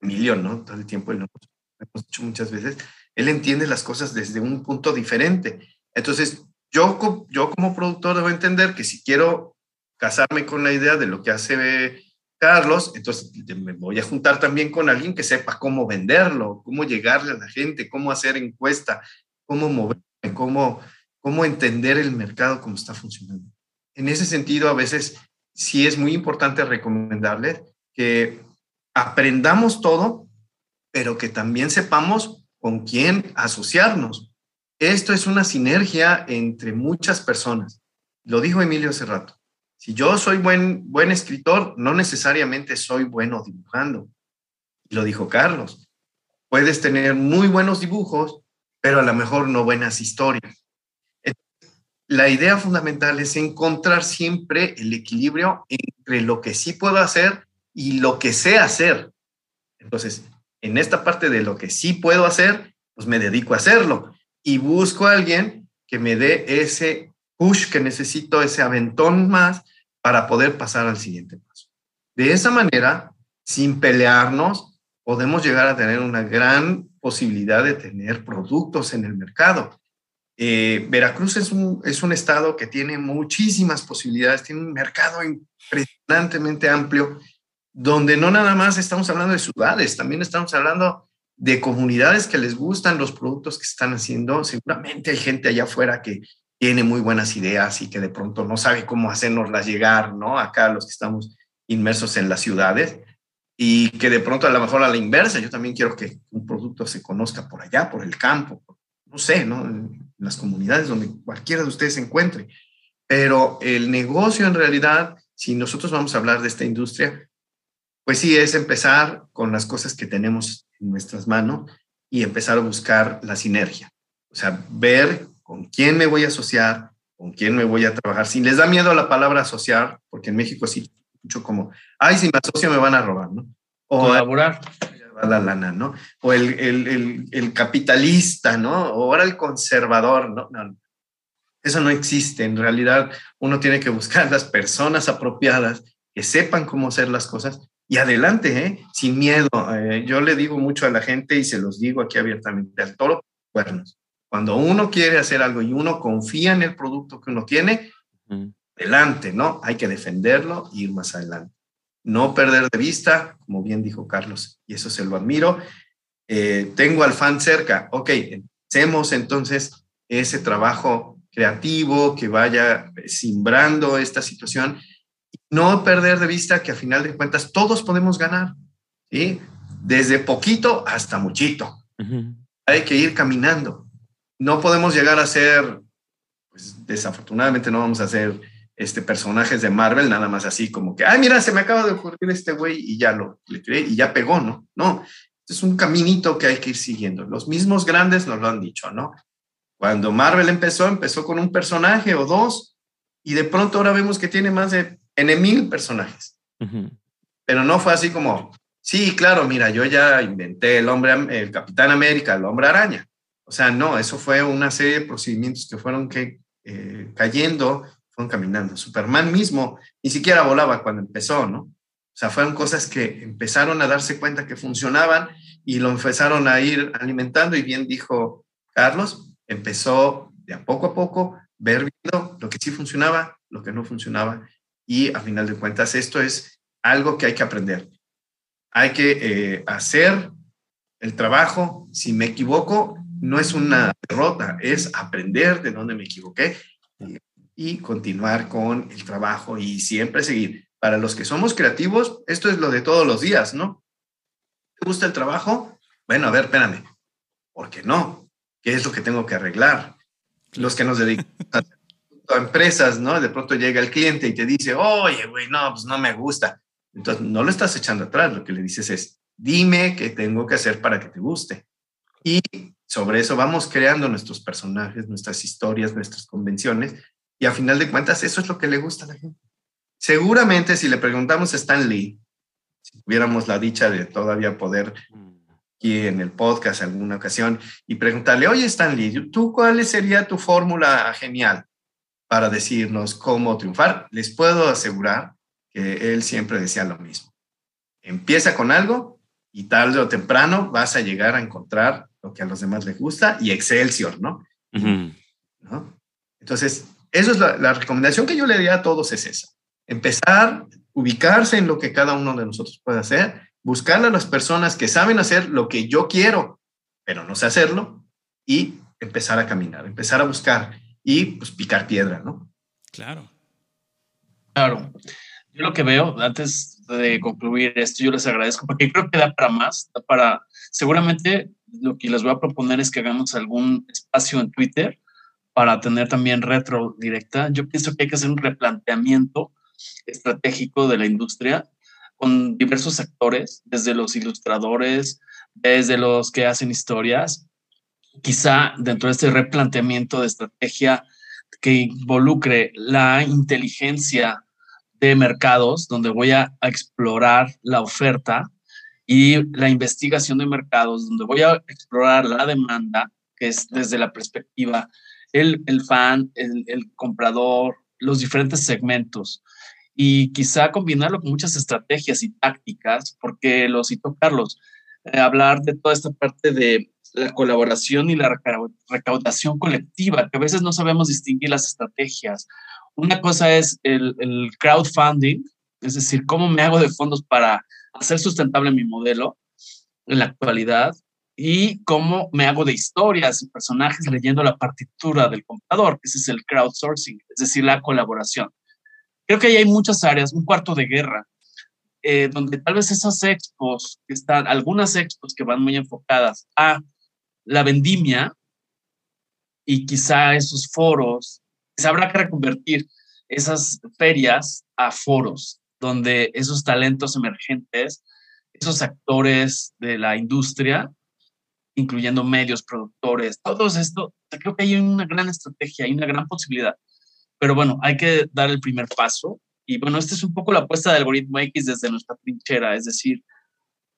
Emilio, ¿no? Todo el tiempo y lo hemos dicho muchas veces. Él entiende las cosas desde un punto diferente. Entonces, yo, yo como productor debo entender que si quiero casarme con la idea de lo que hace Carlos, entonces me voy a juntar también con alguien que sepa cómo venderlo, cómo llegarle a la gente, cómo hacer encuesta, cómo moverme, cómo cómo entender el mercado, cómo está funcionando. En ese sentido, a veces sí es muy importante recomendarles que aprendamos todo, pero que también sepamos con quién asociarnos. Esto es una sinergia entre muchas personas. Lo dijo Emilio hace rato. Si yo soy buen, buen escritor, no necesariamente soy bueno dibujando. Lo dijo Carlos. Puedes tener muy buenos dibujos, pero a lo mejor no buenas historias la idea fundamental es encontrar siempre el equilibrio entre lo que sí puedo hacer y lo que sé hacer. Entonces, en esta parte de lo que sí puedo hacer, pues me dedico a hacerlo y busco a alguien que me dé ese push que necesito, ese aventón más para poder pasar al siguiente paso. De esa manera, sin pelearnos, podemos llegar a tener una gran posibilidad de tener productos en el mercado eh, Veracruz es un, es un estado que tiene muchísimas posibilidades, tiene un mercado impresionantemente amplio, donde no nada más estamos hablando de ciudades, también estamos hablando de comunidades que les gustan los productos que están haciendo. Seguramente hay gente allá afuera que tiene muy buenas ideas y que de pronto no sabe cómo hacernoslas llegar, ¿no? Acá los que estamos inmersos en las ciudades y que de pronto a lo mejor a la inversa, yo también quiero que un producto se conozca por allá, por el campo, no sé, ¿no? En las comunidades donde cualquiera de ustedes se encuentre. Pero el negocio en realidad, si nosotros vamos a hablar de esta industria, pues sí es empezar con las cosas que tenemos en nuestras manos y empezar a buscar la sinergia. O sea, ver con quién me voy a asociar, con quién me voy a trabajar. Si les da miedo la palabra asociar, porque en México sí mucho como, ay, si me asocio me van a robar, ¿no? O colaborar la lana, ¿no? O el, el, el, capitalista, ¿no? O ahora el conservador, ¿no? ¿no? Eso no existe. En realidad, uno tiene que buscar las personas apropiadas que sepan cómo hacer las cosas y adelante, ¿eh? Sin miedo. Eh, yo le digo mucho a la gente y se los digo aquí abiertamente, al toro cuernos. Cuando uno quiere hacer algo y uno confía en el producto que uno tiene, adelante, ¿no? Hay que defenderlo e ir más adelante. No perder de vista, como bien dijo Carlos, y eso se lo admiro. Eh, tengo al fan cerca, ok, hacemos entonces ese trabajo creativo que vaya simbrando esta situación. No perder de vista que a final de cuentas todos podemos ganar, ¿sí? Desde poquito hasta muchito. Hay que ir caminando. No podemos llegar a ser, pues desafortunadamente no vamos a ser este, personajes de Marvel, nada más así como que, ay, mira, se me acaba de ocurrir este güey y ya lo le y ya pegó, ¿no? No, es un caminito que hay que ir siguiendo. Los mismos grandes nos lo han dicho, ¿no? Cuando Marvel empezó, empezó con un personaje o dos y de pronto ahora vemos que tiene más de N mil personajes. Pero no fue así como, sí, claro, mira, yo ya inventé el hombre, el Capitán América, el hombre araña. O sea, no, eso fue una serie de procedimientos que fueron que, eh, cayendo, fueron caminando. Superman mismo ni siquiera volaba cuando empezó, ¿no? O sea, fueron cosas que empezaron a darse cuenta que funcionaban y lo empezaron a ir alimentando. Y bien dijo Carlos, empezó de a poco a poco ver viendo lo que sí funcionaba, lo que no funcionaba. Y a final de cuentas, esto es algo que hay que aprender. Hay que eh, hacer el trabajo. Si me equivoco, no es una derrota, es aprender de dónde me equivoqué y continuar con el trabajo y siempre seguir. Para los que somos creativos, esto es lo de todos los días, ¿no? ¿Te gusta el trabajo? Bueno, a ver, espérame. ¿Por qué no? ¿Qué es lo que tengo que arreglar? Los que nos dedicamos <laughs> a, empresas, ¿no? De pronto llega el cliente y te dice, oye, güey, no, pues no me gusta. Entonces, no lo estás echando atrás, lo que le dices es, dime qué tengo que hacer para que te guste. Y sobre eso vamos creando nuestros personajes, nuestras historias, nuestras convenciones, y a final de cuentas eso es lo que le gusta a la gente. Seguramente si le preguntamos a Stan Lee, si tuviéramos la dicha de todavía poder aquí en el podcast alguna ocasión y preguntarle, oye Stan Lee, ¿tú cuál sería tu fórmula genial para decirnos cómo triunfar? Les puedo asegurar que él siempre decía lo mismo. Empieza con algo y tarde o temprano vas a llegar a encontrar lo que a los demás les gusta y Excelsior, ¿no? ¿No? Entonces, eso es la, recomendación que yo le diría a todos es esa. Empezar, ubicarse en lo que cada uno de nosotros puede hacer, buscar a las personas que saben hacer lo que yo quiero, pero no sé hacerlo, y empezar a caminar, empezar a buscar y pues picar piedra, ¿no? Claro. Claro. Yo lo que veo, antes de concluir esto, yo les agradezco porque creo que da para más, da para, seguramente lo que les voy a proponer es que hagamos algún espacio en Twitter para tener también retro directa. Yo pienso que hay que hacer un replanteamiento estratégico de la industria con diversos sectores, desde los ilustradores, desde los que hacen historias. Quizá dentro de este replanteamiento de estrategia que involucre la inteligencia de mercados, donde voy a, explorar la oferta y la investigación de mercados, donde voy a explorar la demanda, que es desde la perspectiva el, fan, el, comprador, los diferentes segmentos y quizá combinarlo con muchas estrategias y tácticas, porque lo citó Carlos, eh, hablar de toda esta parte de la colaboración y la recaudación colectiva, que a veces no sabemos distinguir las estrategias. Una cosa es el, el crowdfunding, es decir, cómo me hago de fondos para hacer sustentable mi modelo en la actualidad, y cómo me hago de historias y personajes leyendo la partitura del computador, que ese es el crowdsourcing, es decir, la colaboración. Creo que ahí hay muchas áreas, un cuarto de guerra, eh, donde tal vez esas expos, que están, algunas expos que van muy enfocadas a la vendimia y quizá esos foros, se habrá que reconvertir esas ferias a foros, donde esos talentos emergentes, esos actores de la industria incluyendo medios, productores, todo esto, creo que hay una gran estrategia, hay una gran posibilidad. Pero bueno, hay que dar el primer paso. Y bueno, esta es un poco la apuesta de algoritmo X desde nuestra trinchera, es decir,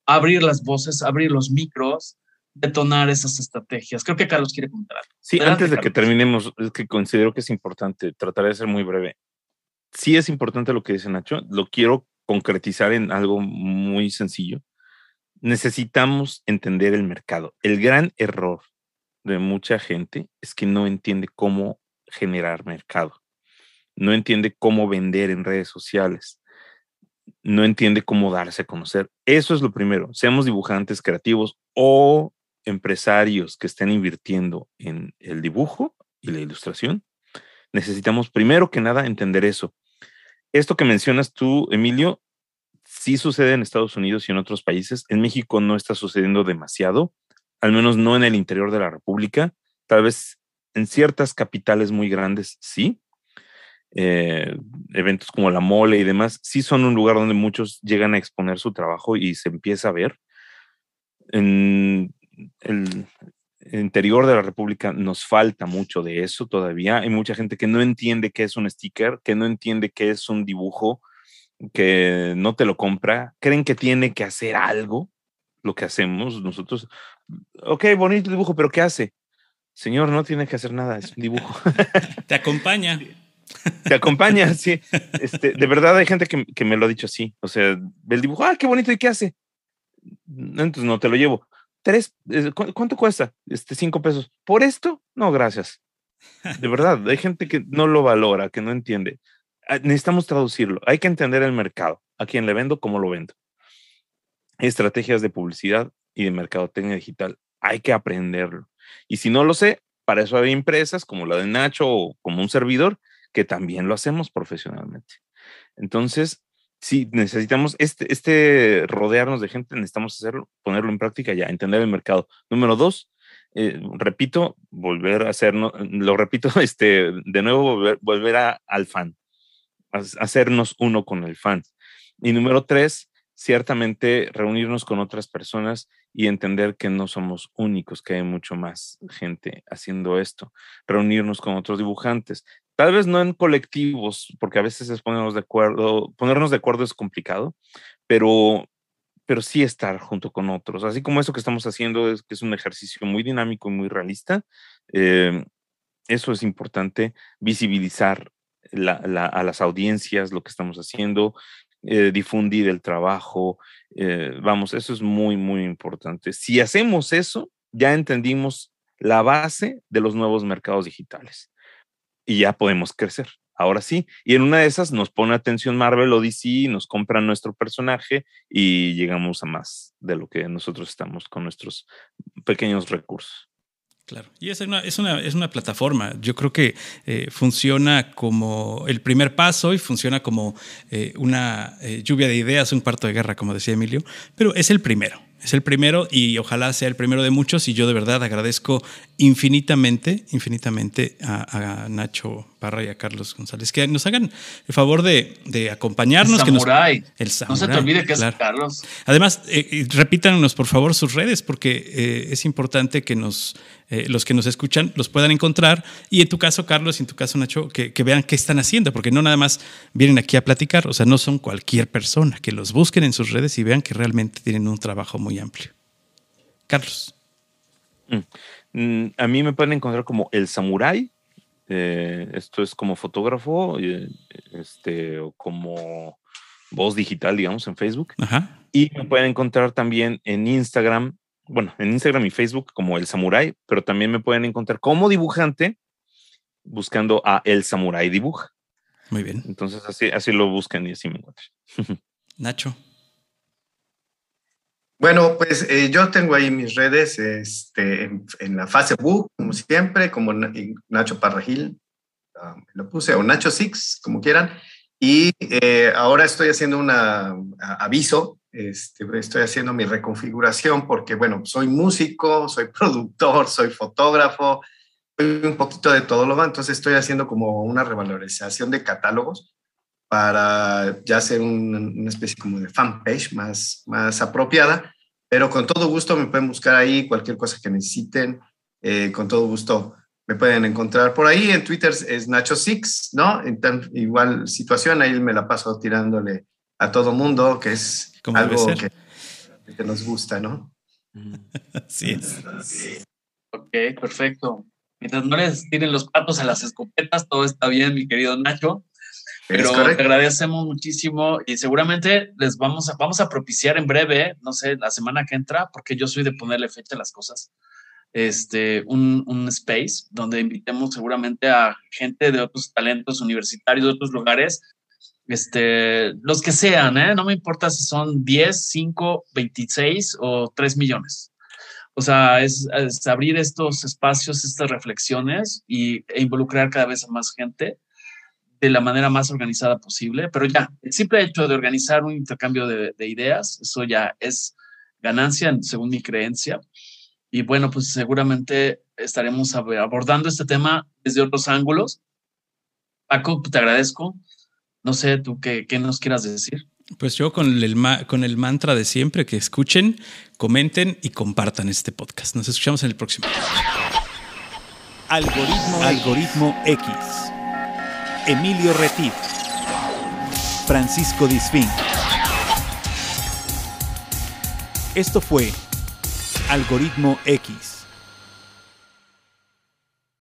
abrir las voces, abrir los micros, detonar esas estrategias. Creo que Carlos quiere comentar algo. Sí, antes de que terminemos, es que considero que es importante, trataré de ser muy breve. Sí es importante lo que dice Nacho, lo quiero concretizar en algo muy sencillo necesitamos entender el mercado. El gran error de mucha gente es que no entiende cómo generar mercado, no entiende cómo vender en redes sociales, no entiende cómo darse a conocer. Eso es lo primero. Seamos dibujantes creativos o empresarios que estén invirtiendo en el dibujo y la ilustración. Necesitamos primero que nada entender eso. Esto que mencionas tú, Emilio, sí sucede en Estados Unidos y en otros países. En México no está sucediendo demasiado, al menos no en el interior de la República. Tal vez en ciertas capitales muy grandes sí. Eh, eventos como la mole y demás, sí son un lugar donde muchos llegan a exponer su trabajo y se empieza a ver. En el interior de la República nos falta mucho de eso todavía. Hay mucha gente que no entiende qué es un sticker, que no entiende qué es un dibujo, que no te lo compra, creen que tiene que hacer algo, lo que hacemos nosotros. Ok, bonito dibujo, pero ¿qué hace? Señor, no tiene que hacer nada, es un dibujo. <laughs> Te acompaña. Te acompaña, sí. Este, de verdad hay gente que, me lo ha dicho así. O sea, el dibujo, ah, qué bonito, ¿y qué hace? Entonces no te lo llevo. Tres, eh, ¿cuánto cuesta? Este, cinco pesos. ¿Por esto? No, gracias. De verdad, hay gente que no lo valora, que no entiende. Ah, necesitamos traducirlo. Hay que entender el mercado, a quién le vendo, cómo lo vendo. Estrategias de publicidad y de mercadotecnia digital. Hay que aprenderlo. Y si no lo sé, para eso hay empresas como la de Nacho o como un servidor que también lo hacemos profesionalmente. Entonces, si necesitamos este, este rodearnos de gente, necesitamos hacerlo, ponerlo en práctica ya, entender el mercado. Número dos, eh, repito, volver a hacernos, lo repito, <laughs> este, de nuevo, volver, volver a, al fan hacernos uno con el fan. Y número tres, ciertamente reunirnos con otras personas y entender que no somos únicos, que hay mucho más gente haciendo esto. Reunirnos con otros dibujantes. Tal vez no en colectivos, porque a veces es ponernos de acuerdo, ponernos de acuerdo es complicado, pero, pero sí estar junto con otros. Así como eso que estamos haciendo es que es un ejercicio muy dinámico y muy realista. Eh, eso es importante, visibilizar a las audiencias lo que estamos haciendo, eh, difundir el trabajo. Eh, vamos, eso es muy, muy importante. Si hacemos eso, ya entendimos la base de los nuevos mercados digitales y ya podemos crecer. Ahora sí, y en una de esas nos pone atención Marvel o DC, nos compran nuestro personaje y llegamos a más de lo que nosotros estamos con nuestros pequeños recursos. Claro, y es una, es una, es una plataforma. Yo creo que eh, funciona como el primer paso y funciona como eh, una eh, lluvia de ideas, un cuarto de guerra, como decía Emilio, pero es el primero. Es el primero y ojalá sea el primero de muchos y yo de verdad agradezco infinitamente, infinitamente a, Nacho Parra y a Carlos González que nos hagan el favor de, de acompañarnos. El samurai. el No se te olvide que es Carlos. Además, eh, repítanos por favor sus redes porque eh, es importante que nos, eh, los que nos escuchan los puedan encontrar y en tu caso, Carlos, y en tu caso, Nacho, que, que, vean qué están haciendo, porque no nada más vienen aquí a platicar, o sea, no son cualquier persona, que los busquen en sus redes y vean que realmente tienen un trabajo muy amplio. Carlos. Mm. Mm, a mí me pueden encontrar como el Samurai. Eh, esto es como fotógrafo, eh, este, o como voz digital, digamos, en Facebook. Y me pueden encontrar también en Instagram, bueno, en Instagram y Facebook como el Samurai, pero también me pueden encontrar como dibujante buscando a El Samurai Dibuja. Muy bien. Entonces así, así lo buscan y así me encuentran. <laughs> Nacho. Bueno, pues eh, yo tengo ahí mis redes este, en, la Facebook, como siempre, como Nacho Parragil, ah, lo puse, o Nacho Six, como quieran. Y eh, ahora estoy haciendo un aviso, este, estoy haciendo mi reconfiguración porque, bueno, soy músico, soy <laughs> productor, soy fotógrafo, soy un poquito de todo lo demás, entonces estoy haciendo como una revalorización de catálogos para ya hacer una especie como de fanpage más, más apropiada, pero con todo gusto me pueden buscar ahí cualquier cosa que necesiten, eh, con todo gusto me pueden encontrar por ahí. En Twitter es Nacho Six, ¿no? En igual situación, ahí me la paso tirándole a todo mundo, que es algo que, que, nos gusta, ¿no? <laughs> Así es. Ok, perfecto. Mientras no les tiren los patos a las escopetas, todo está bien, mi querido Nacho. Pero te agradecemos muchísimo y seguramente les vamos a, vamos a propiciar en breve, no sé, la semana que entra, porque yo soy de ponerle fecha a las cosas. este, un, un, space donde invitemos seguramente a gente de otros talentos universitarios, de otros lugares, este, los que sean, ¿eh? no me importa si son 10, 5, 26 o 3 millones. O sea, es, abrir estos espacios, estas reflexiones y, e involucrar cada vez a más gente de la manera más organizada posible. Pero ya, el simple hecho de organizar un intercambio de, de ideas, eso ya es ganancia, según mi creencia. Y bueno, pues seguramente estaremos abordando este tema desde otros ángulos. Paco, te agradezco. No sé, tú qué, qué nos quieras decir. Pues yo con el, con el mantra de siempre, que escuchen, comenten y compartan este podcast. Nos escuchamos en el próximo. Algoritmo, Algoritmo X. Emilio Retif. Francisco Disfín. Esto fue Algoritmo X.